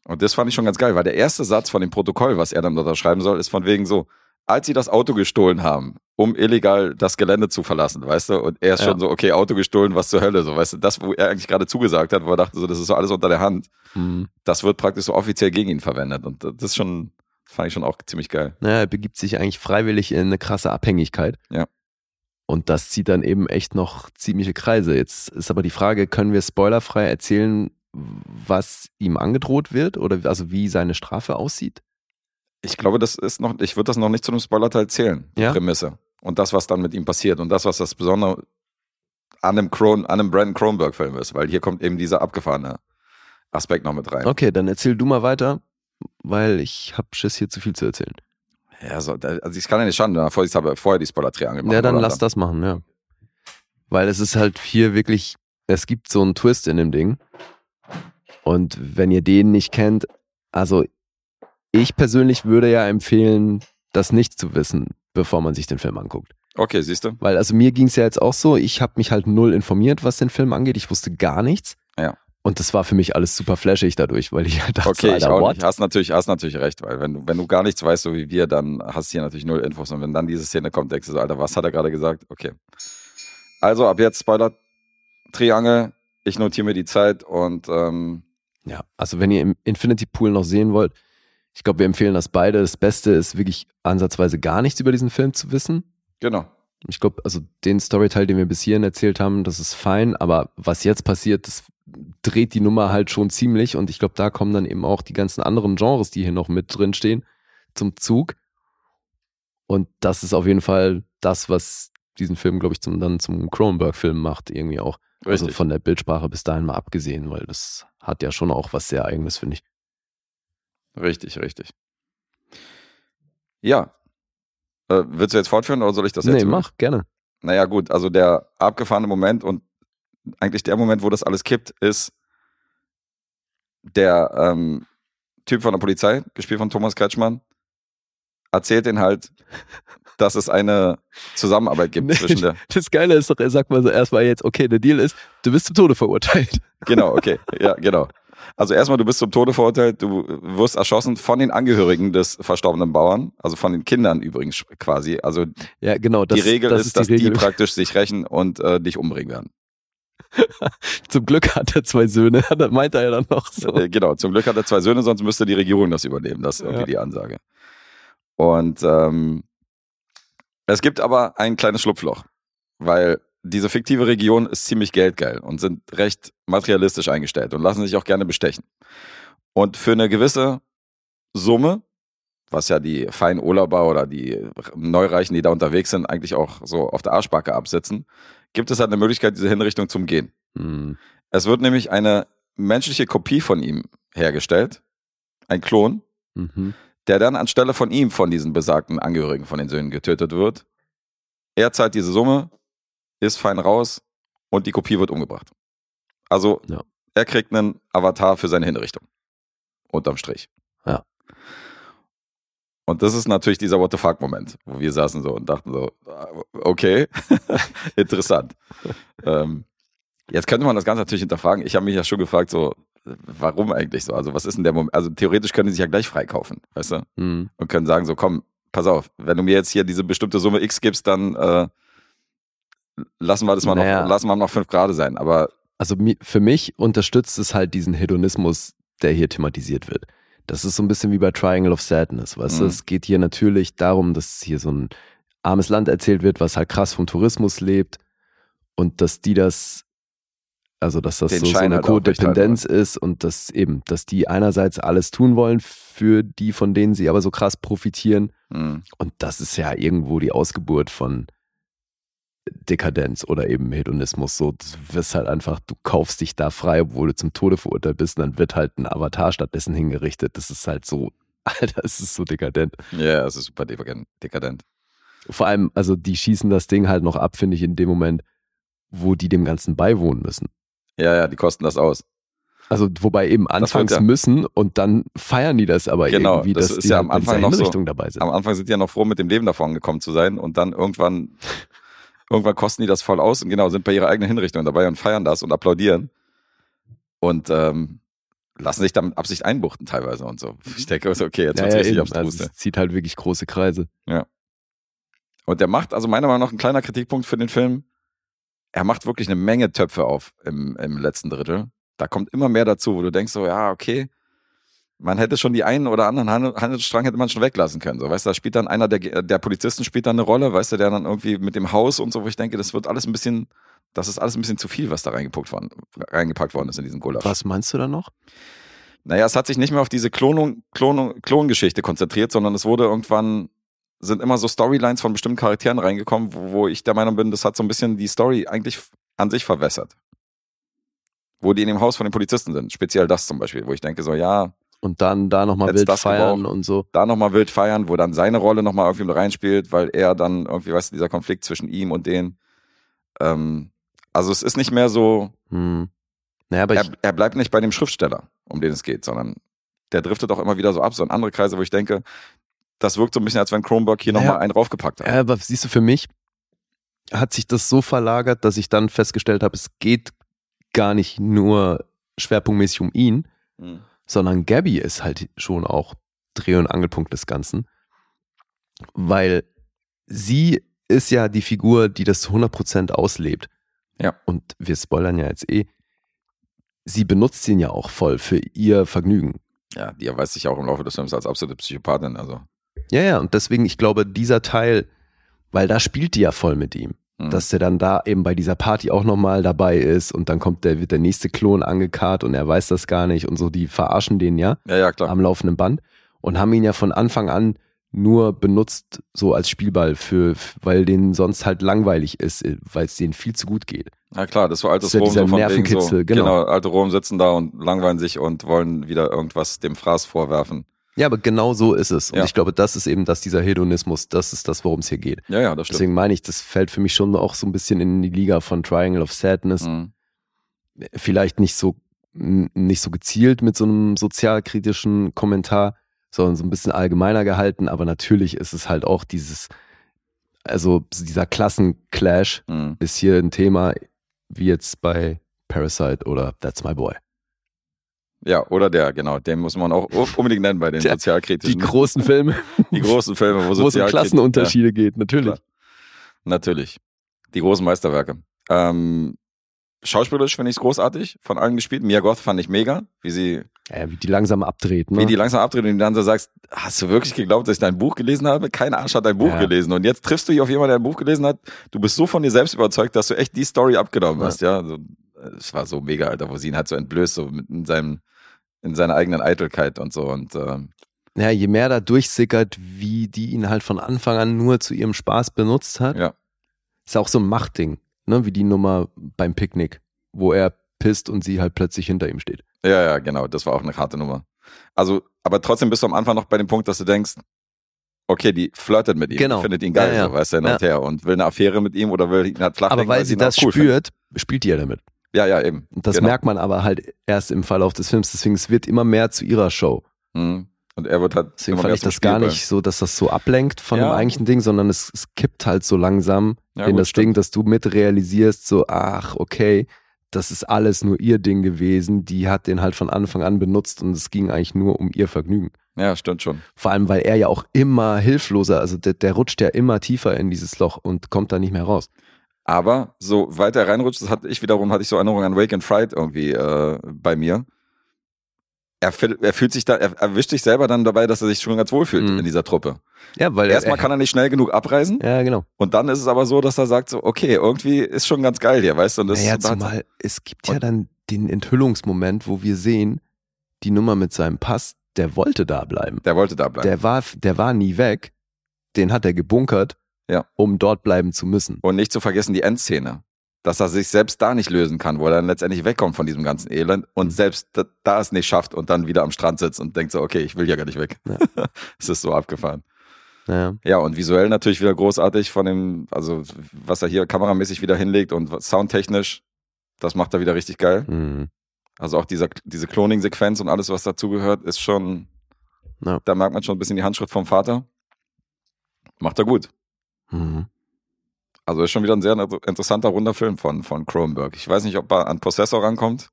Und das fand ich schon ganz geil, weil der erste Satz von dem Protokoll, was er dann unterschreiben soll, ist von wegen so, als sie das Auto gestohlen haben, um illegal das Gelände zu verlassen, weißt du, und er ist Ja. schon so, okay, Auto gestohlen, was zur Hölle, so, weißt du, das, wo er eigentlich gerade zugesagt hat, wo er dachte, so, das ist so alles unter der Hand, Hm. das wird praktisch so offiziell gegen ihn verwendet und das ist schon, fand ich schon auch ziemlich geil. Naja, er begibt sich eigentlich freiwillig in eine krasse Abhängigkeit. Ja. Und das zieht dann eben echt noch ziemliche Kreise. Jetzt ist aber die Frage, können wir spoilerfrei erzählen, was ihm angedroht wird oder also wie seine Strafe aussieht? Ich glaube, das ist noch, ich würde das noch nicht zu einem Spoilerteil zählen, die Ja? Prämisse. Und das, was dann mit ihm passiert und das, was das Besondere an einem, Cron, an einem Brandon Cronenberg-Film ist, weil hier kommt eben dieser abgefahrene Aspekt noch mit rein. Okay, dann erzähl du mal weiter, weil ich hab Schiss hier zu viel zu erzählen. Ja, so, also ich kann ja nicht schaden, bevor ich habe vorher die Spoiler-Triangel machen. Ja, dann lass das machen, ja. Weil es ist halt hier wirklich, es gibt so einen Twist in dem Ding. Und wenn ihr den nicht kennt, also ich persönlich würde ja empfehlen, das nicht zu wissen, bevor man sich den Film anguckt. Okay, siehst du? Weil also mir ging es ja jetzt auch so, ich habe mich halt null informiert, was den Film angeht. Ich wusste gar nichts. Ja. Und das war für mich alles super flashig dadurch, weil ich halt dachte, Okay, ich auch what? nicht. Hast natürlich, hast natürlich recht, weil wenn du, wenn du gar nichts weißt, so wie wir, dann hast du hier natürlich null Infos. Und wenn dann diese Szene kommt, denkst du so, Alter, was hat er gerade gesagt? Okay. Also ab jetzt Spoiler-Triangel. Ich notiere mir die Zeit und ähm, Ja, also wenn ihr im Infinity Pool noch sehen wollt, ich glaube, wir empfehlen das beide. Das Beste ist wirklich ansatzweise gar nichts über diesen Film zu wissen. genau. Ich glaube, also den Storyteil, den wir bis hierhin erzählt haben, das ist fein, aber was jetzt passiert, das dreht die Nummer halt schon ziemlich und ich glaube, da kommen dann eben auch die ganzen anderen Genres, die hier noch mit drin stehen, zum Zug. Und das ist auf jeden Fall das, was diesen Film, glaube ich, zum, dann zum Cronenberg-Film macht, irgendwie auch. Also Richtig. von der Bildsprache bis dahin mal abgesehen, weil das hat ja schon auch was sehr eigenes, finde ich. Richtig, richtig. Ja. Äh, willst du jetzt fortführen oder soll ich das nee, jetzt? mach, gerne. Naja, gut, also der abgefahrene Moment und eigentlich der Moment, wo das alles kippt, ist der ähm, Typ von der Polizei, gespielt von Thomas Kretschmann, erzählt den halt, dass es eine Zusammenarbeit gibt Nee, zwischen der. Das Geile ist doch, er sagt mal so erstmal jetzt, okay, der Deal ist, du bist zum Tode verurteilt. Genau, okay, ja, genau. Also erstmal, du bist zum Tode verurteilt, du wirst erschossen von den Angehörigen des verstorbenen Bauern, also von den Kindern übrigens quasi. Also Ja, genau. Das, die Regel das ist, dass die die praktisch sich rächen und äh, dich umbringen werden. Zum Glück hat er zwei Söhne, das meint er ja dann noch so. Äh, genau, zum Glück hat er zwei Söhne, sonst müsste die Regierung das übernehmen. Das ist irgendwie Ja. die Ansage. Und ähm, es gibt aber ein kleines Schlupfloch, weil diese fiktive Region ist ziemlich geldgeil und sind recht materialistisch eingestellt und lassen sich auch gerne bestechen. Und für eine gewisse Summe, was ja die feinen Urlauber oder die Neureichen, die da unterwegs sind, eigentlich auch so auf der Arschbacke absitzen, gibt es halt eine Möglichkeit, diese Hinrichtung zum Gehen. Hm. Es wird nämlich eine menschliche Kopie von ihm hergestellt, ein Klon, Mhm. der dann anstelle von ihm, von diesen besagten Angehörigen von den Söhnen getötet wird. Er zahlt diese Summe, ist fein raus und die Kopie wird umgebracht. Also Ja. er kriegt einen Avatar für seine Hinrichtung. Unterm Strich. Ja. Und das ist natürlich dieser What the fuck-Moment, wo wir saßen so und dachten so, okay, interessant. ähm, jetzt könnte man das Ganze natürlich hinterfragen. Ich habe mich ja schon gefragt, so, warum eigentlich so? Also, was ist denn der Moment? Also, theoretisch können die sich ja gleich freikaufen, weißt du? Hm. Und können sagen, so, komm, pass auf, wenn du mir jetzt hier diese bestimmte Summe X gibst, dann äh, lassen wir das mal Naja. noch, lassen wir noch fünf Grade sein. Aber Also für mich unterstützt es halt diesen Hedonismus, der hier thematisiert wird. Das ist so ein bisschen wie bei Triangle of Sadness, weißt du? Mhm. Es geht hier natürlich darum, dass hier so ein armes Land erzählt wird, was halt krass vom Tourismus lebt und dass die das Also, dass das Den so, so eine halt Codependenz ist und dass eben, dass die einerseits alles tun wollen für die, von denen sie aber so krass profitieren. Mhm. Und das ist ja irgendwo die Ausgeburt von Dekadenz oder eben Hedonismus. So, du wirst halt einfach, du kaufst dich da frei, obwohl du zum Tode verurteilt bist, und dann wird halt ein Avatar stattdessen hingerichtet. Das ist halt so, Alter, es ist so dekadent. Ja, es ist super dekadent. Vor allem, also die schießen das Ding halt noch ab, finde ich, in dem Moment, wo die dem Ganzen beiwohnen müssen. Ja, ja, die kosten das aus. Also, wobei eben anfangs ja- müssen und dann feiern die das aber Genau, irgendwie, das dass ist die ja halt am Anfang noch so. Dabei sind. Am Anfang sind die ja noch froh, mit dem Leben davon gekommen zu sein und dann irgendwann, irgendwann kosten die das voll aus und genau, sind bei ihrer eigenen Hinrichtung dabei und feiern das und applaudieren und ähm, lassen sich dann mit Absicht einbuchten teilweise und so. Ich denke, so, okay, jetzt ja, wird's ja, richtig abstrus. also, es zieht halt wirklich große Kreise. Und der macht, also meiner Meinung nach ein kleiner Kritikpunkt für den Film, er macht wirklich eine Menge Töpfe auf im, im letzten Drittel. Da kommt immer mehr dazu, wo du denkst so, ja, okay, man hätte schon die einen oder anderen Handel- Handelsstrang hätte man schon weglassen können. So, weißt du, da spielt dann einer der, der Polizisten spielt dann eine Rolle, weißt du, der dann irgendwie mit dem Haus und so, wo ich denke, das wird alles ein bisschen, das ist alles ein bisschen zu viel, was da reingepackt worden, reingepackt worden ist in diesen Gulasch. Was meinst du da noch? Naja, es hat sich nicht mehr auf diese Klonung, Klonung, Klongeschichte konzentriert, sondern es wurde irgendwann, sind immer so Storylines von bestimmten Charakteren reingekommen, wo, wo ich der Meinung bin, das hat so ein bisschen die Story eigentlich an sich verwässert. Wo die in dem Haus von den Polizisten sind. Speziell das zum Beispiel, wo ich denke so, ja, Und dann da nochmal wild feiern gebraucht. und so. da nochmal wild feiern, wo dann seine Rolle nochmal irgendwie mit reinspielt, weil er dann irgendwie, weißt du, dieser Konflikt zwischen ihm und denen. Ähm, also es ist nicht mehr so, Hm. Naja, aber er, ich, er bleibt nicht bei dem Schriftsteller, um den es geht, sondern der driftet auch immer wieder so ab, so in andere Kreise, wo ich denke, das wirkt so ein bisschen, als wenn Kronberg hier Naja, nochmal einen draufgepackt hat. äh, aber siehst du, für mich hat sich das so verlagert, dass ich dann festgestellt habe, es geht gar nicht nur schwerpunktmäßig um ihn, Mhm. Sondern Gabby ist halt schon auch Dreh- und Angelpunkt des Ganzen. Weil sie ist ja die Figur, die das zu 100% auslebt. Ja. Und wir spoilern ja jetzt eh. Sie benutzt ihn ja auch voll für ihr Vergnügen. Ja, die erweist sich auch im Laufe des Films als absolute Psychopathin. Also, Ja, ja, und deswegen, ich glaube, dieser Teil, weil da spielt die ja voll mit ihm, mhm. dass der dann da eben bei dieser Party auch nochmal dabei ist und dann kommt der, wird der nächste Klon angekarrt und er weiß das gar nicht und so, die verarschen den ja. ja, ja, klar. am laufenden Band und haben ihn ja von Anfang an nur benutzt so als Spielball für, weil denen sonst halt langweilig ist, weil es denen viel zu gut geht. Ja, klar, das war altes Das ist ja Rom. dieser So von wegen so, Nervenkitzel, genau. genau, alte Rom sitzen da und langweilen sich und wollen wieder irgendwas dem Fraß vorwerfen. Ja, aber genau so ist es. Und Ja. ich glaube, das ist eben das, dieser Hedonismus, das ist das, worum es hier geht. Ja, ja, das stimmt. Deswegen meine ich, das fällt für mich schon auch so ein bisschen in die Liga von Triangle of Sadness. Mhm. Vielleicht nicht so, nicht so gezielt mit so einem sozialkritischen Kommentar, sondern so ein bisschen allgemeiner gehalten. Aber natürlich ist es halt auch dieses, also dieser Klassenclash Mhm. ist hier ein Thema, wie jetzt bei Parasite oder That's My Boy. Ja, oder der, genau, den muss man auch unbedingt nennen bei den Der- Die sozialkritischen. großen Filme, die großen Filme, wo, wo es um Klassenunterschiede geht, natürlich. Klar. Natürlich. Die großen Meisterwerke. Ähm, schauspielerisch finde ich es großartig, von allen gespielt. Mia Goth fand ich mega, wie sie, Ja, wie die langsam abdreht. Ne? wie die langsam abdreht und dann so sagst, hast du wirklich geglaubt, dass ich dein Buch gelesen habe? Kein Arsch hat dein Buch Ja. gelesen. Und jetzt triffst du dich auf jemanden, der ein Buch gelesen hat. Du bist so von dir selbst überzeugt, dass du echt die Story abgenommen Ja. hast, ja. So, es war so mega, Alter, wo sie ihn halt so entblößt, so mit in seinem, in seiner eigenen Eitelkeit und so. Und ähm, ja, je mehr da durchsickert, wie die ihn halt von Anfang an nur zu ihrem Spaß benutzt hat, ja, ist auch so ein Machtding, ne? wie die Nummer beim Picknick, wo er pisst und sie halt plötzlich hinter ihm steht. Ja, ja, genau. Das war auch eine harte Nummer. Also, aber trotzdem bist du am Anfang noch bei dem Punkt, dass du denkst, okay, die flirtet mit ihm, Genau. findet ihn geil, Ja, ja. so, weißt du, hin und her und will eine Affäre mit ihm oder will ihn halt flach Aber legen, weil sie das cool spürt, spielt die ja damit. Ja, ja, eben. Und das Genau. merkt man aber halt erst im Verlauf des Films. Deswegen, es wird immer mehr zu ihrer Show. Mhm. Und er wird halt Deswegen fand ich das gar Spielball. nicht so, dass das so ablenkt von Ja. dem eigentlichen Ding, sondern es, es kippt halt so langsam Ja, in gut, das stimmt. Ding, dass du mit realisierst, so, ach, okay, das ist alles nur ihr Ding gewesen. Die hat den halt von Anfang an benutzt und es ging eigentlich nur um ihr Vergnügen. Ja, stimmt schon. Vor allem, weil er ja auch immer hilfloser, also der, der rutscht ja immer tiefer in dieses Loch und kommt da nicht mehr raus. Aber so weiter reinrutscht, das hatte ich wiederum, hatte ich so Erinnerungen an Wake and Fright irgendwie äh, bei mir. er, er fühlt sich da, er erwischt sich selber dann dabei, dass er sich schon ganz wohl fühlt Mhm. in dieser Truppe. Ja, weil Erstmal kann er nicht schnell genug abreisen Ja, genau. und dann ist es aber so, dass er sagt so, okay, irgendwie ist schon ganz geil hier, weißt du? Und das naja, zumal es gibt ja dann den Enthüllungsmoment, wo wir sehen, die Nummer mit seinem Pass, der wollte da bleiben. der wollte da bleiben. Der war, der war nie weg. Den hat er gebunkert, Ja. um dort bleiben zu müssen. Und nicht zu vergessen die Endszene. Dass er sich selbst da nicht lösen kann, wo er dann letztendlich wegkommt von diesem ganzen Elend und Mhm. selbst da, da es nicht schafft und dann wieder am Strand sitzt und denkt so, okay, ich will ja gar nicht weg. Ja. es ist so abgefahren. Ja. Ja, und visuell natürlich wieder großartig von dem, also was er hier kameramäßig wieder hinlegt und soundtechnisch, das macht er wieder richtig geil. Mhm. Also auch dieser, diese Cloning-Sequenz und alles, was dazugehört, ist schon, Ja. da merkt man schon ein bisschen die Handschrift vom Vater. Macht er gut. Mhm. Also ist schon wieder ein sehr interessanter, runder Film von, von Cronenberg. Ich weiß nicht, ob er an Possessor rankommt.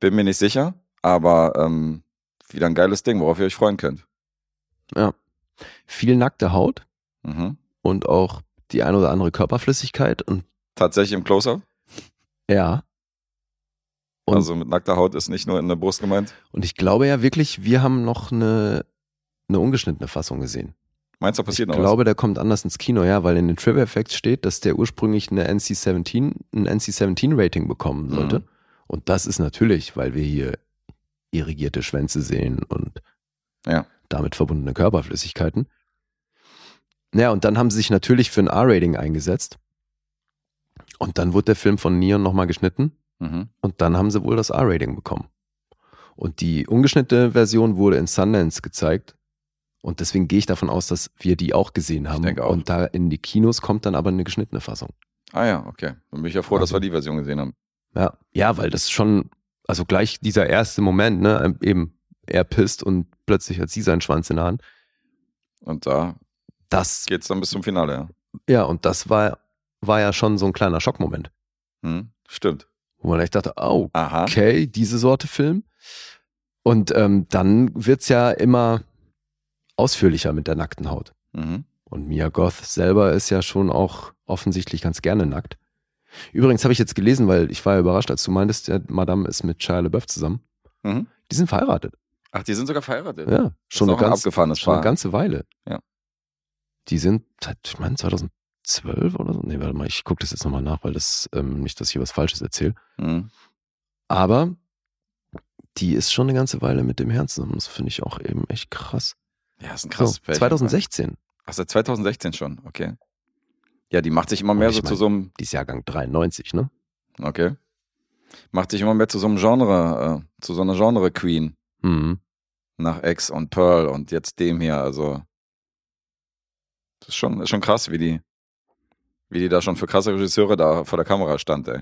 Bin mir nicht sicher, aber ähm, wieder ein geiles Ding, worauf ihr euch freuen könnt. Viel nackte Haut Mhm. und auch die ein oder andere Körperflüssigkeit und Tatsächlich im Close-Up. ja. Und, Also mit nackter Haut ist nicht nur in der Brust gemeint. und ich glaube ja wirklich, wir haben noch eine, eine ungeschnittene Fassung gesehen. Meinst du, passiert ich noch glaube, der kommt anders ins Kino, ja, weil in den Trivia Effects steht, dass der ursprünglich eine NC-17, ein NC-17-Rating bekommen Mhm. sollte. Und das ist natürlich, weil wir hier irrigierte Schwänze sehen und Ja. damit verbundene Körperflüssigkeiten. Ja, und dann haben sie sich natürlich für ein R-Rating eingesetzt. Und dann wurde der Film von Neon nochmal geschnitten was? Mhm. und dann haben sie wohl das R-Rating bekommen. Und die ungeschnittene Version wurde in Sundance gezeigt. Und deswegen gehe ich davon aus, dass wir die auch gesehen haben. auch. Und da in die Kinos kommt dann aber eine geschnittene Fassung. Ah ja, okay. Dann bin ich ja froh, dass Also- wir die Version gesehen haben. Ja, ja, weil das schon, also gleich dieser erste Moment, ne, eben er pisst und plötzlich hat sie seinen Schwanz in der Hand. Und da Das, geht's dann bis zum Finale, ja. ja, und das war, war ja schon so ein kleiner Schockmoment, Mhm. Stimmt. wo man echt dachte, oh, Aha. okay, diese Sorte Film. Und ähm, dann wird's ja immer ausführlicher mit der nackten Haut. Mhm. Und Mia Goth selber ist ja schon auch offensichtlich ganz gerne nackt. Übrigens habe ich jetzt gelesen, weil ich war ja überrascht, als du meintest, der Madame ist mit Shia LaBeouf zusammen. Mhm. Die sind verheiratet. Ach, die sind sogar verheiratet. Ja, schon, eine, ein ganz, abgefahrenes schon eine ganze Weile. Ja. Die sind, seit, ich meine, 2012 oder so. Nee, warte mal, ich gucke das jetzt nochmal nach, weil das ähm, nicht, dass ich hier was Falsches erzähle. Mhm. Aber die ist schon eine ganze Weile mit dem Herrn zusammen. Das finde ich auch eben echt krass. Ja, ist ein So, krasses Pärchen. 2016. Ach, seit 2016 schon, okay. Ja, die macht sich immer mehr so mein- zu so einem, Die ist Jahrgang 93, ne? okay. Macht sich immer mehr zu so einem Genre, äh, zu so einer Genre-Queen. Mhm. Nach X und Pearl und jetzt dem hier, also. Das ist schon, ist schon krass, wie die, wie die da schon für krasse Regisseure da vor der Kamera stand, ey.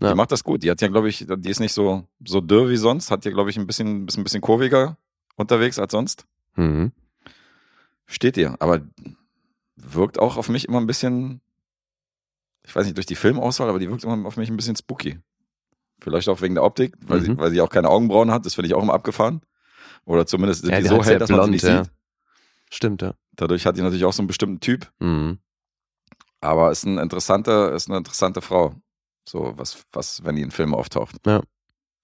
Ja. Die macht das gut. Die hat ja, glaube ich, die ist nicht so, so dürr wie sonst, hat ja, glaube ich, ein bisschen, bisschen, bisschen kurviger unterwegs als sonst. Mhm. Steht ihr, aber wirkt auch auf mich immer ein bisschen, ich weiß nicht, durch die Filmauswahl, aber die wirkt immer auf mich ein bisschen spooky. Vielleicht auch wegen der Optik, weil, sie, Mhm. weil sie auch keine Augenbrauen hat, das finde ich auch immer abgefahren. Oder zumindest sind Ja, die so hell, dass man sie blond, nicht ja. sieht. Stimmt, ja. Dadurch hat die natürlich auch so einen bestimmten Typ, Mhm. aber ist, ein interessante, ist eine interessante Frau. So, was, was, wenn die in Filmen auftaucht. Ja.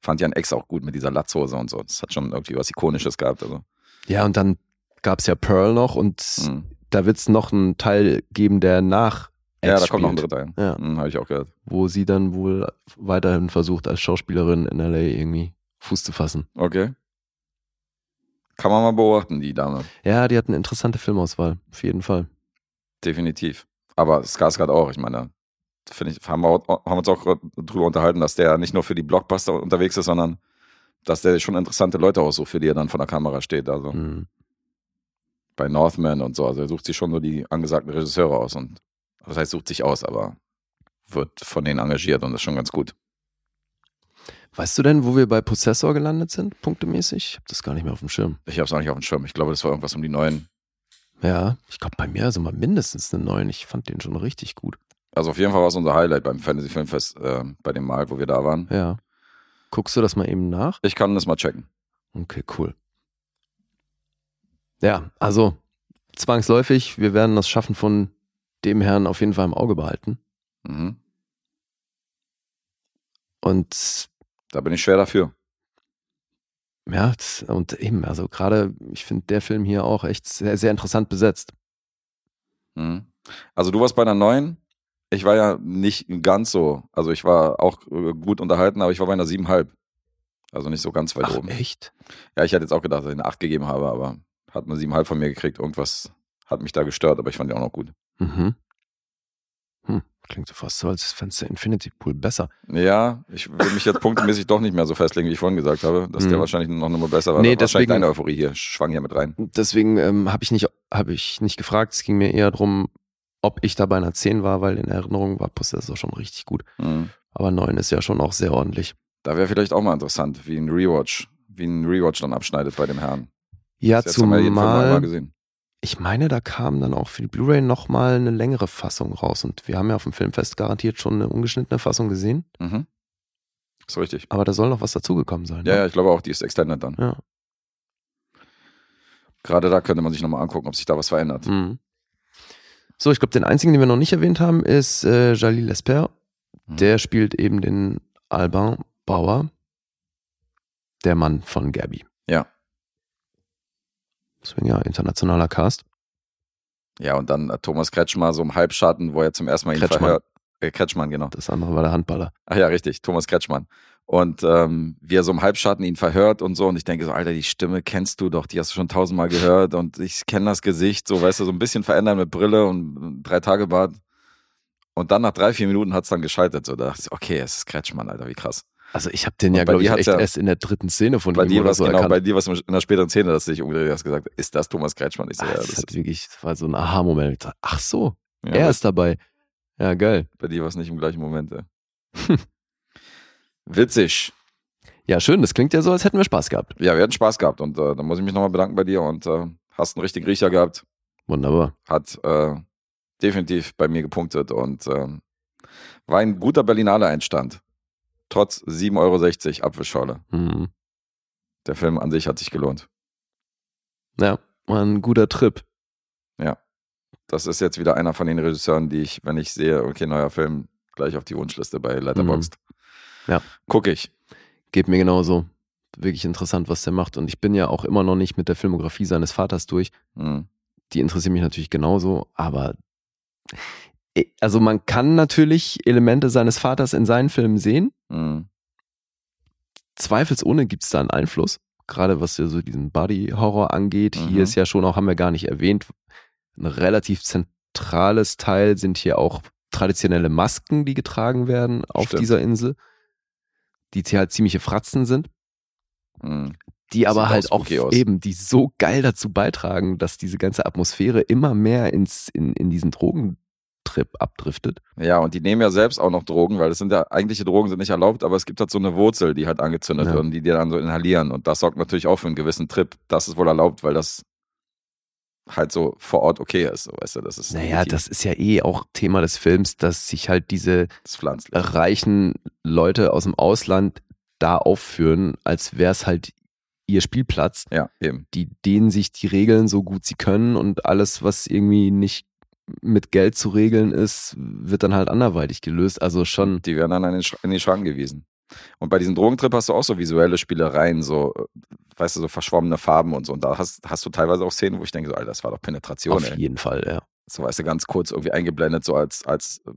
Fand ja ein Ex auch gut mit dieser Latzhose und so. Das hat schon irgendwie was Ikonisches gehabt. Also. Ja, und dann gab es ja Pearl noch und Mhm. da wird es noch einen Teil geben, der nach Ja, da kommt noch ein dritter ein. Ja. Mhm, Habe ich auch gehört. wo sie dann wohl weiterhin versucht, als Schauspielerin in LA irgendwie Fuß zu fassen. Okay. Kann man mal beobachten, die Dame. Ja, die hat eine interessante Filmauswahl, auf jeden Fall. Definitiv. Aber Skarsgård auch, ich meine, finde ich, haben wir, haben uns auch drüber unterhalten, dass der nicht nur für die Blockbuster unterwegs ist, sondern dass der schon interessante Leute aussucht, für die er dann vor der Kamera steht. Also Mhm. bei Northman und so. Also er sucht sich schon nur die angesagten Regisseure aus und das heißt, sucht sich aus, aber wird von denen engagiert und das ist schon ganz gut. Weißt du denn, wo wir bei Possessor gelandet sind, punktemäßig? Ich habe das gar nicht mehr auf dem Schirm. Ich habe es auch nicht auf dem Schirm. Ich glaube, das war irgendwas um die neuen. Ja, ich glaube bei mir also mal mindestens eine neuen. Ich fand den schon richtig gut. Also auf jeden Fall war es unser Highlight beim Fantasy Filmfest, äh, bei dem Mal, wo wir da waren. Ja. Guckst du das mal eben nach? Ich kann das mal checken. Okay, cool. Ja, also zwangsläufig, wir werden das Schaffen von dem Herrn auf jeden Fall im Auge behalten. Mhm. Und Da bin ich schwer dafür. Ja, und eben, also gerade, ich finde der Film hier auch echt sehr, sehr interessant besetzt. Mhm. Also du warst bei einer neuen. Ich war ja nicht ganz so. Also ich war auch äh, gut unterhalten, aber ich war bei einer siebenhalb. Also nicht so ganz weit Ach, oben. echt? Ja, ich hätte jetzt auch gedacht, dass ich eine acht gegeben habe, aber hat eine siebenhalb von mir gekriegt. Irgendwas hat mich da gestört, aber ich fand die auch noch gut. Mhm. Hm, klingt so fast so, als fändest du Infinity Pool besser. Ja, ich will mich jetzt punktemäßig doch nicht mehr so festlegen, wie ich vorhin gesagt habe, dass der Mhm. wahrscheinlich noch eine Nummer besser war. Nee, deswegen- deine Euphorie hier schwang hier mit rein. Deswegen ähm, habe ich, nicht, hab ich nicht gefragt. Es ging mir eher darum, ob ich da bei einer 10 war, weil in Erinnerung war Possessor schon richtig gut. Mhm. Aber 9 ist ja schon auch sehr ordentlich. Da wäre vielleicht auch mal interessant, wie ein Rewatch, wie ein Rewatch dann abschneidet bei dem Herrn. Ja, einmal zumal, gesehen. ich meine, da kam dann auch für die Blu-ray nochmal eine längere Fassung raus. Und wir haben ja auf dem Filmfest garantiert schon eine ungeschnittene Fassung gesehen. Mhm. Ist richtig. Aber da soll noch was dazugekommen sein. Ja, ne? ja, ich glaube auch, die ist extended dann. ja. Gerade da könnte man sich nochmal angucken, ob sich da was verändert. Mhm. So, ich glaube, den einzigen, den wir noch nicht erwähnt haben, ist äh, Jalil Lesper. Mhm. Der spielt eben den Alban Bauer, der Mann von Gabby. Ja. Deswegen ja, internationaler Cast. Ja, und dann äh, Thomas Kretschmer so im Halbschatten, wo er zum ersten Mal ihn Kretschmann. verhört. Äh, Kretschmann, genau. Das andere war der Handballer. Ach ja, richtig, Thomas Kretschmann. Und ähm, wie er so im Halbschatten ihn verhört und so. Und ich denke so, Alter, die Stimme kennst du doch, die hast du schon tausendmal gehört. Und ich kenne das Gesicht, so weißt du, so ein bisschen verändern mit Brille und drei Tage Bart. Und dann nach drei, vier Minuten hat es dann gescheitert. So, da dachte ich, okay, es ist Kretschmann, Alter, wie krass. Also ich habe den ja, glaube ich, echt ja- erst in der dritten Szene von Bei ihm dir oder so genau, erkannt. bei dir war in der späteren Szene, dass du dich umgedreht hast gesagt, ist das Thomas Kretschmann? Ich so, Ach, ja, das, das hat ist, wirklich, das war so ein Aha-Moment. Ach so, ja, er ist dabei. Ja, geil. bei dir war es nicht im gleichen Moment. Ey. Witzig. Ja, schön. Das klingt ja so, als hätten wir Spaß gehabt. Ja, wir hatten Spaß gehabt und äh, da muss ich mich nochmal bedanken bei dir und äh, hast einen richtigen Riecher gehabt. Wunderbar. hat äh, definitiv bei mir gepunktet und ähm, war ein guter Berlinale Einstand. Trotz 7,60 Euro Apfelschorle. Mhm. Der Film an sich hat sich gelohnt. Ja, war ein guter Trip. Das ist jetzt wieder einer von den Regisseuren, die ich, wenn ich sehe, okay, neuer Film, gleich auf die Wunschliste bei Letterboxd. Ja. Guck ich. Geht mir genauso. Wirklich interessant, was der macht. Und ich bin ja auch immer noch nicht mit der Filmografie seines Vaters durch. Hm. Die interessieren mich natürlich genauso, aber eh, also man kann natürlich Elemente seines Vaters in seinen Filmen sehen. Hm. Zweifelsohne gibt es da einen Einfluss. Gerade was ja so diesen Body-Horror angeht. Mhm. Hier ist ja schon auch, haben wir gar nicht erwähnt, ein relativ zentrales Teil sind hier auch traditionelle Masken, die getragen werden auf Stimmt. dieser Insel, die halt ziemliche Fratzen sind. Hm. die aber halt auch aus. eben, die so geil dazu beitragen, dass diese ganze Atmosphäre immer mehr ins, in, in diesen Drogentrip abdriftet. Ja, und die nehmen ja selbst auch noch Drogen, weil das sind ja eigentliche Drogen sind nicht erlaubt, aber es gibt halt so eine Wurzel, die halt angezündet Ja. wird und die dir dann so inhalieren. Und das sorgt natürlich auch für einen gewissen Trip. Das ist wohl erlaubt, weil das halt so vor Ort okay ist. So, weißt du, das ist Naja, legitim. das ist ja eh auch Thema des Films, dass sich halt diese reichen Leute aus dem Ausland da aufführen, als wäre es halt ihr Spielplatz. Ja, eben. Die dehnen sich die Regeln so gut sie können und alles, was irgendwie nicht mit Geld zu regeln ist, wird dann halt anderweitig gelöst. Also schon, Die werden dann in den Schrank gewiesen. Und bei diesem Drogentrip hast du auch so visuelle Spielereien, so, äh, weißt du, so verschwommene Farben und so. Und da hast, hast du teilweise auch Szenen, wo ich denke, so, Alter, das war doch Penetration, auf ey. jeden Fall, ja. So, weißt du, ganz kurz irgendwie eingeblendet, so als, als äh,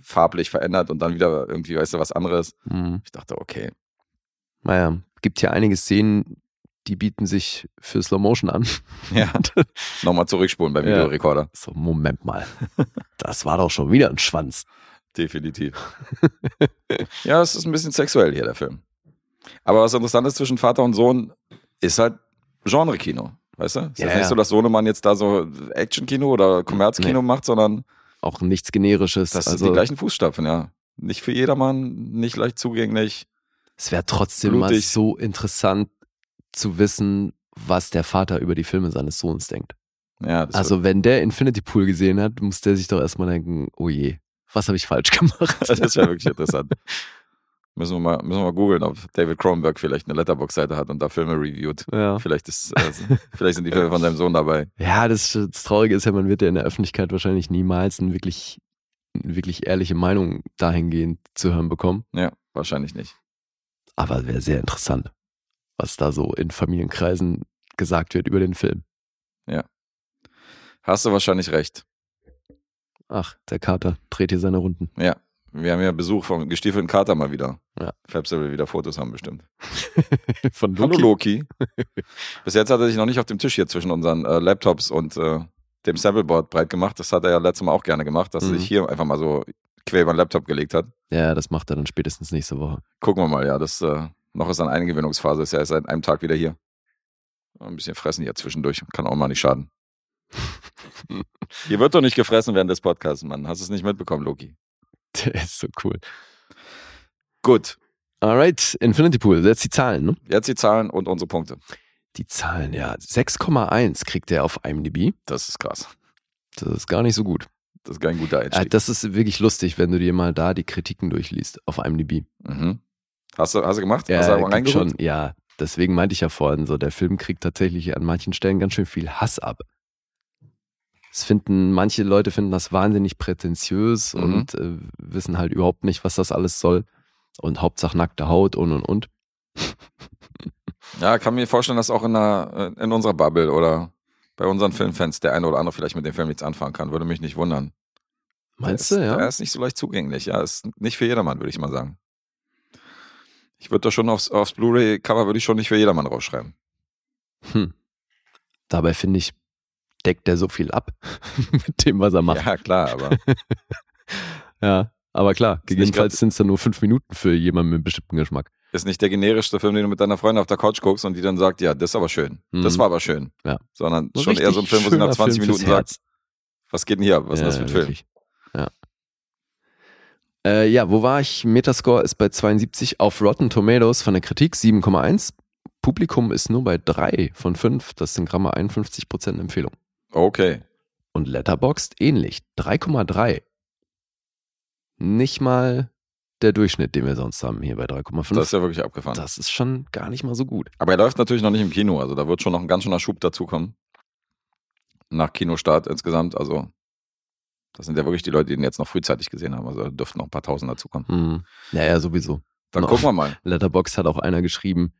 farblich verändert und dann wieder irgendwie, weißt du, was anderes. Mhm. Ich dachte, okay. Naja, gibt ja einige Szenen, die bieten sich für Slow Motion an. Ja, nochmal zurückspulen beim Ja. Videorekorder. So, Moment mal. Das war doch schon wieder ein Schwanz. Definitiv. ja, es ist ein bisschen sexuell hier, der Film. Aber was interessant ist zwischen Vater und Sohn, ist halt Genre-Kino. Weißt du? Es ist Ja, nicht ja. so, dass Sohnemann jetzt da so Action-Kino oder Kommerzkino macht, sondern Auch nichts Generisches. das sind also, die gleichen Fußstapfen, ja. Nicht für jedermann, nicht leicht zugänglich. es wäre trotzdem mal blutig. so interessant zu wissen, was der Vater über die Filme seines Sohnes denkt. Ja, also, wenn der Infinity Pool gesehen hat, muss der sich doch erstmal denken, oh je, was habe ich falsch gemacht? das wäre wirklich interessant. Müssen wir mal, müssen wir mal googeln, ob David Cronenberg vielleicht eine Letterbox-Seite hat und da Filme reviewt. ja. Vielleicht, ist, äh, vielleicht sind die Filme von seinem Sohn dabei. ja, das, das Traurige ist ja, man wird ja in der Öffentlichkeit wahrscheinlich niemals eine wirklich, eine wirklich ehrliche Meinung dahingehend zu hören bekommen. Ja, wahrscheinlich nicht. Aber wäre sehr interessant. was da so in Familienkreisen gesagt wird über den Film. Hast du wahrscheinlich recht. Ach, der Kater dreht hier seine Runden. Ja. Wir haben ja Besuch vom gestiefelten Kater mal wieder. Ja. Fabs will wieder Fotos haben bestimmt. Von Hallo Loki. Loki. Bis jetzt hat er sich noch nicht auf dem Tisch hier zwischen unseren äh, Laptops und äh, dem Sampleboard breit gemacht. Das hat er ja letztes Mal auch gerne gemacht, dass er Mhm. sich hier einfach mal so quer über den Laptop gelegt hat. Ja, das macht er dann spätestens nächste Woche. Gucken wir mal, ja. Das äh, noch ist eine Eingewöhnungsphase, ist ja erst seit einem Tag wieder hier. Ein bisschen fressen hier zwischendurch, kann auch mal nicht schaden. Hier wird doch nicht gefressen während des Podcasts, Mann. Hast du es nicht mitbekommen, Loki? Der ist so cool. Gut, Alright, Infinity Pool, jetzt die Zahlen, ne? jetzt die Zahlen und unsere Punkte. Die Zahlen, ja. 6,1 kriegt er auf IMDb. Das ist krass. Das ist gar nicht so gut. Das ist kein guter Äh, Einstieg. das ist wirklich lustig, wenn du dir mal da die Kritiken durchliest auf IMDb. mhm. hast, du, hast du gemacht? Ja, hast du schon, ja. Deswegen meinte ich ja vorhin so, der Film kriegt tatsächlich an manchen Stellen ganz schön viel Hass ab. Es finden, manche Leute finden das wahnsinnig prätentiös Mhm. und äh, wissen halt überhaupt nicht, was das alles soll. Und Hauptsache nackte Haut und und und. Ja, kann mir vorstellen, dass auch in, einer, äh, in unserer Bubble oder bei unseren Filmfans der eine oder andere vielleicht mit dem Film nichts anfangen kann. Würde mich nicht wundern. Meinst der du, ist, ja? Der ist nicht so leicht zugänglich. Ja, ist nicht für jedermann, würde ich mal sagen. Ich würde da schon aufs, aufs Blu-ray-Cover würde ich schon nicht für jedermann draufschreiben. Hm. Dabei finde ich, deckt der so viel ab mit dem, was er macht. Ja, klar, aber Ja, aber klar, gegebenenfalls sind es dann nur fünf Minuten für jemanden mit einem bestimmten Geschmack. ist nicht der generischste Film, den du mit deiner Freundin auf der Couch guckst und die dann sagt, ja, das ist aber schön. Das Mhm. war aber schön. Ja. Sondern schon eher so ein Film, wo sie nach 20 Minuten sagt, was geht denn hier? Was ist das für ein Film? wirklich. Ja. Äh, ja, wo war ich? Metascore ist bei 72 auf Rotten Tomatoes von der Kritik 7,1. Publikum ist nur bei 3 von 5. Das sind gerade mal 51% Empfehlung. Okay. Und Letterboxd ähnlich. 3,3. Nicht mal der Durchschnitt, den wir sonst haben hier bei 3,5. Das ist ja wirklich abgefahren. Das ist schon gar nicht mal so gut. Aber er läuft natürlich noch nicht im Kino, also da wird schon noch ein ganz schöner Schub dazukommen. Nach Kinostart insgesamt, also das sind ja wirklich die Leute, die den jetzt noch frühzeitig gesehen haben, also da dürften noch ein paar Tausend dazukommen. Hm. Ja, ja, sowieso. Dann gucken wir mal. Letterboxd hat auch einer geschrieben,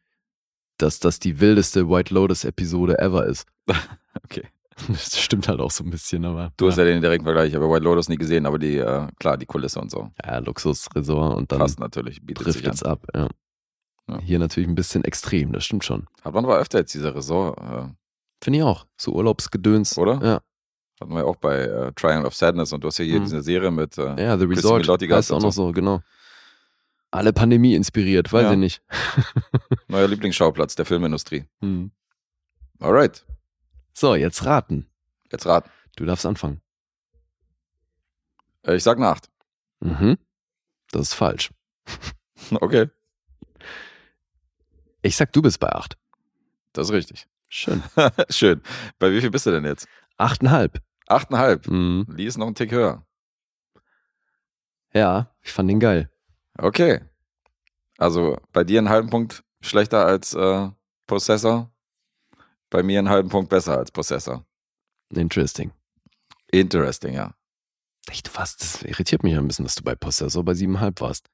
dass das die wildeste White Lotus Episode ever ist. Okay. Das stimmt halt auch so ein bisschen, aber. Du hast ja den direkten Vergleich, ich habe White Lotus nie gesehen, aber die, äh, klar, die Kulisse und so. ja, Luxusresort und dann Passt natürlich, bietet an. driftet's ab. Ja. Ja. Hier natürlich ein bisschen extrem, das stimmt schon. Hat man aber öfter jetzt diese Resort, äh, Finde ich auch. So Urlaubsgedöns. Oder? Ja. hatten wir auch bei äh, Triangle of Sadness und du hast ja hier Mhm. diese Serie mit, äh, Ja, The Resort heißt gehabt auch und noch so, genau. Alle Pandemie inspiriert, weiß Ja. ich nicht. neuer Lieblingsschauplatz der Filmindustrie. Hm. Alright, So, jetzt raten. jetzt raten. Du darfst anfangen. Äh, ich sag eine 8. Mhm. Das ist falsch. Okay, Ich sag, du bist bei acht. das ist richtig. Schön. Schön. Bei wie viel bist du denn jetzt? Achteinhalb. Achteinhalb. Mhm. Lee ist noch ein Tick höher. Ja, ich fand den geil. Okay. Also bei dir einen halben Punkt schlechter als äh, Possessor. Bei mir einen halben Punkt besser als Possessor. Interesting. Interesting, ja. Echt was? Das irritiert mich ein bisschen, dass du bei Possessor bei siebeneinhalb warst.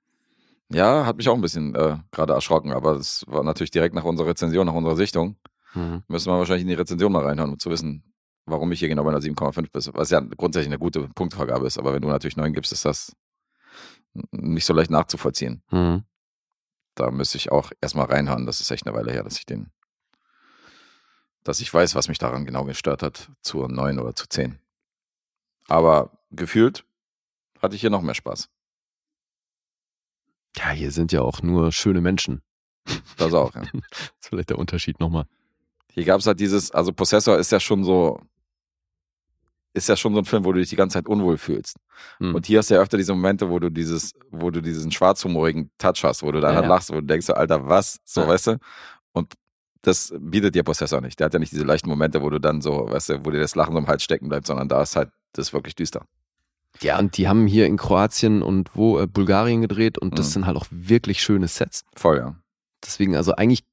Ja, hat mich auch ein bisschen äh, gerade erschrocken, aber das war natürlich direkt nach unserer Rezension, nach unserer Sichtung. Mhm. Müssen wir wahrscheinlich in die Rezension mal reinhören, um zu wissen, warum ich hier genau bei einer 7,5 bin. Was ja grundsätzlich eine gute Punktvergabe ist, aber wenn du natürlich 9 gibst, ist das nicht so leicht nachzuvollziehen. Mhm. Da müsste ich auch erstmal reinhören. Das ist echt eine Weile her, dass ich den, dass ich weiß, was mich daran genau gestört hat, zu 9 oder zu 10. Aber gefühlt hatte ich hier noch mehr Spaß. Ja, hier sind ja auch nur schöne Menschen. Das auch, ja. Das ist vielleicht der Unterschied nochmal. Hier gab es halt dieses, also Possessor ist ja schon so, ist ja schon so ein Film, wo du dich die ganze Zeit unwohl fühlst. Mhm. Und hier hast du ja öfter diese Momente, wo du dieses, wo du diesen schwarzhumorigen Touch hast, wo du dann Ja, halt ja. lachst, wo du denkst, Alter, was? So, Ja. weißt du? Und das bietet dir Possessor nicht. Der hat ja nicht diese leichten Momente, wo du dann so, weißt du, wo dir das Lachen so im Hals stecken bleibt, sondern da ist halt, das ist wirklich düster. Ja, und die haben hier in Kroatien und wo äh, Bulgarien gedreht und das Mhm. sind halt auch wirklich schöne Sets. Voll, ja. Deswegen, also eigentlich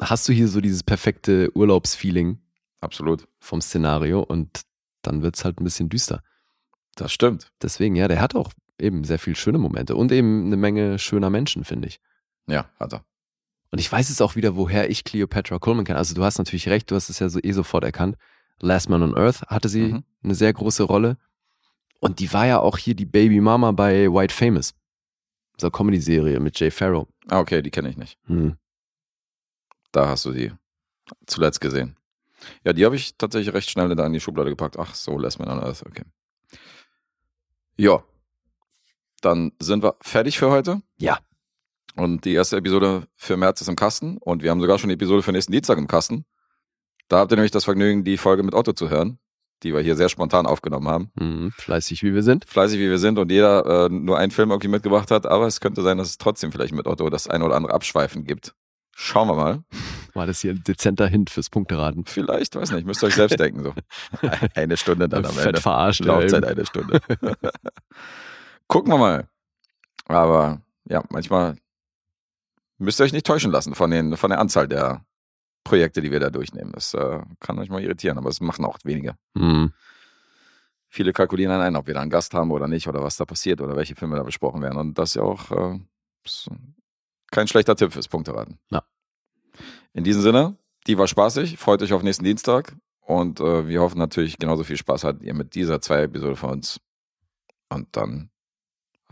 hast du hier so dieses perfekte Urlaubsfeeling Absolut. vom Szenario und dann wird's halt ein bisschen düster. Das stimmt. Deswegen, ja, der hat auch eben sehr viel schöne Momente und eben eine Menge schöner Menschen, finde ich. Ja, hat er. Und ich weiß jetzt auch wieder, woher ich Cleopatra Coleman kenne. Also du hast natürlich recht, du hast es ja so eh sofort erkannt. Last Man on Earth hatte sie Mhm. eine sehr große Rolle. Und die war ja auch hier die Baby Mama bei White Famous. So eine Comedy-Serie mit Jay Farrow. Ah, okay, die kenne ich nicht. Hm. Da hast du die zuletzt gesehen. Ja, die habe ich tatsächlich recht schnell da in die Schublade gepackt. Ach so, lässt man dann alles. Okay. Ja. Dann sind wir fertig für heute. Ja. Und die erste Episode für März ist im Kasten. Und wir haben sogar schon die Episode für nächsten Dienstag im Kasten. Da habt ihr nämlich das Vergnügen, die Folge mit Otto zu hören, die wir hier sehr spontan aufgenommen haben. Hm, fleißig wie wir sind. Fleißig wie wir sind und jeder äh, nur einen Film irgendwie mitgebracht hat. Aber es könnte sein, dass es trotzdem vielleicht mit Otto das ein oder andere Abschweifen gibt. Schauen wir mal. War das hier ein dezenter Hint fürs Punkteraten. Vielleicht, weiß nicht, müsst ihr euch selbst denken. So. Eine Stunde dann am Fett Ende. verarscht. Laufzeit eine Stunde. Gucken wir mal. Aber ja, manchmal müsst ihr euch nicht täuschen lassen von, den, von der Anzahl der Projekte, die wir da durchnehmen. Das äh, kann euch mal irritieren, aber es machen auch wenige. Hm. Viele kalkulieren dann ein, ob wir da einen Gast haben oder nicht, oder was da passiert oder welche Filme da besprochen werden. Und das ist ja auch äh, ist kein schlechter Tipp fürs Punkteraten. Ja. In diesem Sinne, die war spaßig. Freut euch auf nächsten Dienstag. Und äh, wir hoffen natürlich, genauso viel Spaß hattet ihr mit dieser zwei Episode von uns. Und dann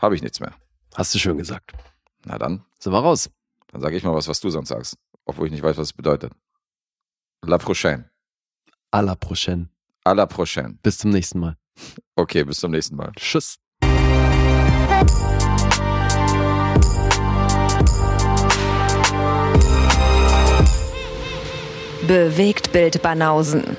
habe ich nichts mehr. Hast du schön gesagt. Na dann, Sind wir raus. Dann sage ich mal was, was du sonst sagst. Obwohl ich nicht weiß, was es bedeutet. La prochaine. À la prochaine. À la prochaine. Bis zum nächsten Mal. Okay, bis zum nächsten Mal. Tschüss. Bewegt Bild Banausen.